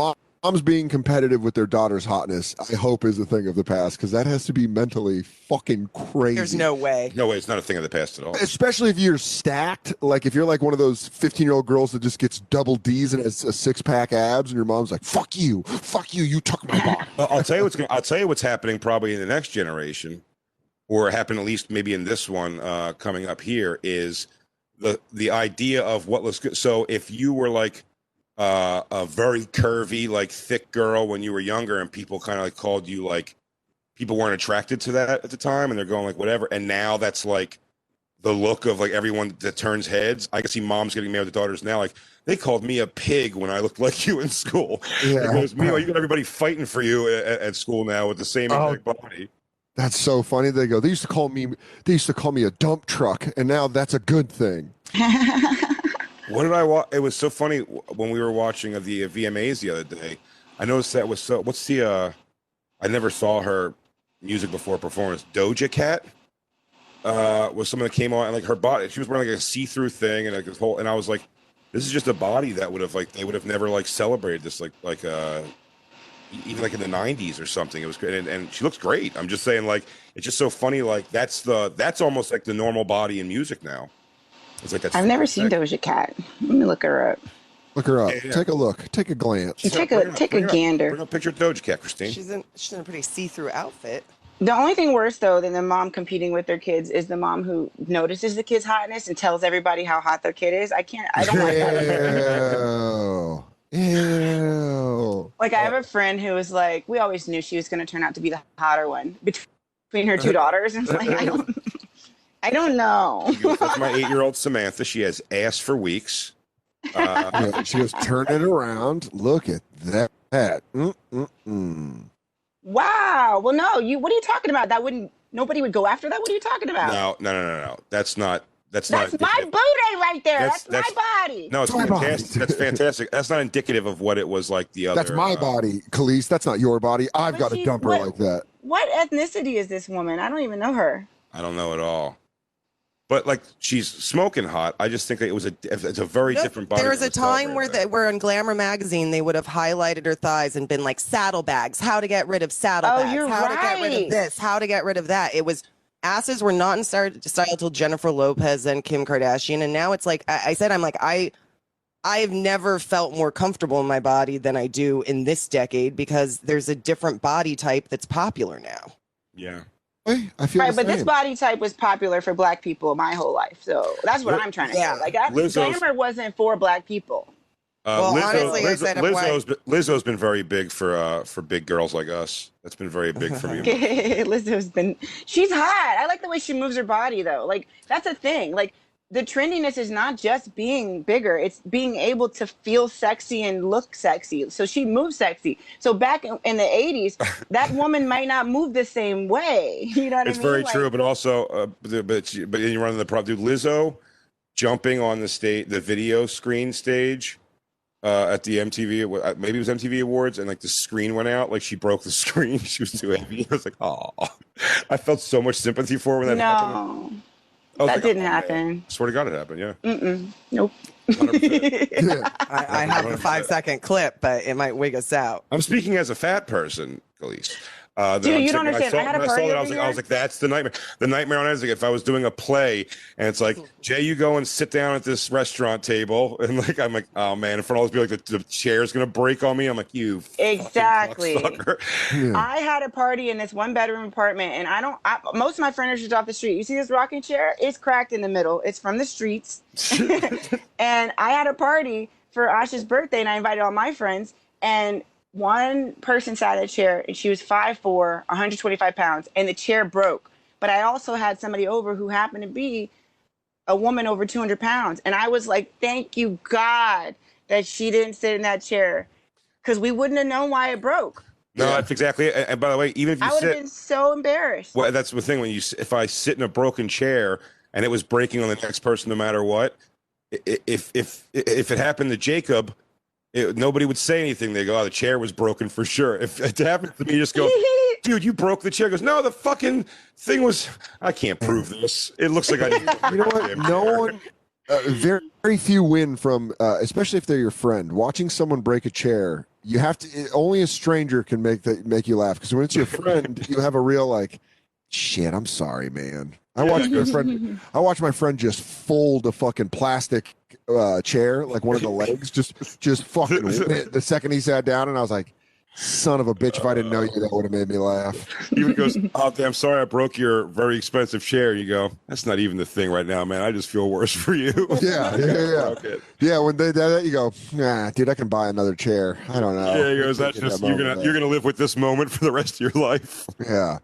Moms being competitive with their daughter's hotness. I hope is a thing of the past because that has to be mentally fucking crazy. there's no way. No way, it's not a thing of the past at all. Especially if you're stacked, like if you're like one of those 15 year old girls that just gets double D's and has a six pack abs, and your mom's like, "Fuck you, fuck you, you took my body." Well, I'll tell you what's gonna, I'll tell you what's happening probably in the next generation, or happen at least maybe in this one uh, coming up here is the the idea of what looks good. So if you were like uh, a very curvy, like thick girl when you were younger, and people kind of like called you like people weren't attracted to that at the time, and they're going like whatever, and now that's like the look of like everyone that turns heads. I can see moms getting mad with their daughters now, like. They called me a pig when I looked like you in school. Yeah. Because meanwhile, you got everybody fighting for you at, at school now with the same Oh. exact body. That's so funny. They go. They used to call me. They used to call me a dump truck, and now that's a good thing. What did I watch? It was so funny when we were watching uh, the uh, VMAs the other day. I noticed that was so. What's the? uh I never saw her music before performance. Doja Cat uh was someone that came on and like her body. She was wearing like a see-through thing and like this whole. And I was like, This is just a body that would have like they would have never like celebrated this like like uh even like in the 90s or something it was great and, and she looks great i'm just saying like it's just so funny like that's the that's almost like the normal body in music now it's like that's I've never seen Doja Cat. Let me look her up. Look her up. Yeah, yeah. Take a look. Take a glance. Take Bring a her up, take a bring her up. gander. bring a picture of doja cat christine She's in she's in a pretty see-through outfit. The only thing worse though than the mom competing with their kids is the mom who notices the kid's hotness and tells everybody how hot their kid is. I can't. I don't like that. Ew. Ew. Like I have a friend who was like, we always knew she was going to turn out to be the hotter one between her two daughters. And it's like, I don't, I don't know. that's my eight-year-old samantha she has ass for weeks uh, Yeah, she goes, turn it around. Look at that. Mm-mm-mm. Wow. Well, no, you. What are you talking about? That wouldn't. Nobody would go after that. What are you talking about? no no no no no that's not that's, That's not my booty right there. That's- That's, that's- my body. no it's My body. fantastic that's fantastic that's not indicative of what it was like the other That's my uh, body, Calise. That's not your body. I've But got a she's- dumper what- like that. What ethnicity is this woman? I don't even know her. I don't know at all. But like she's smoking hot. I just think that it was a it's a very No, different body. there was a time where celebrating they were in Glamour magazine. They would have highlighted her thighs and been like saddlebags. How to get rid of saddlebags? Oh, you're how to get rid of this? How to get rid of that? It was asses were not in style, style till Jennifer Lopez and Kim Kardashian, and now it's like I, I said. I'm like I. I've never felt more comfortable in my body than I do in this decade because there's a different body type that's popular now. Yeah. Hey, I feel Right, the but this body type was popular for black people my whole life. So that's what Li- I'm trying to Yeah. say. Like, that, Lizzo's- glamour wasn't for black people. Uh, Well, Lizzo, honestly, Lizzo, said I'm white. Lizzo's, been, Lizzo's been very big for uh, for big girls like us. That's been very big for me. Lizzo's been, she's hot. I like the way she moves her body, though. Like, that's a thing. Like, the trendiness is not just being bigger, it's being able to feel sexy and look sexy. So she moves sexy. So back in, in the 80s, that woman might not move the same way. You know what it's I mean? It's very Like, true, but also, uh, but but you run into the problem. Dude, Lizzo jumping on the stage, the video screen stage. Uh, at the MTV, uh, maybe it was MTV Awards, and like the screen went out, like she broke the screen. She was too heavy. I was like, oh, I felt so much sympathy for her when that happened. No, I was that didn't oh, man. happen. Swear to God, it happened. Yeah, Mm-mm. Nope. 100%. I, I have a five second clip, but it might wig us out. I'm speaking as a fat person, Calise. Uh, that Dude, I'm you don't when understand. saw, I had a when I saw that, I was like, I was like, that's the nightmare. The nightmare on Isaac. If I was doing a play and it's like, Jay, you go and sit down at this restaurant table, and like, I'm like, oh man, in front of all these people, like the, the chair's gonna break on me. I'm like, you Exactly. Yeah. I had a party in this one bedroom apartment, and I don't. I, most of my furniture is off the street. You see this rocking chair? It's cracked in the middle. It's from the streets. and I had a party for Asha's birthday, and I invited all my friends. And one person sat in a chair, and she was 5'4", 125 pounds, and the chair broke. But I also had somebody over who happened to be a woman over 200 pounds, and I was like, "Thank you, God, that she didn't sit in that chair." Because we wouldn't have known why it broke. No, that's exactly. it. And, and by the way, even if you I would have been so embarrassed. well, that's the thing. When you, if I sit in a broken chair and it was breaking on the next person, no matter what, i- i- if if if it happened to Jacob, it, nobody would say anything. They go, "Oh, the chair was broken for sure." If it happened to me, just go, "Dude, you broke the chair." He goes, "No, the fucking thing was. I can't prove this. It looks like I." You know what? No one, uh, very, very few win from, uh, especially if they're your friend. Watching someone break a chair, you have to. it- only a stranger can make that make you laugh because when it's your friend, you have a real like, shit. I'm sorry, man. I watched my friend. I watched my friend just fold a fucking plastic uh, chair, like one of the legs, just just fucking went the second he sat down, and I was like, son of a bitch. If I didn't know you, that would have made me laugh. He even goes, "Oh, damn, sorry, I broke your very expensive chair." You go, "That's not even the thing right now, man. I just feel worse for you." Yeah, yeah, yeah. Okay. Yeah, when they that, you go, nah, dude, I can buy another chair. I don't know. Yeah, he goes, "That's In that just you're gonna you're gonna live with this moment for the rest of your life." Yeah,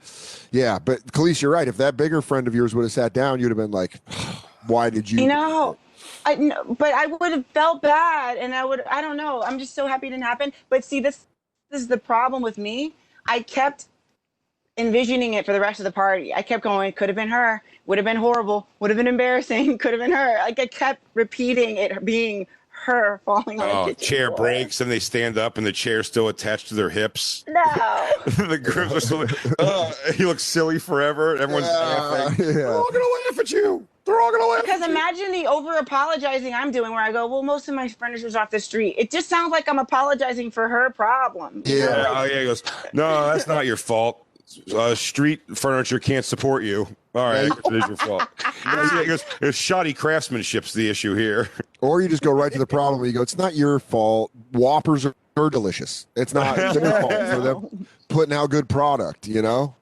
yeah, but Calise, you're right. If that bigger friend of yours would have sat down, you'd have been like, "Why did you?" You know, I know, but I would have felt bad, and I would. I don't know. I'm just so happy it didn't happen. But see, this, this is the problem with me. I kept envisioning it for the rest of the party. I kept going. Could have been her. Would have been horrible. Would have been embarrassing. Could have been her. Like I kept repeating it being her falling on Oh, the chair floor. breaks and they stand up and the chair's still attached to their hips. No. the grips are still. Uh, he looks silly forever. Everyone's Yeah, laughing. yeah. Oh, I'm gonna laugh at you. They're all gonna laugh. Because imagine the over apologizing I'm doing where I go, well, most of my furniture's off the street. It just sounds like I'm apologizing for her problem. you know? Yeah. Oh yeah, he goes. No, that's not your fault. Uh, street furniture can't support you. All right, it is your fault. He goes, yeah, he goes, "It's shoddy craftsmanship's the issue here. Or you just go right to the problem. You go, it's not your fault. Whoppers are, are delicious. It's not their fault for them putting out good product. You know.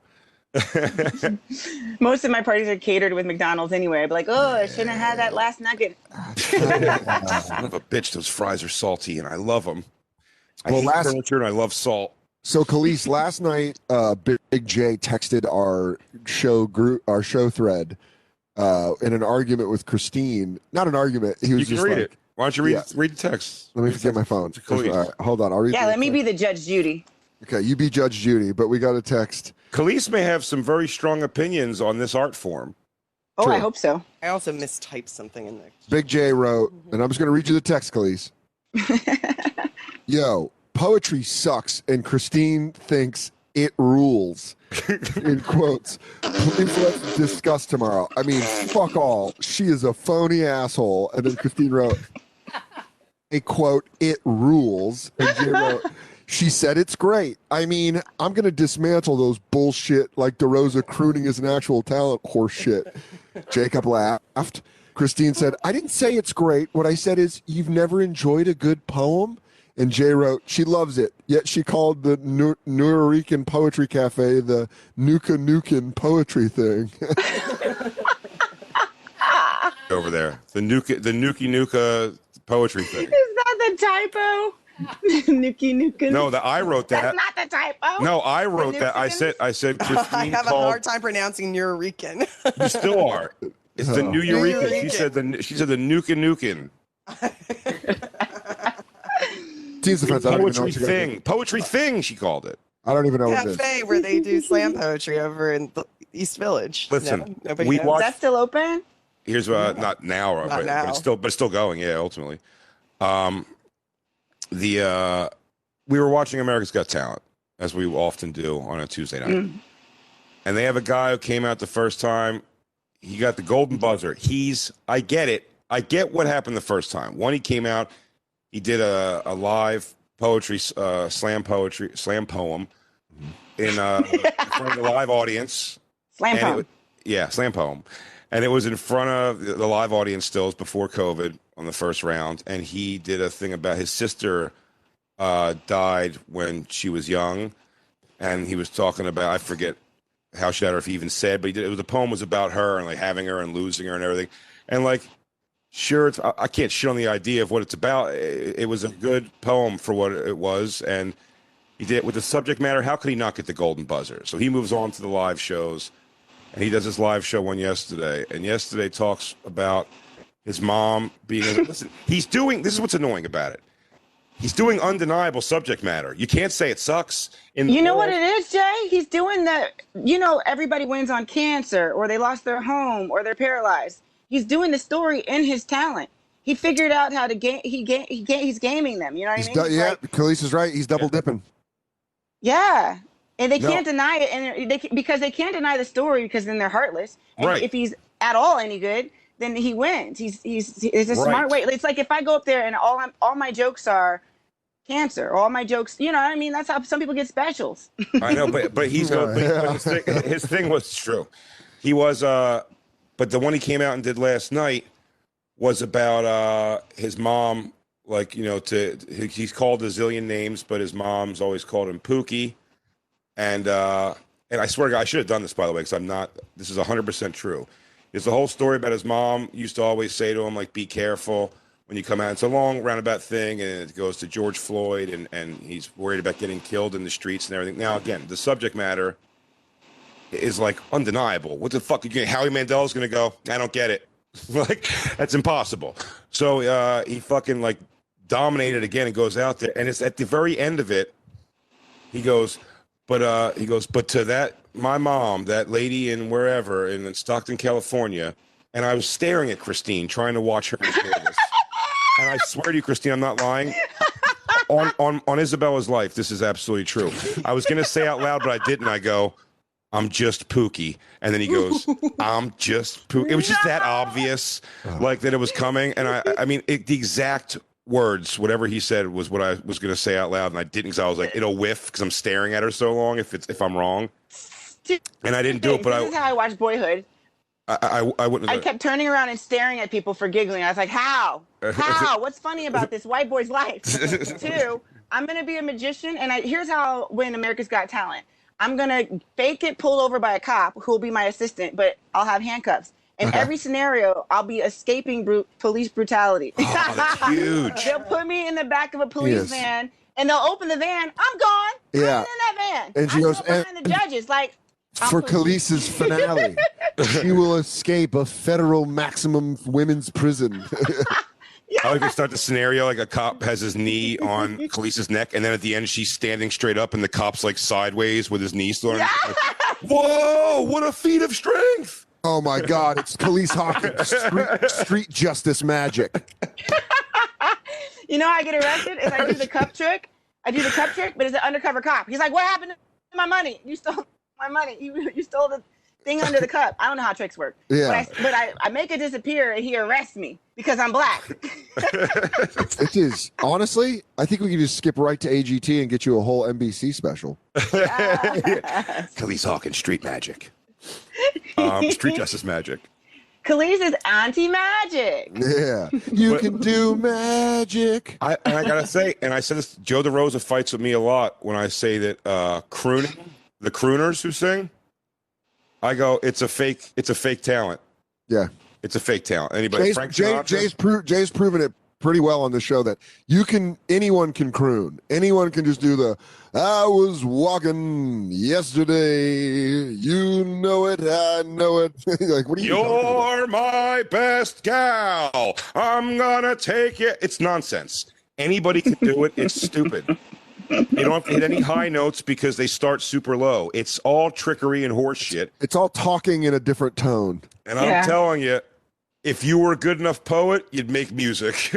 Most of my parties are catered with McDonald's anyway. I'd be like, oh, I shouldn't have had that last nugget. Son of a bitch, those fries are salty, and I love them. I Well, hate last- furniture and I love salt. So, Calise, last night, uh, Big Jay texted our show group, our show thread, uh, in an argument with Christine. Not an argument. He was You can just read like, it. Why don't you read Yeah. read the text? Let me get my phone. To Calise. All right, hold on. I'll read. Yeah, let me text. be the Judge Judy. Okay, you be Judge Judy, but we got a text. Calise may have some very strong opinions on this art form. Oh, True. I hope so. I also mistyped something in there. Big Jay wrote, and I'm just going to read you the text, Calise. Yo, poetry sucks, and Christine thinks it rules. In quotes. Please let's discuss tomorrow. I mean, fuck all. She is a phony asshole. And then Christine wrote, a quote, it rules. And Jay wrote, she said it's great. I mean, I'm going to dismantle those bullshit like DeRosa crooning is an actual talent horse shit. Jacob laughed. Christine said, I didn't say it's great. What I said is, you've never enjoyed a good poem? And Jay wrote, she loves it. Yet she called the Nu- Nuyorican Poetry Cafe the Nuka Nukin Poetry thing. over there. The nuka, the Nuki Nuka poetry thing. Is that the typo? Nuki Nuka. No, the I wrote that. That's that. not the typo. No, I wrote that. I said, I said, I Christine have a called. hard time pronouncing Nuyorican. You still are. It's the Oh. New Eureka. She Eureka. said the she said the Nuka Nukin Seems offense. I don't even know poetry what you guys thing. Poetry thing. She called it. I don't even know what it is. Cafe where they do slam poetry over in the East Village. Listen, No? Nobody we knows? watched- Is that still open? Here's uh, not now, Not but, but now. it's still but it's still going. Yeah, ultimately. Um, the uh, we were watching America's Got Talent as we often do on a Tuesday night, Mm. and they have a guy who came out the first time. He got the golden buzzer. He's I get it. I get what happened the first time. One, he came out. He did a, a live poetry uh, slam poetry slam poem in, uh, in front of the live audience. Slam And poem. wa- yeah, slam poem. And it was in front of the live audience stills before COVID on the first round. And he did a thing about his sister uh, died when she was young. And he was talking about, I forget how she died or if he even said, but he did, it was, the poem was about her and like having her and losing her and everything. And like, sure, I, I can't shit on the idea of what it's about. It, it was a good poem for what it was. And he did it with the subject matter. How could he not get the golden buzzer? So he moves on to the live shows, and he does his live show one yesterday. And yesterday talks about his mom being. listen, he's doing. This is what's annoying about it. He's doing undeniable subject matter. You can't say it sucks. In You know what it is, Jay? He's doing the, you know, everybody wins on cancer or they lost their home or they're paralyzed. He's doing the story in his talent. He figured out how to game. He game. He ga- He's gaming them. You know what He's I mean? du- yeah, like- Calise is right. He's double dipping. yeah. And they No. can't deny it, and they ca- because they can't deny the story because then they're heartless. And Right. if he's at all any good, then he wins. He's he's it's a Right. smart way. It's like if I go up there and all I'm, all my jokes are cancer, all my jokes, you know what I mean? That's how some people get specials. I know, but but he's going. But, but his, thing, his thing was true. He was. uh But the one he came out and did last night was about uh his mom. Like you know, to he's called a zillion names, but his mom's always called him Pookie. And uh and I swear to God, I should have done this by the way, because I'm not. This is 100 percent true. It's the whole story about his mom used to always say to him like, "Be careful." When you come out, it's a long roundabout thing, and it goes to George Floyd, and, and he's worried about getting killed in the streets and everything. Now, again, the subject matter is like undeniable. What the fuck? Again, Howie Mandel's gonna go? I don't get it. like that's impossible. So uh, he fucking like dominated again and goes out there, and it's at the very end of it. He goes, but uh, he goes, but to that my mom, that lady in wherever in Stockton, California, and I was staring at Christine, trying to watch her. and I swear to you, Christine, I'm not lying. on on on Isabella's life, this is absolutely true. I was gonna say out loud, but I didn't. I go, I'm just Pookie. And then he goes, I'm just Pookie. It was just that obvious, like that it was coming. And I, I mean, it, the exact words, whatever he said, was what I was going to say out loud, and I didn't because I was like, it'll whiff because I'm staring at her so long if it's if I'm wrong. And I didn't do it, but this is how I watched Boyhood. I, I, I wouldn't. I kept turning around and staring at people for giggling. I was like, "How? How? What's funny about this white boy's life?" Two, I'm gonna be a magician, and I here's how win America's Got Talent. I'm gonna fake it pulled over by a cop who will be my assistant, but I'll have handcuffs. In Okay. every scenario, I'll be escaping brute police brutality. Oh, that's huge. they'll put me in the back of a police Yes. van, and they'll open the van. I'm gone. Yeah. I'm in that van. And she I goes, behind and- the judges like. I'll For put you- Calise's finale, she will escape a federal maximum women's prison. Yeah. I like to start the scenario like a cop has his knee on Calise's neck, and then at the end she's standing straight up, and the cop's like sideways with his knee still. on her- like, Whoa! What a feat of strength! Oh my God! It's Calise Hawkins, street, street justice magic. You know, how I get arrested is I do the cup trick. I do the cup trick, but it's an undercover cop. He's like, "What happened to my money? You stole my money. You you stole the thing under the cup." I don't know how tricks work. Yeah. But I, but I, I make it disappear, and he arrests me because I'm black. It is honestly. I think we can just skip right to AGT and get you a whole NBC special. Calise Hawkins, street magic, um, street justice magic. Calise is anti-magic. Yeah, you But- can do magic. I, and I gotta say, and I said this, Joe DeRosa fights with me a lot when I say that uh, crooning, the crooners who sing, I go, it's a fake, it's a fake talent. Yeah. It's a fake talent. Anybody? Jay's, Frank Jay, Jay's, pro- Jay's proven it pretty well on the show that you can anyone can croon anyone can just do the i was walking yesterday you know it i know it like what are you? You're my best gal. I'm gonna take it. It's nonsense. Anybody can do it. It's stupid. You don't have to hit any high notes because they start super low. It's all trickery and horse shit. it's all talking in a different tone And Yeah. I'm telling you, if you were a good enough poet, you'd make music.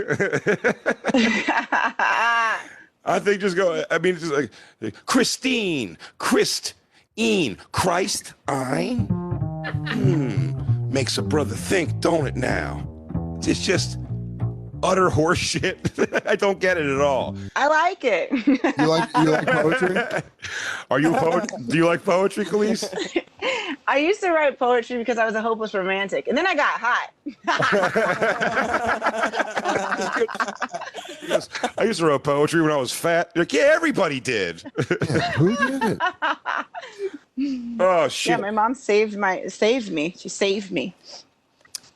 I think just go. I mean, it's just like Christine, Christ, Een, Christ, ein. Hmm, makes a brother think, don't it? Now, it's just utter horseshit. I don't get it at all. I like it. you like you like poetry Are you a poet? Do you like poetry, Calise? I used to write poetry because I was a hopeless romantic, and then I got hot. He goes, I used to write poetry when I was fat. Like, yeah, everybody did. Yeah, who did it oh Yeah, my mom saved my saved me. She saved me.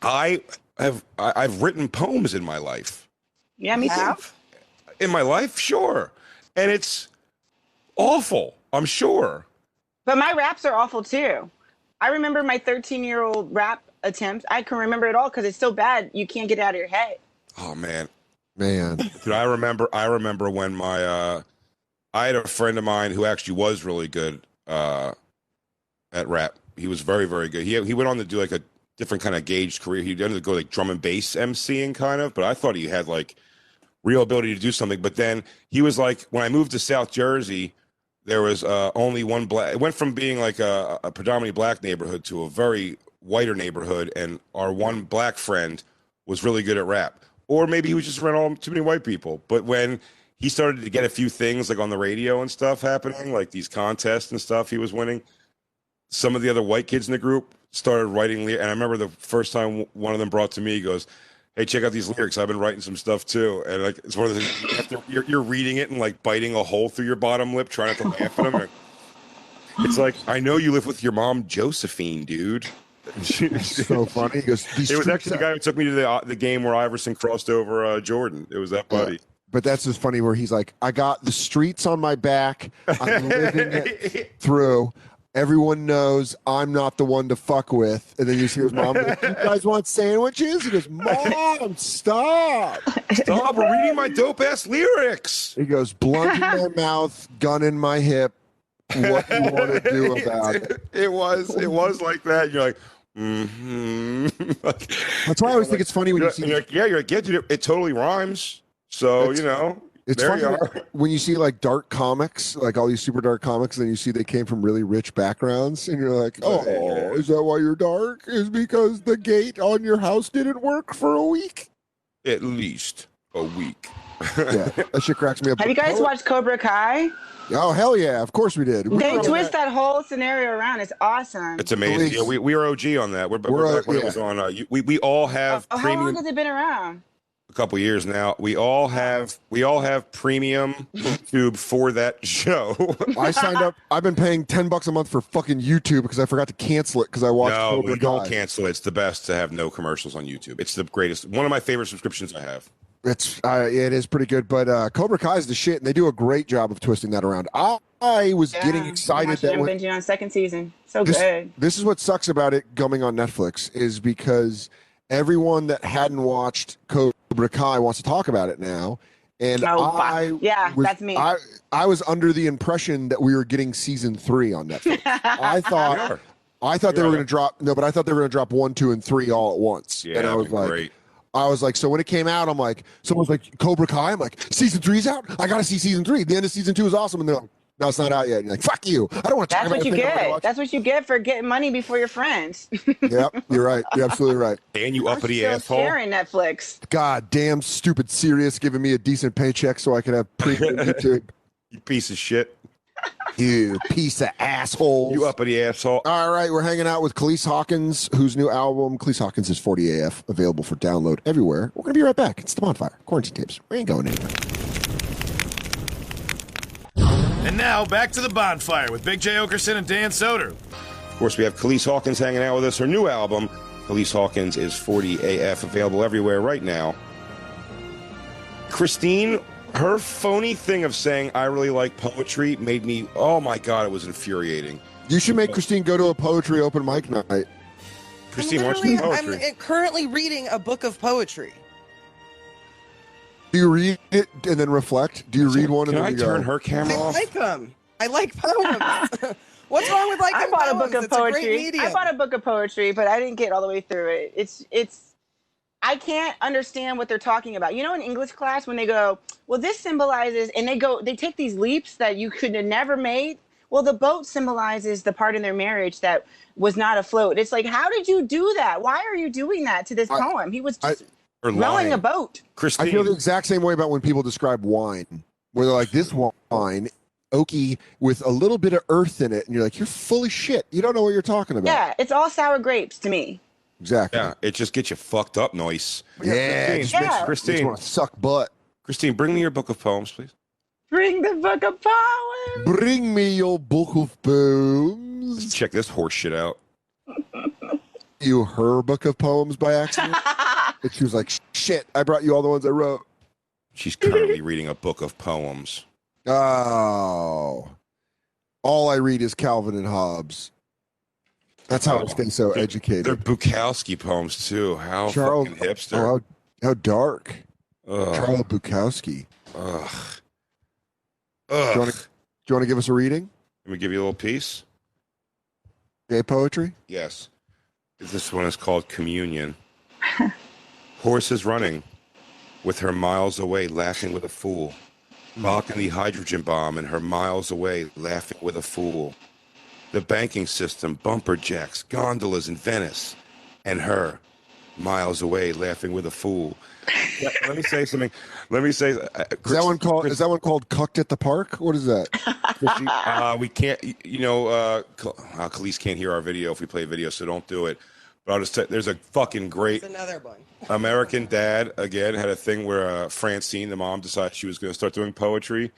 I have I, I've written poems in my life. Yeah, me too. In my life, sure, and it's awful. I'm sure. But my raps are awful too. I remember my 13 year old rap attempt. I can remember it all because it's so bad you can't get it out of your head. Oh man, man Dude, I remember. I remember when my uh, I had a friend of mine who actually was really good uh, at rap. He was very, very good. He he went on to do like a different kind of gauged career. He ended up go like drum and bass MCing kind of, but I thought he had like real ability to do something. But then he was like, when I moved to South Jersey, there was uh, only one black. It went from being like a, a predominantly black neighborhood to a very whiter neighborhood, and our one black friend was really good at rap. Or maybe he was just around all too many white people. But when he started to get a few things like on the radio and stuff happening, like these contests and stuff he was winning, some of the other white kids in the group started writing. And I remember the first time one of them brought to me, he goes, Hey, check out these lyrics. I've been writing some stuff too. And like, it's one of the things you have to- you're, you're reading it and like biting a hole through your bottom lip, trying not to laugh at them. It's like, I know you live with your mom, Josephine, dude. so funny he goes It was actually the guy who took me to the uh, the game where Iverson crossed over uh, Jordan. It was that buddy. But that's just funny where he's like, I got the streets on my back. I'm living it through. Everyone knows I'm not the one to fuck with. And then you see his mom, go, you guys want sandwiches? He goes, Mom, stop. Stop! Reading my dope ass lyrics. He goes, blunt in my mouth, gun in my hip. What do you want to do about it? It was it was like that. You're like, mm-hmm. Like, That's why I always think it's funny when you're, see like, yeah, you're like, yeah, dude, it, it totally rhymes. So you know, It's There funny you when you see like dark comics, like all these super dark comics, and then you see they came from really rich backgrounds, and you're like, oh, is that why you're dark? Is because the gate on your house didn't work for a week? At least a week. Yeah, that shit cracks me up. Have you guys watched Cobra Kai? Oh hell yeah! Of course we did. We They twist that- that whole scenario around. It's awesome. It's amazing. Yeah, we, we are OG on that. We're, we're, We're, back when uh, it was on. Uh, you, we we all have Oh, how long has it been around? A couple years now. We all have we all have premium YouTube for that show. I signed up. I've been paying ten bucks a month for fucking YouTube because I forgot to cancel it because I watched no, Cobra we don't Kai. cancel it. It's the best to have no commercials on YouTube. It's the greatest. One of my favorite subscriptions I have. It's uh, it is pretty good, but uh, Cobra Kai is the shit, and they do a great job of twisting that around. I, I was getting excited watching that and when, binging on second season. So this, good. this is what sucks about it coming on Netflix is because everyone that hadn't watched Cobra Kai wants to talk about it now, and Oh. I Yeah, was, that's me. I I was under the impression that we were getting season three on Netflix. I thought. are. I thought they We were going to drop no, but I thought they were going to drop one, two, and three all at once. Yeah, and I that'd was be like, great. I was like, so when it came out, I'm like, someone's like, Cobra Kai. I'm like, season three's out. I got to see season three. The end of season two is awesome. And they're like, no, it's not out yet. And you're like, fuck you. I don't want to talk That's about what you the thing I'm gonna get. That's what you get for getting money before your friends. Yep, you're right. You're absolutely right. And you I'm uppity still asshole. sharing Netflix. God damn, stupid serious, giving me a decent paycheck so I can have premium YouTube. You piece of shit. You piece of asshole. You uppity asshole. All right, we're hanging out with Calise Hawkins, whose new album, Calise Hawkins is 40 AF, available for download everywhere. We're going to be right back. It's the bonfire. Quarantine tapes. We ain't going anywhere. And now back to the bonfire with Big Jay Oakerson and Dan Soder. Of course, we have Calise Hawkins hanging out with us. Her new album, Calise Hawkins, is 40 AF, available everywhere right now. Christine, her phony thing of saying I really like poetry made me, oh my God, it was infuriating. You should make Christine go to a poetry open mic night. Christine, I'm what's your poetry? I'm currently reading a book of poetry. Do you read it and then reflect? Do you read one Can and I then you turn go, her camera I off? like them. I like poems. What's wrong with liking I bought a book of It's poetry. I bought a book of poetry, but I didn't get all the way through it. It's it's I can't understand what they're talking about. You know, in English class when they go, "Well, this symbolizes," and they go, they take these leaps that you could have never made. Well, the boat symbolizes the part in their marriage that was not afloat. It's like, how did you do that? Why are you doing that to this I- poem? He was I- just Or rowing lying. a boat. Christine, I feel the exact same way about when people describe wine, where they're like, this wine, oaky, with a little bit of earth in it. And you're like, you're full of shit. You don't know what you're talking about. Yeah, it's all sour grapes to me. Exactly. yeah, it just gets you fucked up, noise. Yeah, it just Yeah. Christine, want to suck butt. Christine, bring me your book of poems, please. Bring the book of poems. Bring me your book of poems. Check this horse shit out. You her book of poems by accident? and she was like, shit, I brought you all the ones I wrote. She's currently reading a book of poems. Oh. All I read is Calvin and Hobbes. That's how I stay so educated. They're. Bukowski poems too. How Charles- fucking hipster. Oh, how, how dark. Ugh. Charles Bukowski. Ugh. Do you Ugh. want to do you want to give us a reading? Let me give you a little piece. Gay poetry? Yes. This one is called Communion. Horse is running with her miles away, laughing with a fool. Mocking the hydrogen bomb and her miles away, laughing with a fool. The banking system, bumper jacks, gondolas in Venice, and her miles away, laughing with a fool. Let, let me say something. Let me say. Uh, Is that one called is that one called Cucked at the Park? What is that? Uh, we can't, you know, uh, uh, Calise can't hear our video if we play video, so don't do it. But I'll just tell there's a fucking great another one. American dad, again, had a thing where uh, Francine, the mom, decided she was going to start doing poetry.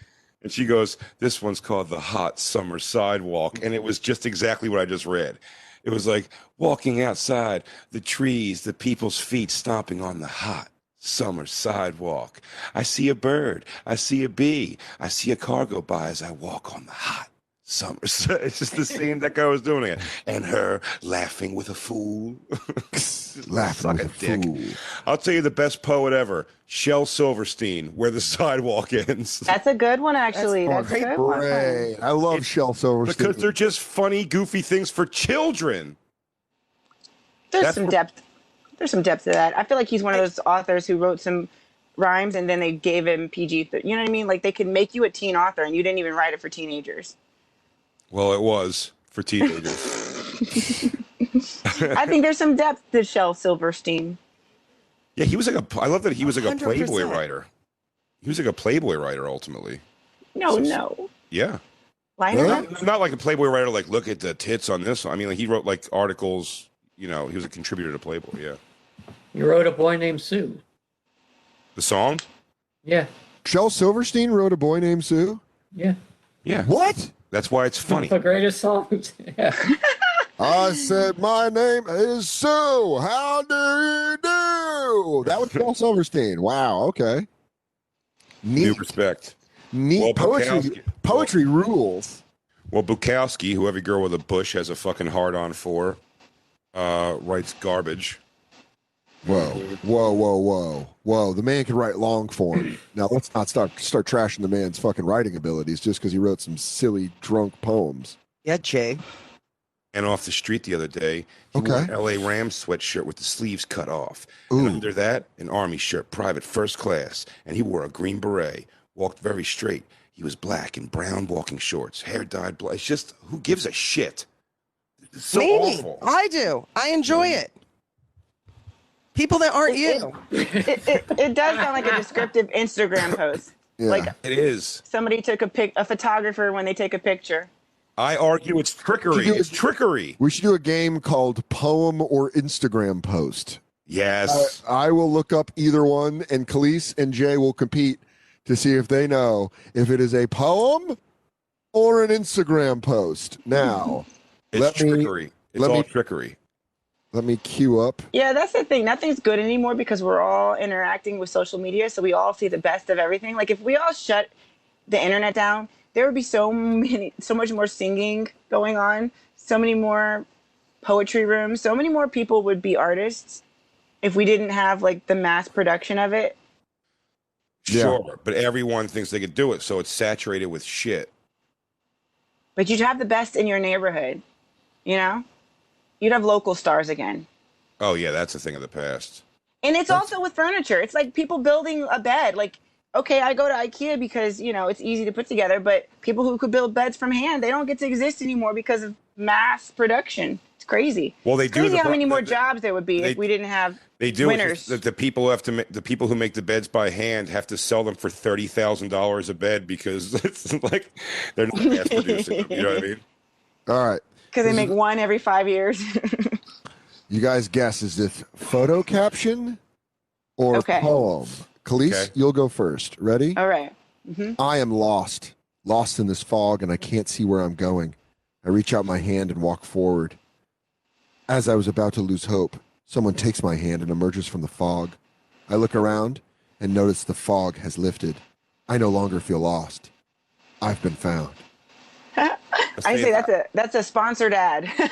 And she goes, This one's called The Hot Summer Sidewalk. And it was just exactly what I just read. It was like walking outside, the trees, the people's feet stomping on the hot summer sidewalk. I see a bird. I see a bee. I see a car go by as I walk on the hot summer. It's just the same that guy was doing it. And her laughing with a fool. Laughing Suck with a a dick. fool. I'll tell you the best poet ever, Shel Silverstein, Where the Sidewalk Ends. That's a good one, actually. That's, a good one. I love Shel Silverstein. because they're just funny, goofy things for children. There's That's some what- depth. There's some depth to that. I feel like he's one of those authors who wrote some rhymes and then they gave him PG. th- You know what I mean? Like they could make you a teen author and you didn't even write it for teenagers. Well, it was for teenagers. I think there's some depth to Shel Silverstein. yeah, he was like a. I love that he was like a 100%. Playboy writer. He was like a Playboy writer ultimately. No, no. Yeah. Liner Really? Not, not like a Playboy writer, like look at the tits on this. one. I mean, like he wrote like articles. You know, he was a contributor to Playboy. Yeah. You wrote a boy named Sue. The song. Yeah, Shel Silverstein wrote a boy named Sue. yeah. Yeah. What? That's why it's funny. The greatest songs. yeah. I said my name is Sue. How do you do? That was Shel Silverstein. Wow. Okay. New respect. Neat Well, poetry. Bukowski- Poetry rules. Well, Bukowski, who every girl with a bush has a fucking hard on for, uh, writes garbage. Whoa, whoa, whoa, whoa, whoa! The man can write long form. Now let's not start start trashing the man's fucking writing abilities just because he wrote some silly drunk poems. Yeah, Jay. And off the street the other day, he wore an LA Rams sweatshirt with the sleeves cut off. And under that, an army shirt, private first class. And he wore a green beret, walked very straight. He was black in brown walking shorts, hair dyed black. It's just, who gives a shit? It's so Maybe. awful. I do. I enjoy it. People that aren't you. It, it, it does sound like a descriptive Instagram post. Yeah. Like It is. somebody took a pic, a photographer when they take a picture. I argue it's trickery. Do- It's trickery. we should do a game called Poem or Instagram Post. Yes. I, I will look up either one, and Calise and Jay will compete to see if they know if it is a poem or an Instagram post. Now, it's let me- trickery. it's let all me- trickery. Let me cue up. Yeah, that's the thing. Nothing's good anymore because we're all interacting with social media, so we all see the best of everything. Like if we all shut the internet down, there would be so many, so much more singing going on, so many more poetry rooms, so many more people would be artists if we didn't have like the mass production of it. Yeah. Sure. But everyone thinks they could do it. So it's saturated with shit. But you'd have the best in your neighborhood, you know? You'd have local stars again. Oh, yeah. That's a thing of the past. And it's also with furniture. It's like people building a bed. Like, okay, I go to IKEA because, you know, it's easy to put together, but people who could build beds from hand, they don't get to exist anymore because of mass production. It's crazy. Well, they It's do. crazy the how pro- many more the- jobs there would be they- if we didn't have They do. Winners. just that the people who have to make the people who make the beds by hand have to sell them for thirty thousand dollars a bed because it's like they're not mass producing them. You know what I mean? All right. Because they make one every five years. You guys guess is this photo caption or Okay. poem? Calise, Okay. you'll go first. Ready? All right. hmm I am lost, lost in this fog, and I can't see where I'm going. I reach out my hand and walk forward. As I was about to lose hope, someone takes my hand and emerges from the fog. I look around and notice the fog has lifted. I no longer feel lost. I've been found. I say that's a that's a sponsored ad.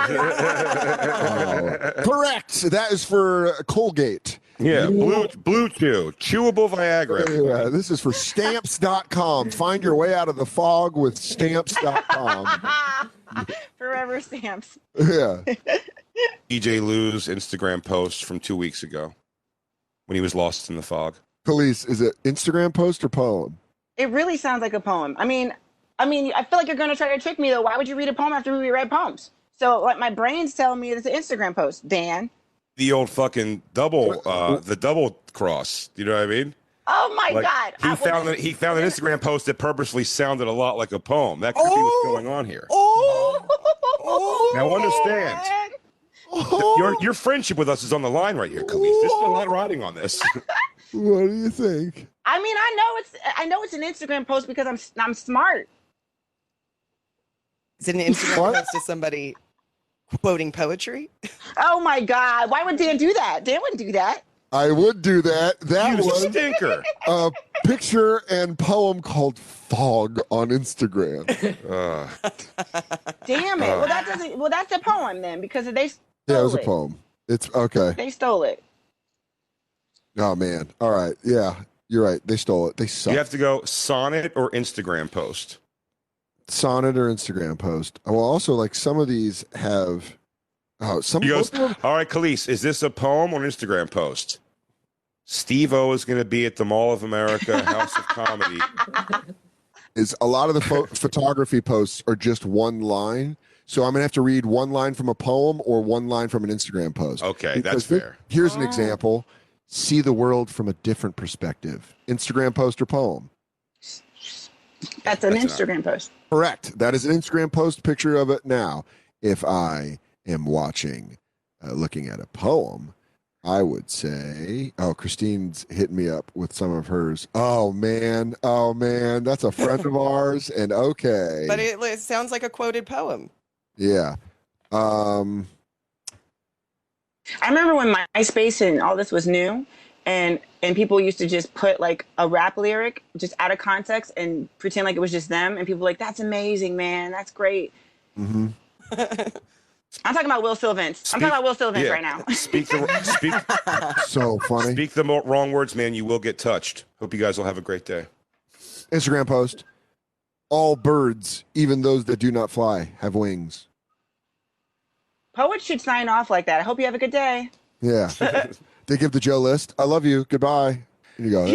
Oh, correct. That is for Colgate. Yeah. Blue Blue Chew, chewable Viagra. Yeah, this is for stamps.com. Find your way out of the fog with stamps.com. Forever stamps. Yeah. EJ Lou's Instagram post from two weeks ago when he was lost in the fog. Calise, is it Instagram post or poem? It really sounds like a poem. I mean, I mean, I feel like you're going to try to trick me though. Why would you read a poem after we read poems? So, like, my brain's telling me it's an Instagram post. Dan. The old fucking double, uh, the double cross. You know what I mean? Oh my Like, God. He I- found that he found an Instagram post that purposely sounded a lot like a poem. That could be what's going on here. Oh. Now understand. Your your friendship with us is on the line right here, Calise. There's a lot riding on this. What do you think? I mean, I know it's I know it's an Instagram post because I'm I'm smart. Is it an Instagram post to somebody quoting poetry? Oh my God. Why would Dan do that? Dan wouldn't do that. I would do that. That You was stinker. a picture and poem called Fog on Instagram. Uh, Damn it. Uh. well, that doesn't. Well, that's a poem then because they stole Yeah, it was a poem. It's okay. They stole it. Oh man. All right. Yeah, you're right. They stole it. They suck. you have to go sonnet or Instagram post. Sonnet or Instagram post. Well, also like some of these have. Oh, some. He most goes, of them- All right, Calise, is this a poem or an Instagram post? Steve O is going to be at the Mall of America House of Comedy. Is a lot of the pho- photography posts are just one line. So I'm gonna have to read one line from a poem or one line from an Instagram post. Okay, that's Because thi- fair. Here's an ah. example: see the world from a different perspective. Instagram post or poem. That's an That's not- Instagram post. Correct. That is an Instagram post picture of it now. If I am watching, uh, looking at a poem, I would say, oh, Christine's hitting me up with some of hers. Oh, man. Oh, man. That's a friend of ours. And okay. But it, it sounds like a quoted poem. yeah. Um, I remember when MySpace and all this was new, and and people used to just put like a rap lyric just out of context and pretend like it was just them, and people were like, "That's amazing, man. That's great." mhm. I'm talking about Will Sylvince. I'm talking about Will Sylvince yeah. right now. Speak the speak So funny. speak the mo- wrong words, man. You will get touched. Hope you guys will have a great day. Instagram post. All birds, even those that do not fly, have wings. Poets should sign off like that. I hope you have a good day. Yeah. They give the Joe list. I love you. Goodbye. And you go,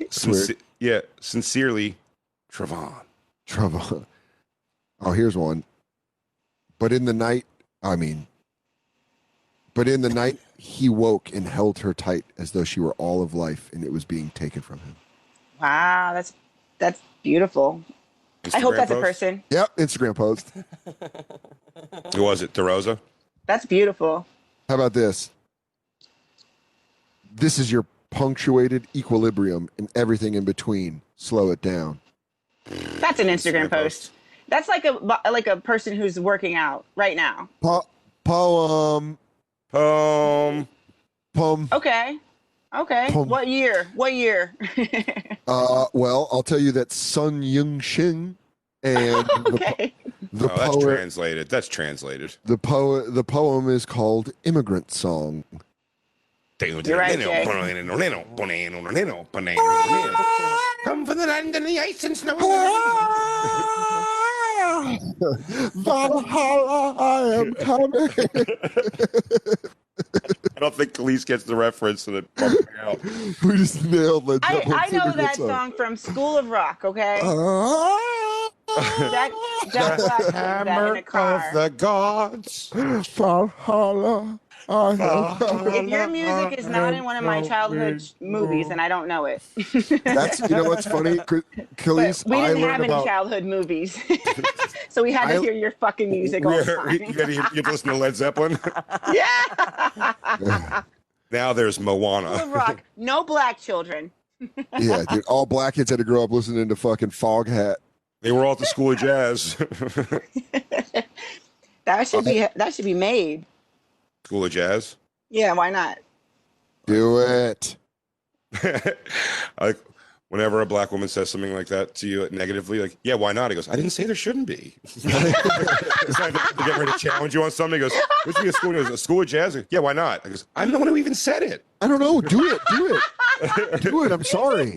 That's weird. Yeah, sincerely, Travon. Travon. Oh, here's one. But in the night, I mean, but in the night, he woke and held her tight as though she were all of life and it was being taken from him. wow, that's that's beautiful. I hope Instagram that's a person. Yep, Instagram post. Who was it? DeRosa? That's beautiful. How about this? This is your punctuated equilibrium and everything in between. Slow it down. That's an Instagram Instagram post. That's like a like a person who's working out right now. Po- poem. Um, Poem. Okay. Okay. Pum. What year? What year? Uh, well, I'll tell you that Sun Yung Shing and the, okay. the oh, that's translated. That's translated. The poet, the poem is called "Immigrant Song." You're right, Come from the land and the ice and snow. Valhalla, I am coming. I don't think Calise gets the reference to the bumped me we just nailed Led I, I know that song from School of Rock, okay? Jack, Jack Black sings that in a car. the gods. Valhalla, I am. If your music is not in one of my childhood movies, and I don't know it. That's you know what's funny, K- But we I didn't learned have any about childhood movies, so we had to I- hear your fucking music all the you time. gotta, you listen to Led Zeppelin. yeah, now there's School of Moana. Rock. No black children. yeah, dude. All black kids had to grow up listening to fucking Foghat. They were all at the School of Jazz. That should be that should be made. School of Jazz. Yeah, why not? Do it. like whenever a black woman says something like that to you negatively, like, yeah, why not? He goes, I didn't say there shouldn't be. it's like to get ready to challenge you on something. He goes, Where's be a school? He goes, a school of jazz? I go, yeah, why not? I goes, I'm the one who even said it. I don't know. Do it. Do it. Do it. I'm sorry.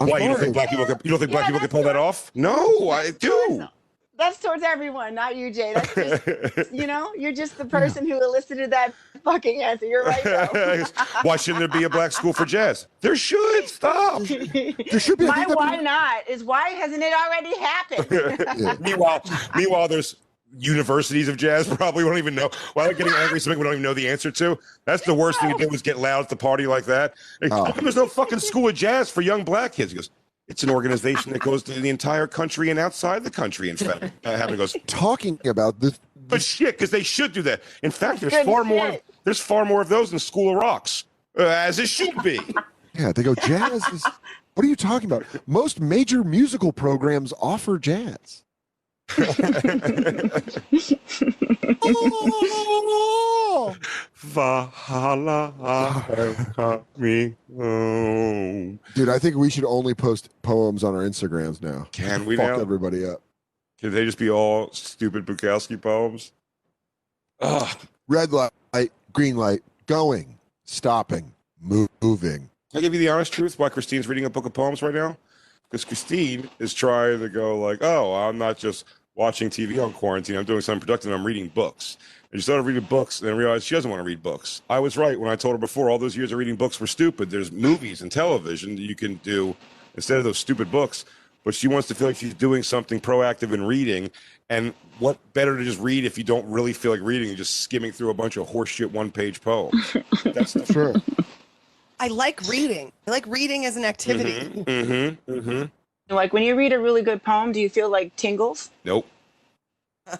I'm why you don't think black people can, you don't think black Yeah, people can pull that off? No, I do. That's towards everyone, not you, Jay. That's just you know, you're just the person who elicited that fucking answer. You're right though. why shouldn't there be a black school for jazz? There should. Stop. There should be. I My think why be- not is why hasn't it already happened? Yeah. meanwhile, meanwhile, there's universities of jazz. Probably we don't even know. Why are we getting angry? Something we don't even know the answer to. That's the worst thing to do is get loud at the party like that. Oh. There's no fucking school of jazz for young black kids? He goes, it's an organization that goes to the entire country and outside the country. In fact, uh, Having goes, Talking about this. but shit, because they should do that. In fact, there's Good far more. There's far more of those in School of Rocks, uh, as it should be. Yeah, they go jazz. Is, what are you talking about? Most major musical programs offer jazz. Valhalla, I'm coming home. Dude, I think we should only post poems on our Instagrams now. Can we Fuck now? everybody up. Can they just be all stupid Bukowski poems? Ugh. Red light, green light, going, stopping, mo- moving. Can I give you the honest truth why Christine's reading a book of poems right now? Because Christine is trying to go like, oh, I'm not just watching TV on quarantine. I'm doing something productive. I'm reading books. And she started reading books, and then realized she doesn't want to read books. I was right when I told her before. All those years of reading books were stupid. There's movies and television that you can do instead of those stupid books. But she wants to feel like she's doing something proactive in reading. And what better to just read if you don't really feel like reading and just skimming through a bunch of horseshit one page poems? That's the Sure. I like reading. I like reading as an activity. Mm-hmm. Mm-hmm. Like when you read a really good poem, do you feel like tingles? Nope.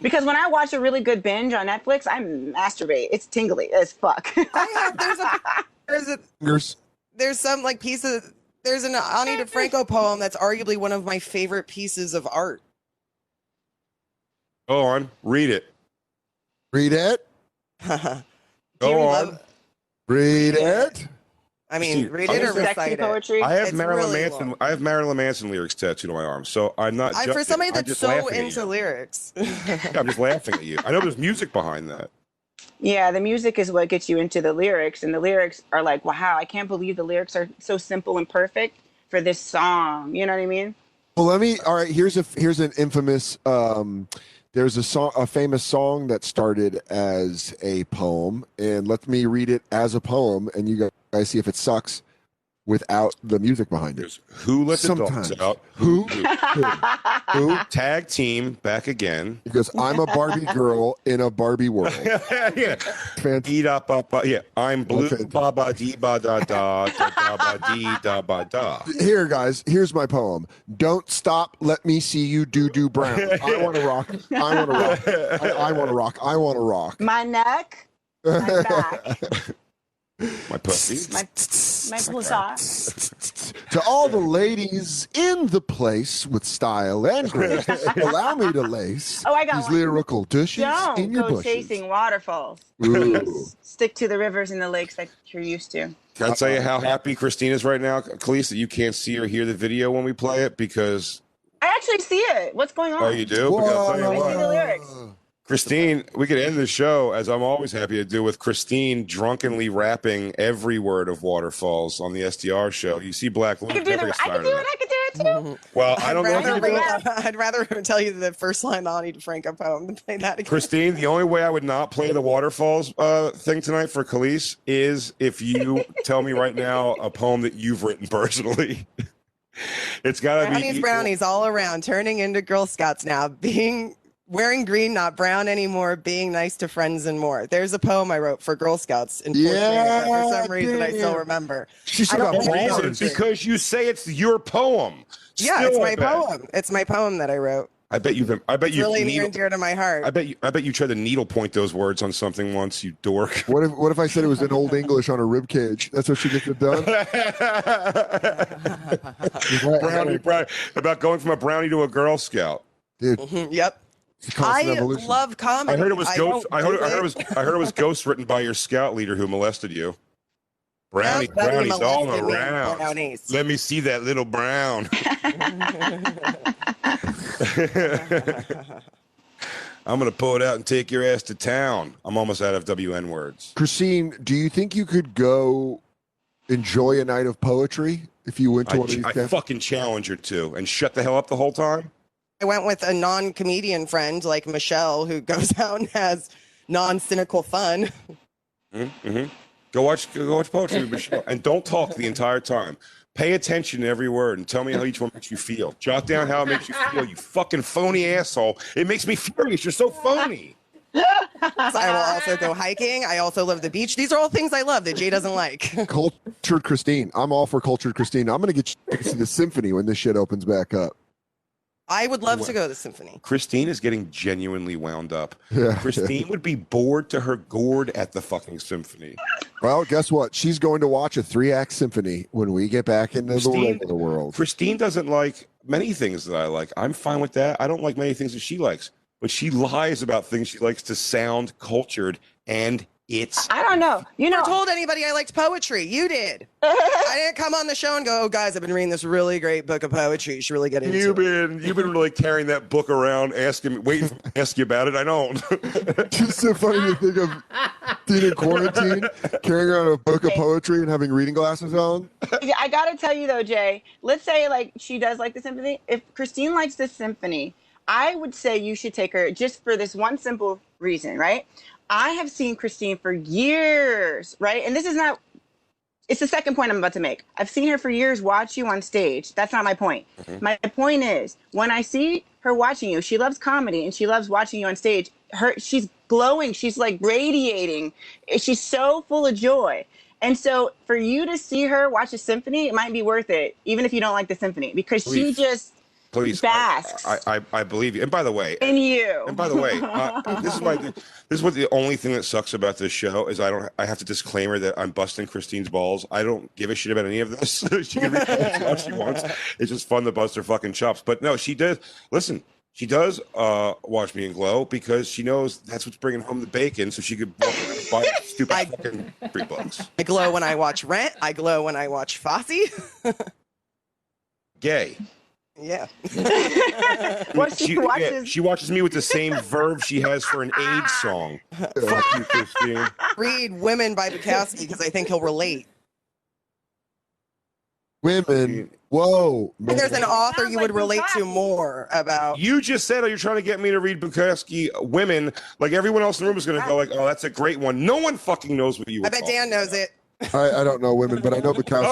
Because when I watch a really good binge on Netflix, I masturbate. It's tingly as fuck. I have there's a there's a Fingers. there's some like piece of there's an Ani DiFranco poem that's arguably one of my favorite pieces of art. Go on. Read it. Read it. Go on. love- Read it. I mean, See, read it or was- Sexy it. poetry. I have It's Marilyn really Manson. long. I have Marilyn Manson lyrics tattooed on my arm, so I'm not. I, for somebody that's so into lyrics. Yeah, I'm just laughing at you. I know there's music behind that. Yeah, the music is what gets you into the lyrics, and the lyrics are like, wow, I can't believe the lyrics are so simple and perfect for this song. You know what I mean? Well, let me. All right, here's a here's an infamous. Um, there's a song, a famous song that started as a poem, and let me read it as a poem, and you guys see if it sucks without the music behind it. Who let the Sometimes. dogs out? Who? Who? Who? Tag team back again. Because I'm a Barbie girl in a Barbie world. yeah. Fant- Dee da ba ba. Yeah, I'm blue. Okay. Ba ba dee ba da da da da ba dee da ba da. Here, guys. Here's my poem. Don't stop. Let me see you do do brown. I want to rock. I want to rock. I, I want to rock. I want to rock. My neck, my back, My pussy. my my pussy. to all the ladies in the place with style and grace, allow me to lace Oh, I got these one. lyrical dishes Don't in your go bushes. chasing waterfalls. Stick to the rivers and the lakes that you're used to. Can I tell you how happy Christine is right now, Calise, that you can't see or hear the video when we play it because I actually see it. What's going oh, on? oh you do? Because I'll tell you I see the lyrics. Christine, we could end the show as I'm always happy to do with Christine drunkenly rapping every word of Waterfalls on the SDR show. You see Black I Luke, can do never the, I can do it. I can do it too. Well, I I'd don't know if you can do it. I'd rather tell you the first line of Ani DiFranco poem than play that again. Christine, the only way I would not play the Waterfalls uh, thing tonight for Calise is if you tell me right now a poem that you've written personally. it's got to be. brownies, brownies all around, turning into Girl Scouts now, being wearing green, not brown anymore, being nice to friends and more. There's a poem I wrote for Girl Scouts in fourth grade for some reason I still remember. She still I got don't Reason, because you say it's your poem. Yeah, Still, it's my poem. It's my poem that I wrote. I bet you've. I bet It's you. really near needle, and dear to my heart. I bet you. I bet you tried to needle point those words on something once. You dork. What if what if I said it was in Old English on a rib cage? That's what she gets it done. brownie, brownie, about going from a brownie to a Girl Scout. Dude, Mhm, yep. It's a constant I evolution. love comedy. I heard it was ghost. I heard, I heard it was. I heard it was ghost written by your scout leader who molested you. Brownie, Yep, that brownies all molested me, around. brownies. Let me see that little brown. I'm gonna pull it out and take your ass to town. I'm almost out of WN words. Christine, do you think you could go enjoy a night of poetry if you went to I, one of these I fucking challenge her to and shut the hell up the whole time. I went with a non-comedian friend like Michelle, who goes out and has non-cynical fun. Mm-hmm. Go watch. Go watch poetry with Michelle, and don't talk the entire time. Pay attention to every word and tell me how each one makes you feel. Jot down how it makes you feel. You fucking phony asshole. It makes me furious. You're so phony. I will also go hiking. I also love the beach. These are all things I love that Jay doesn't like. Cultured Christine. I'm all for cultured Christine. I'm gonna get you to see the symphony when this shit opens back up. I would love to go to the symphony. Christine is getting genuinely wound up. Yeah. Christine would be bored to her gourd at the fucking symphony. Well, guess what? She's going to watch a three act symphony when we get back into the Christine- regular world. Christine doesn't like many things that I like. I'm fine with that. I don't like many things that she likes, but she lies about things she likes to sound cultured, and it's I don't know. You know, Never told anybody I liked poetry. You did. I didn't come on the show and go, "Oh, guys, I've been reading this really great book of poetry. You should really get into You've it." been you've been really carrying that book around, asking, waiting for me to ask you about it. I don't. It's so funny to think of being in quarantine, carrying around a book of poetry and having reading glasses on. I gotta tell you though, Jay. Let's say like she does like the symphony. If Christine likes the symphony, I would say you should take her just for this one simple reason, right? I have seen Christine for years, right? And this is not it's the second point I'm about to make. I've seen her for years watch you on stage. That's not my point. Mm-hmm. My point is when I see her watching you, she loves comedy and she loves watching you on stage. Her she's glowing, she's like radiating. She's so full of joy. And so for you to see her watch a symphony, it might be worth it, even if you don't like the symphony, because she just Please, basks I, I, I believe you. And by the way, in you. And by the way, uh, this is my this is what the only thing that sucks about this show is I don't I have to disclaimer that I'm busting Christine's balls. I don't give a shit about any of this. she can read much she wants. It's just fun to bust her fucking chops. But no, she does. Listen, she does uh, watch me and glow because she knows that's what's bringing home the bacon, so she could buy stupid I- fucking free books. I glow when I watch Rent. I glow when I watch Fosse. Gay. Yeah. Well, she, She, yeah, watches she watches me with the same verve she has for an AIDS song. Fuck you, Christine. Read Women by Bukowski because I think he'll relate. Women. Whoa. And there's an author you would like relate to more about. You just said, "Oh, you're trying to get me to read Bukowski Women." Like everyone else in the room is going to go, "Like, oh, that's a great one." No one fucking knows what you. Were I bet Dan knows it. I, I don't know women, but I know Bukowski.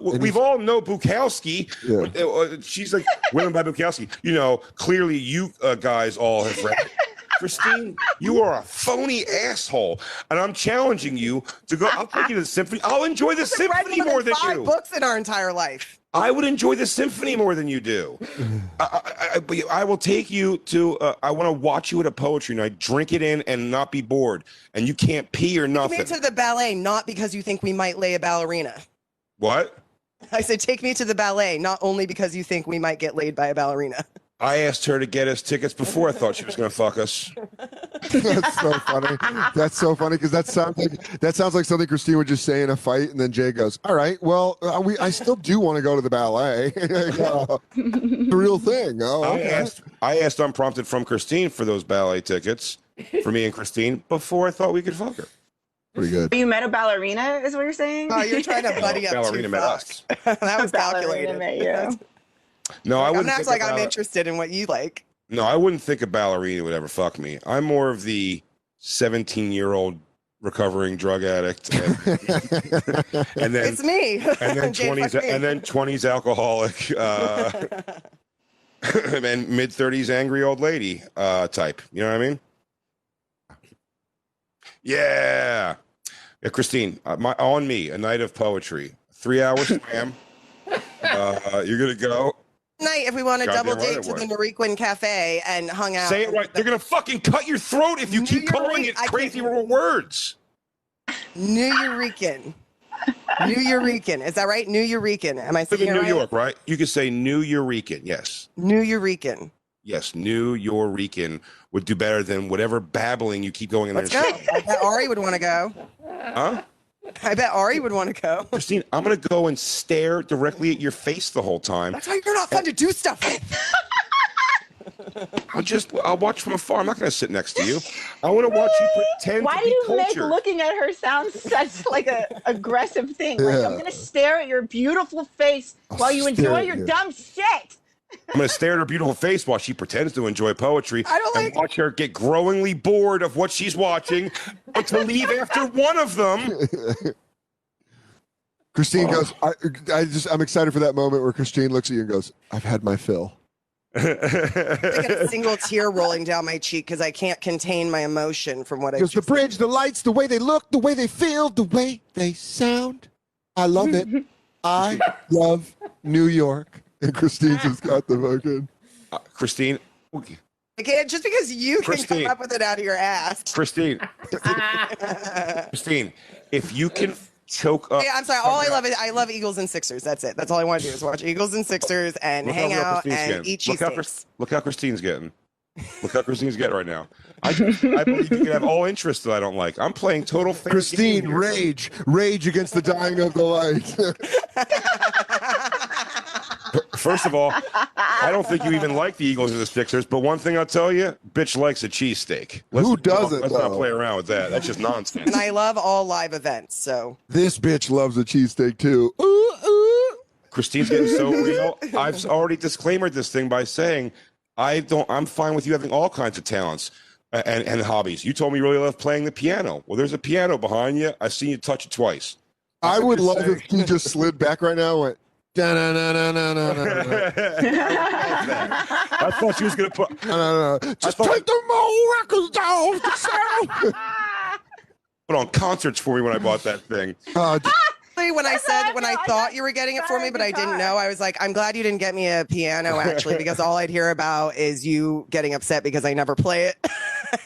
Oh, we've all know Bukowski. Yeah. uh, uh, She's like women by Bukowski. You know, clearly you uh, guys all have read. It. Christine, you are a phony asshole, and I'm challenging you to go. I'll take you to the symphony. I'll enjoy the symphony more more than than five you. books in our entire life. I would enjoy the symphony more than you do. I, I, I, I will take you to. Uh, I want to watch you at a poetry night, drink it in, and not be bored. And you can't pee or nothing. Take nothing. me to the ballet, not because you think we might lay a ballerina. what? I said, take me to the ballet, not only because you think we might get laid by a ballerina. I asked her to get us tickets before I thought she was going to fuck us. That's so funny. That's so funny because that sounds like that sounds like something Christine would just say in a fight, and then Jay goes, "All right, well, uh, we I still do want to go to the ballet. Uh, the real thing. Oh, I asked. I asked unprompted from Christine for those ballet tickets for me and Christine before I thought we could fuck her. pretty good. you met a ballerina, is what you're saying? Oh, you're trying to buddy up Ballerina too met fast. us. that was ballerina calculated. met you. No, I I'm wouldn't. not think like I'm interested in what you like. No, I wouldn't think a ballerina would ever fuck me. I'm more of the 17 year old recovering drug addict, and, and then It's me. and then twenties fuck and then twenties alcoholic uh and mid thirties angry old lady uh type. You know what I mean? Yeah. Yeah, Christine, uh, my on me, a night of poetry. Three hours slam. uh you're gonna go. Night if we want to Goddamn double right date to the. Norwegian Cafe and hung out. Say it right. They're gonna fucking cut your throat if you New keep calling it I crazy words. New Eurekan. New Eurekan. Is that right? New Eurekan. Am I Live saying in it New right? York, right? You could say New Eurekan. Yes. New Eurekan. Yes, New Eurekan would do better than whatever babbling you keep going in Let's there. go. I bet Ari would want to go. Huh? I bet Ari would want to go. Christine, I'm gonna go and stare directly at your face the whole time. That's why you're not fun to do stuff with. I'll just I'll watch from afar. I'm not gonna sit next to you. I want to watch you pretend Why to be do be you make looking at her sound such like a aggressive thing? Like I'm gonna stare at your beautiful face I'll while you enjoy your you. dumb shit. I'm gonna stare at her beautiful face while she pretends to enjoy poetry I don't and like- watch her get growingly bored of what she's watching, but to leave after one of them. Christine oh. goes, I, I just I'm excited for that moment where Christine looks at you and goes, "I've had my fill." I got a single tear rolling down my cheek because I can't contain my emotion from what I Because the just bridge, the lights, the way they look, the way they feel, the way they sound. I love it. I love New York. And Christine just got the fucking. Uh, Christine, I can't just because you can Christine. come up with it out of your ass. Christine, Christine, if you can choke up. Yeah, I'm sorry. All I love is I love Eagles and Sixers. That's it. That's all I want to do is watch Eagles and Sixers and Look hang how out Christine's and getting. eat look how, look how Christine's getting. Look how Christine's getting right now. I, I believe you can have all interests that I don't like. I'm playing total fair Christine, rage, rage against the dying of the light. First of all, I don't think you even like the Eagles or the Sixers. But one thing I'll tell you, bitch likes a cheesesteak. Let's- Who doesn't, Let's not play around with that. That's just nonsense. and I love all live events. So this bitch loves a cheesesteak too. Ooh, ooh. Christine's getting so real. I've already disclaimed this thing by saying I don't. I'm fine with you having all kinds of talents and and hobbies. You told me you really love playing the piano. Well, there's a piano behind you. I've seen you touch it twice. I would love saying. if he just slid back right now and went. I thought she was gonna put. No, Just thought- take the mole records down. the sound. put on concerts for me when I bought that thing. Uh, When I said when I thought you were getting it for me, but I didn't know, I was like, I'm glad you didn't get me a piano actually, because all I'd hear about is you getting upset because I never play it.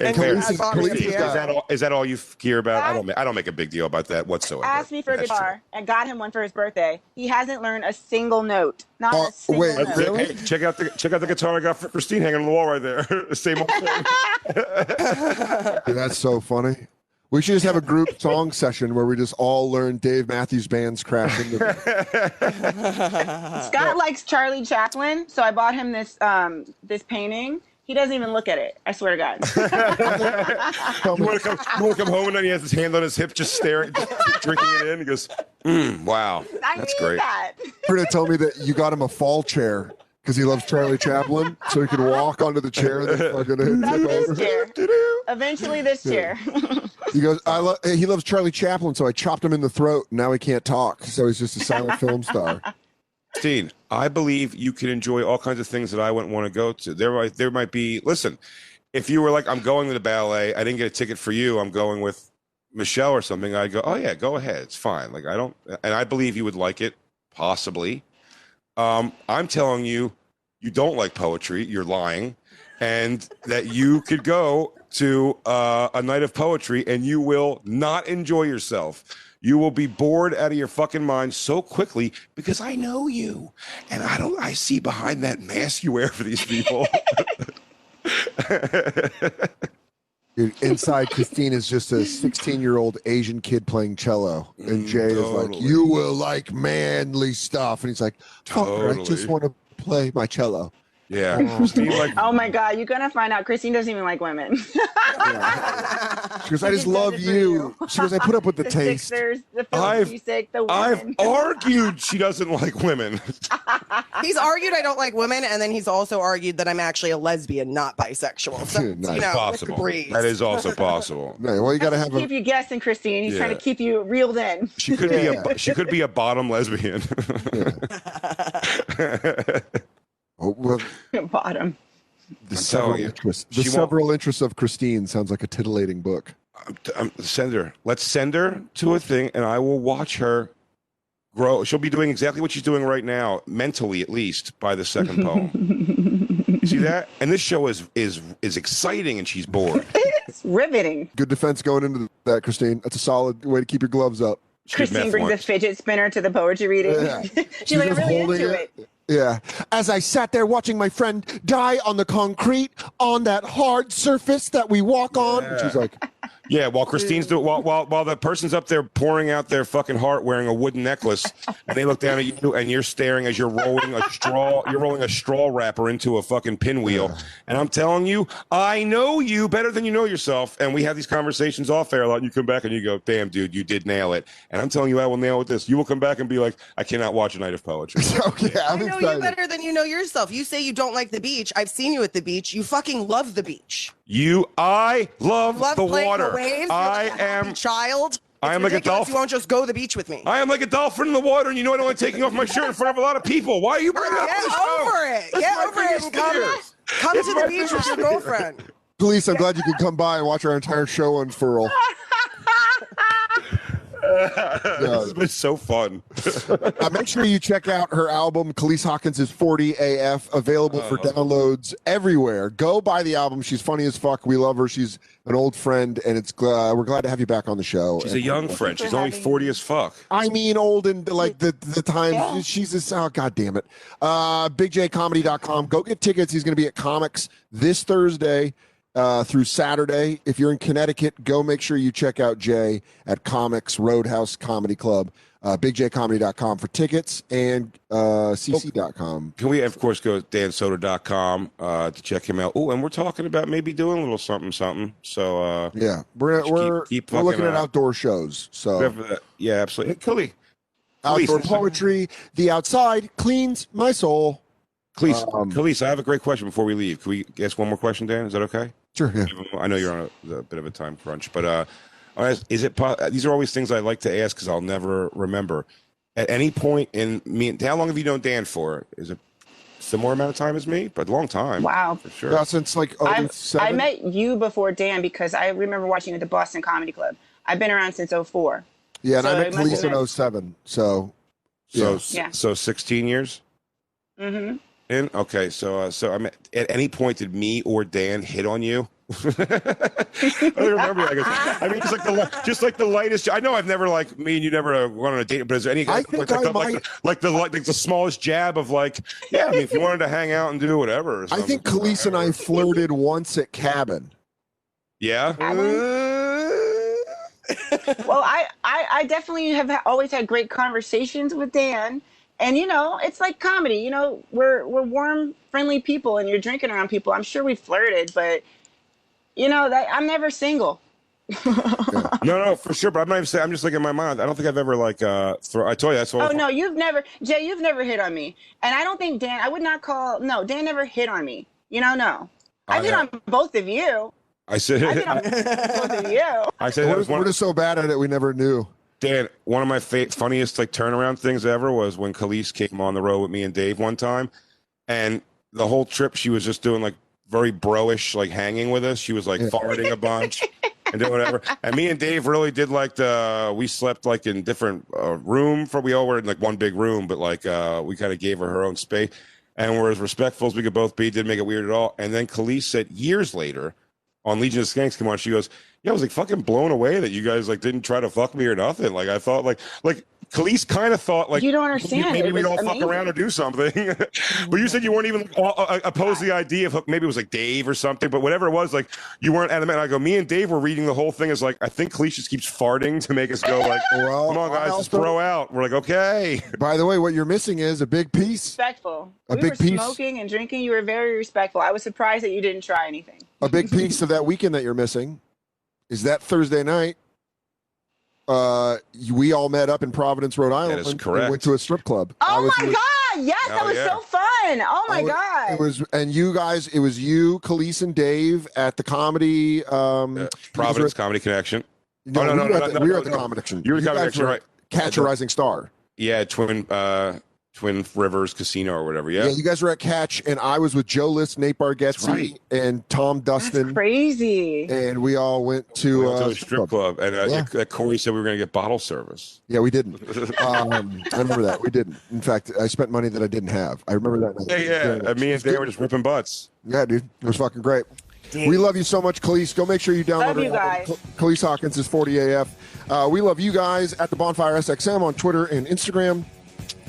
And Claire, you bought me is, that all, is that all you f- hear about? I don't. ma- I don't make a big deal about that whatsoever. Asked me for a That's guitar and got him one for his birthday. He hasn't learned a single note. Not Oh, a single wait, note. That's it. Hey, check out the check out the guitar I got for Christine hanging on the wall right there. Same old thing. Dude, that's so funny. We should just have a group song session where we just all learn Dave Matthews Band's Crash into Scott likes Charlie Chaplin, so I bought him this um this painting. He doesn't even look at it. I swear to God. you want to come? You want to come home and then he has his hand on his hip, just staring, just drinking it in. He goes, mm, "Wow, I that's need great." that. You're me that you got him a fall chair because he loves Charlie Chaplin, so he could walk onto the chair and then fucking hit That's tip this over. chair. Eventually, this chair. He goes, I love. he loves Charlie Chaplin, so I chopped him in the throat. Now he can't talk, so he's just a silent film star. Christine, I believe you can enjoy all kinds of things that I wouldn't want to go to. There might there might be. Listen, if you were like, I'm going to the ballet, I didn't get a ticket for you. I'm going with Michelle or something. I'd go, oh yeah, go ahead. It's fine. Like I don't, and I believe you would like it, possibly. Um, I'm telling you, you don't like poetry. You're lying, and that you could go to uh, a night of poetry and you will not enjoy yourself. You will be bored out of your fucking mind so quickly because I know you, and I don't. I see behind that mask you wear for these people. Dude, inside Christine is just a 16 year old Asian kid playing cello, and Mm, Jay is like, "You will like manly stuff," and he's like, "Fuck, her, I just want to play my cello." Yeah, Christine, like Oh my God, you're gonna find out Christine doesn't even like women. She goes, "I just love you." you. She goes, "I put up with the the taste." Sixers, the I've- Phillies, sick, the I've argued she doesn't like women. he's argued I don't like women, and then he's also argued that I'm actually a lesbian, not bisexual. So, Nice. you know, possible. it's a breeze. That is also possible. No, well, you got to That's have keep a. you guessing, Christine. He's trying to keep you reeled in. She could be a she could be a bottom lesbian. Oh, well, Bottom. the I'm several you, interests. The she won't- several interests of Christine sounds like a titillating book. um, send her. Let's send her to a thing, and I will watch her grow. She'll be doing exactly what she's doing right now, mentally at least, by the second poem. you see that? And this show is is is exciting, and she's bored. It's riveting. Good defense going into that, Christine. That's a solid way to keep your gloves up. She Christine meth brings a fidget spinner to the poetry reading. Yeah. She's like, really holding into it. Yeah. As I sat there watching my friend die on the concrete on that hard surface that we walk on, and she's like, Yeah, while Christine's doing while while while the person's up there pouring out their fucking heart wearing a wooden necklace, and they look down at you and you're staring as you're rolling a straw, you're rolling a straw wrapper into a fucking pinwheel. And I'm telling you, I know you better than you know yourself. And we have these conversations off air a lot. And you come back and you go, "Damn, dude, you did nail it." And I'm telling you, I will nail it. This you will come back and be like, "I cannot watch a night of poetry." "Oh yeah, I'm I know excited." you better than you know yourself. You say you don't like the beach. I've seen you at the beach. You fucking love the beach. You, I love, Love the playing water. the waves. You're I like a am. child. I It's am like a ridiculous dolphin. You won't just go to the beach with me. I am like a dolphin in the water, and you know I don't like taking off my shirt in front of a lot of people. Why are you bringing it up Get on the show? over it. That's Get over it come, come to the beach with your girlfriend. Police, I'm glad you could come by and watch our entire show unfurl. this has been so fun. Uh, make sure you check out her album, Calise Hawkins is 40 AF, available for Uh-huh. downloads everywhere. Go buy the album. She's funny as fuck. We love her. She's an old friend, and it's gl- we're glad to have you back on the show. She's a young friend. She's only 40 as fuck. I mean, old and like the the time she's just oh god damn it. Uh bigjcomedy.com. Go get tickets. He's gonna be at comics this Thursday uh through Saturday. If you're in Connecticut, go make sure you check out Jay at Comix Roadhouse Comedy Club. Uh bigjcomedy.com for tickets and uh cc.com. Can we, of course, go to dansoder.com uh, to check him out? Oh, and we're talking about maybe doing a little something, something. So, uh, Yeah. We're we're, keep we're looking fucking, at uh, outdoor shows. So yeah, absolutely. Hey, Cooley. outdoor poetry, the outside cleans my soul. Calise, Um, Calise, I have a great question before we leave. Can we ask one more question, Dan? Is that okay? Sure. Yeah. I know you're on a, a bit of a time crunch, but uh, is it? These are always things I like to ask because I'll never remember. At any point in me, how long have you known Dan for? Is it similar amount of time as me? But a long time. Wow. for sure. Yeah, since like I've, 07? I met you before Dan because I remember watching you at the Boston Comedy Club. I've been around since 04. Yeah, and so I met it must in 07. So, So, yeah. Yeah. so 16 years Mm-hmm. In. Okay, so uh, so I mean, at any point did me or Dan hit on you? I don't remember. I, guess. I mean, just like the just like the lightest. I know I've never like me and you never uh, went on a date, but is there any I like, think like, I the, like, might- the, like the like the smallest jab of like, yeah, I mean, if you wanted to hang out and do whatever. or I think something, Calise and I flirted once at Cabin. Yeah. well, I, I, I definitely have always had great conversations with Dan. And you know, it's like comedy. You know, we're we're warm, friendly people, and you're drinking around people. I'm sure we flirted, but you know that I'm never single. No, no, for sure. But I'm not even saying. I'm just like in my mind. I don't think I've ever like. uh throw, I told you that's Oh no, you've never, Jay, you've never hit on me, and I don't think Dan. I would not call. No, Dan never hit on me. You know, no. I I hit have. on both of you. I said. I hit on both of you. I said that We're, was one. we're just so bad at it, we never knew. Dan, one of my fa- funniest like turnaround things ever was when Calise came on the road with me and Dave one time, and the whole trip she was just doing like very bro-ish, like hanging with us. She was like farting a bunch and doing whatever. And me and Dave really did like the we slept like in different uh, room for we all were in like one big room, but like uh, we kind of gave her her own space and we were as respectful as we could both be. Didn't make it weird at all. And then Calise said years later on Legion of Skanks come on, she goes, "Yeah, I was like fucking blown away that you guys like didn't try to fuck me or nothing. Like I thought, like like Calise kind of thought like You don't understand. Maybe It we'd was all amazing. fuck around or do something. but you said you weren't even like, uh, uh, opposed to the idea of maybe it was like Dave or something. But whatever it was, like you weren't adamant. I go, me and Dave were reading the whole thing as like I think Calise just keeps farting to make us go like, Well, come on guys, let's throw out. We're like, okay. By the way, what you're missing is a big piece. Respectful. A we big were piece. smoking and drinking. You were very respectful. I was surprised that you didn't try anything. A big piece of that weekend that you're missing is that Thursday night. Uh, we all met up in Providence, Rhode Island. is and correct. went to a strip club. I Oh was my with- God! Yes, that was yeah. so fun. Oh my was- God! It was, and you guys, it was you, Calise, and Dave at the comedy. Um, Uh, Providence Comedy Connection. No, Oh, no, we no, were no, at the, no, we were no, at the no. comedy connection. You were the Comedy Connection, right. Catch a Rising Star. Yeah, Twin uh Twin Rivers Casino or whatever. Yeah. Yeah. you guys were at Catch, and I was with Joe List, Nate Bargatze, right. and Tom That's Dustin, crazy. and we all went to, We went to uh, a strip club, and uh, Yeah. yeah. Corey said we were going to get bottle service. Yeah, we didn't. Um, I remember that we didn't. In fact, I spent money that I didn't have. I remember that. night. Yeah, yeah. And me and Dave were just ripping butts. Yeah, dude, it was fucking great. We love you so much, Calise. Go make sure you download Love you guys. Calise Hawkins is 40 AF. Uh, we love you guys at the Bonfire SXM on Twitter and Instagram.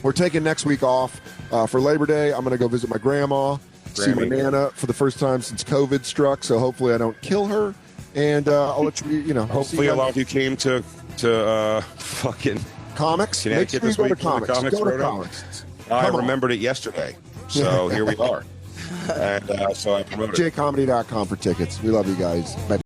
We're taking next week off uh, for Labor Day. I'm going to go visit my grandma, see my Grammy. nana for the first time since COVID struck. So hopefully I don't kill her. And uh, I'll let you, you know, Hopefully, you a lot of you came to to uh, fucking. comics. Make sure you this go to week for the comics. comics Go to comics. I Come on. remembered it yesterday, so here we are. And uh, so I promoted. it. jcomedy.com for tickets. We love you guys. Bye.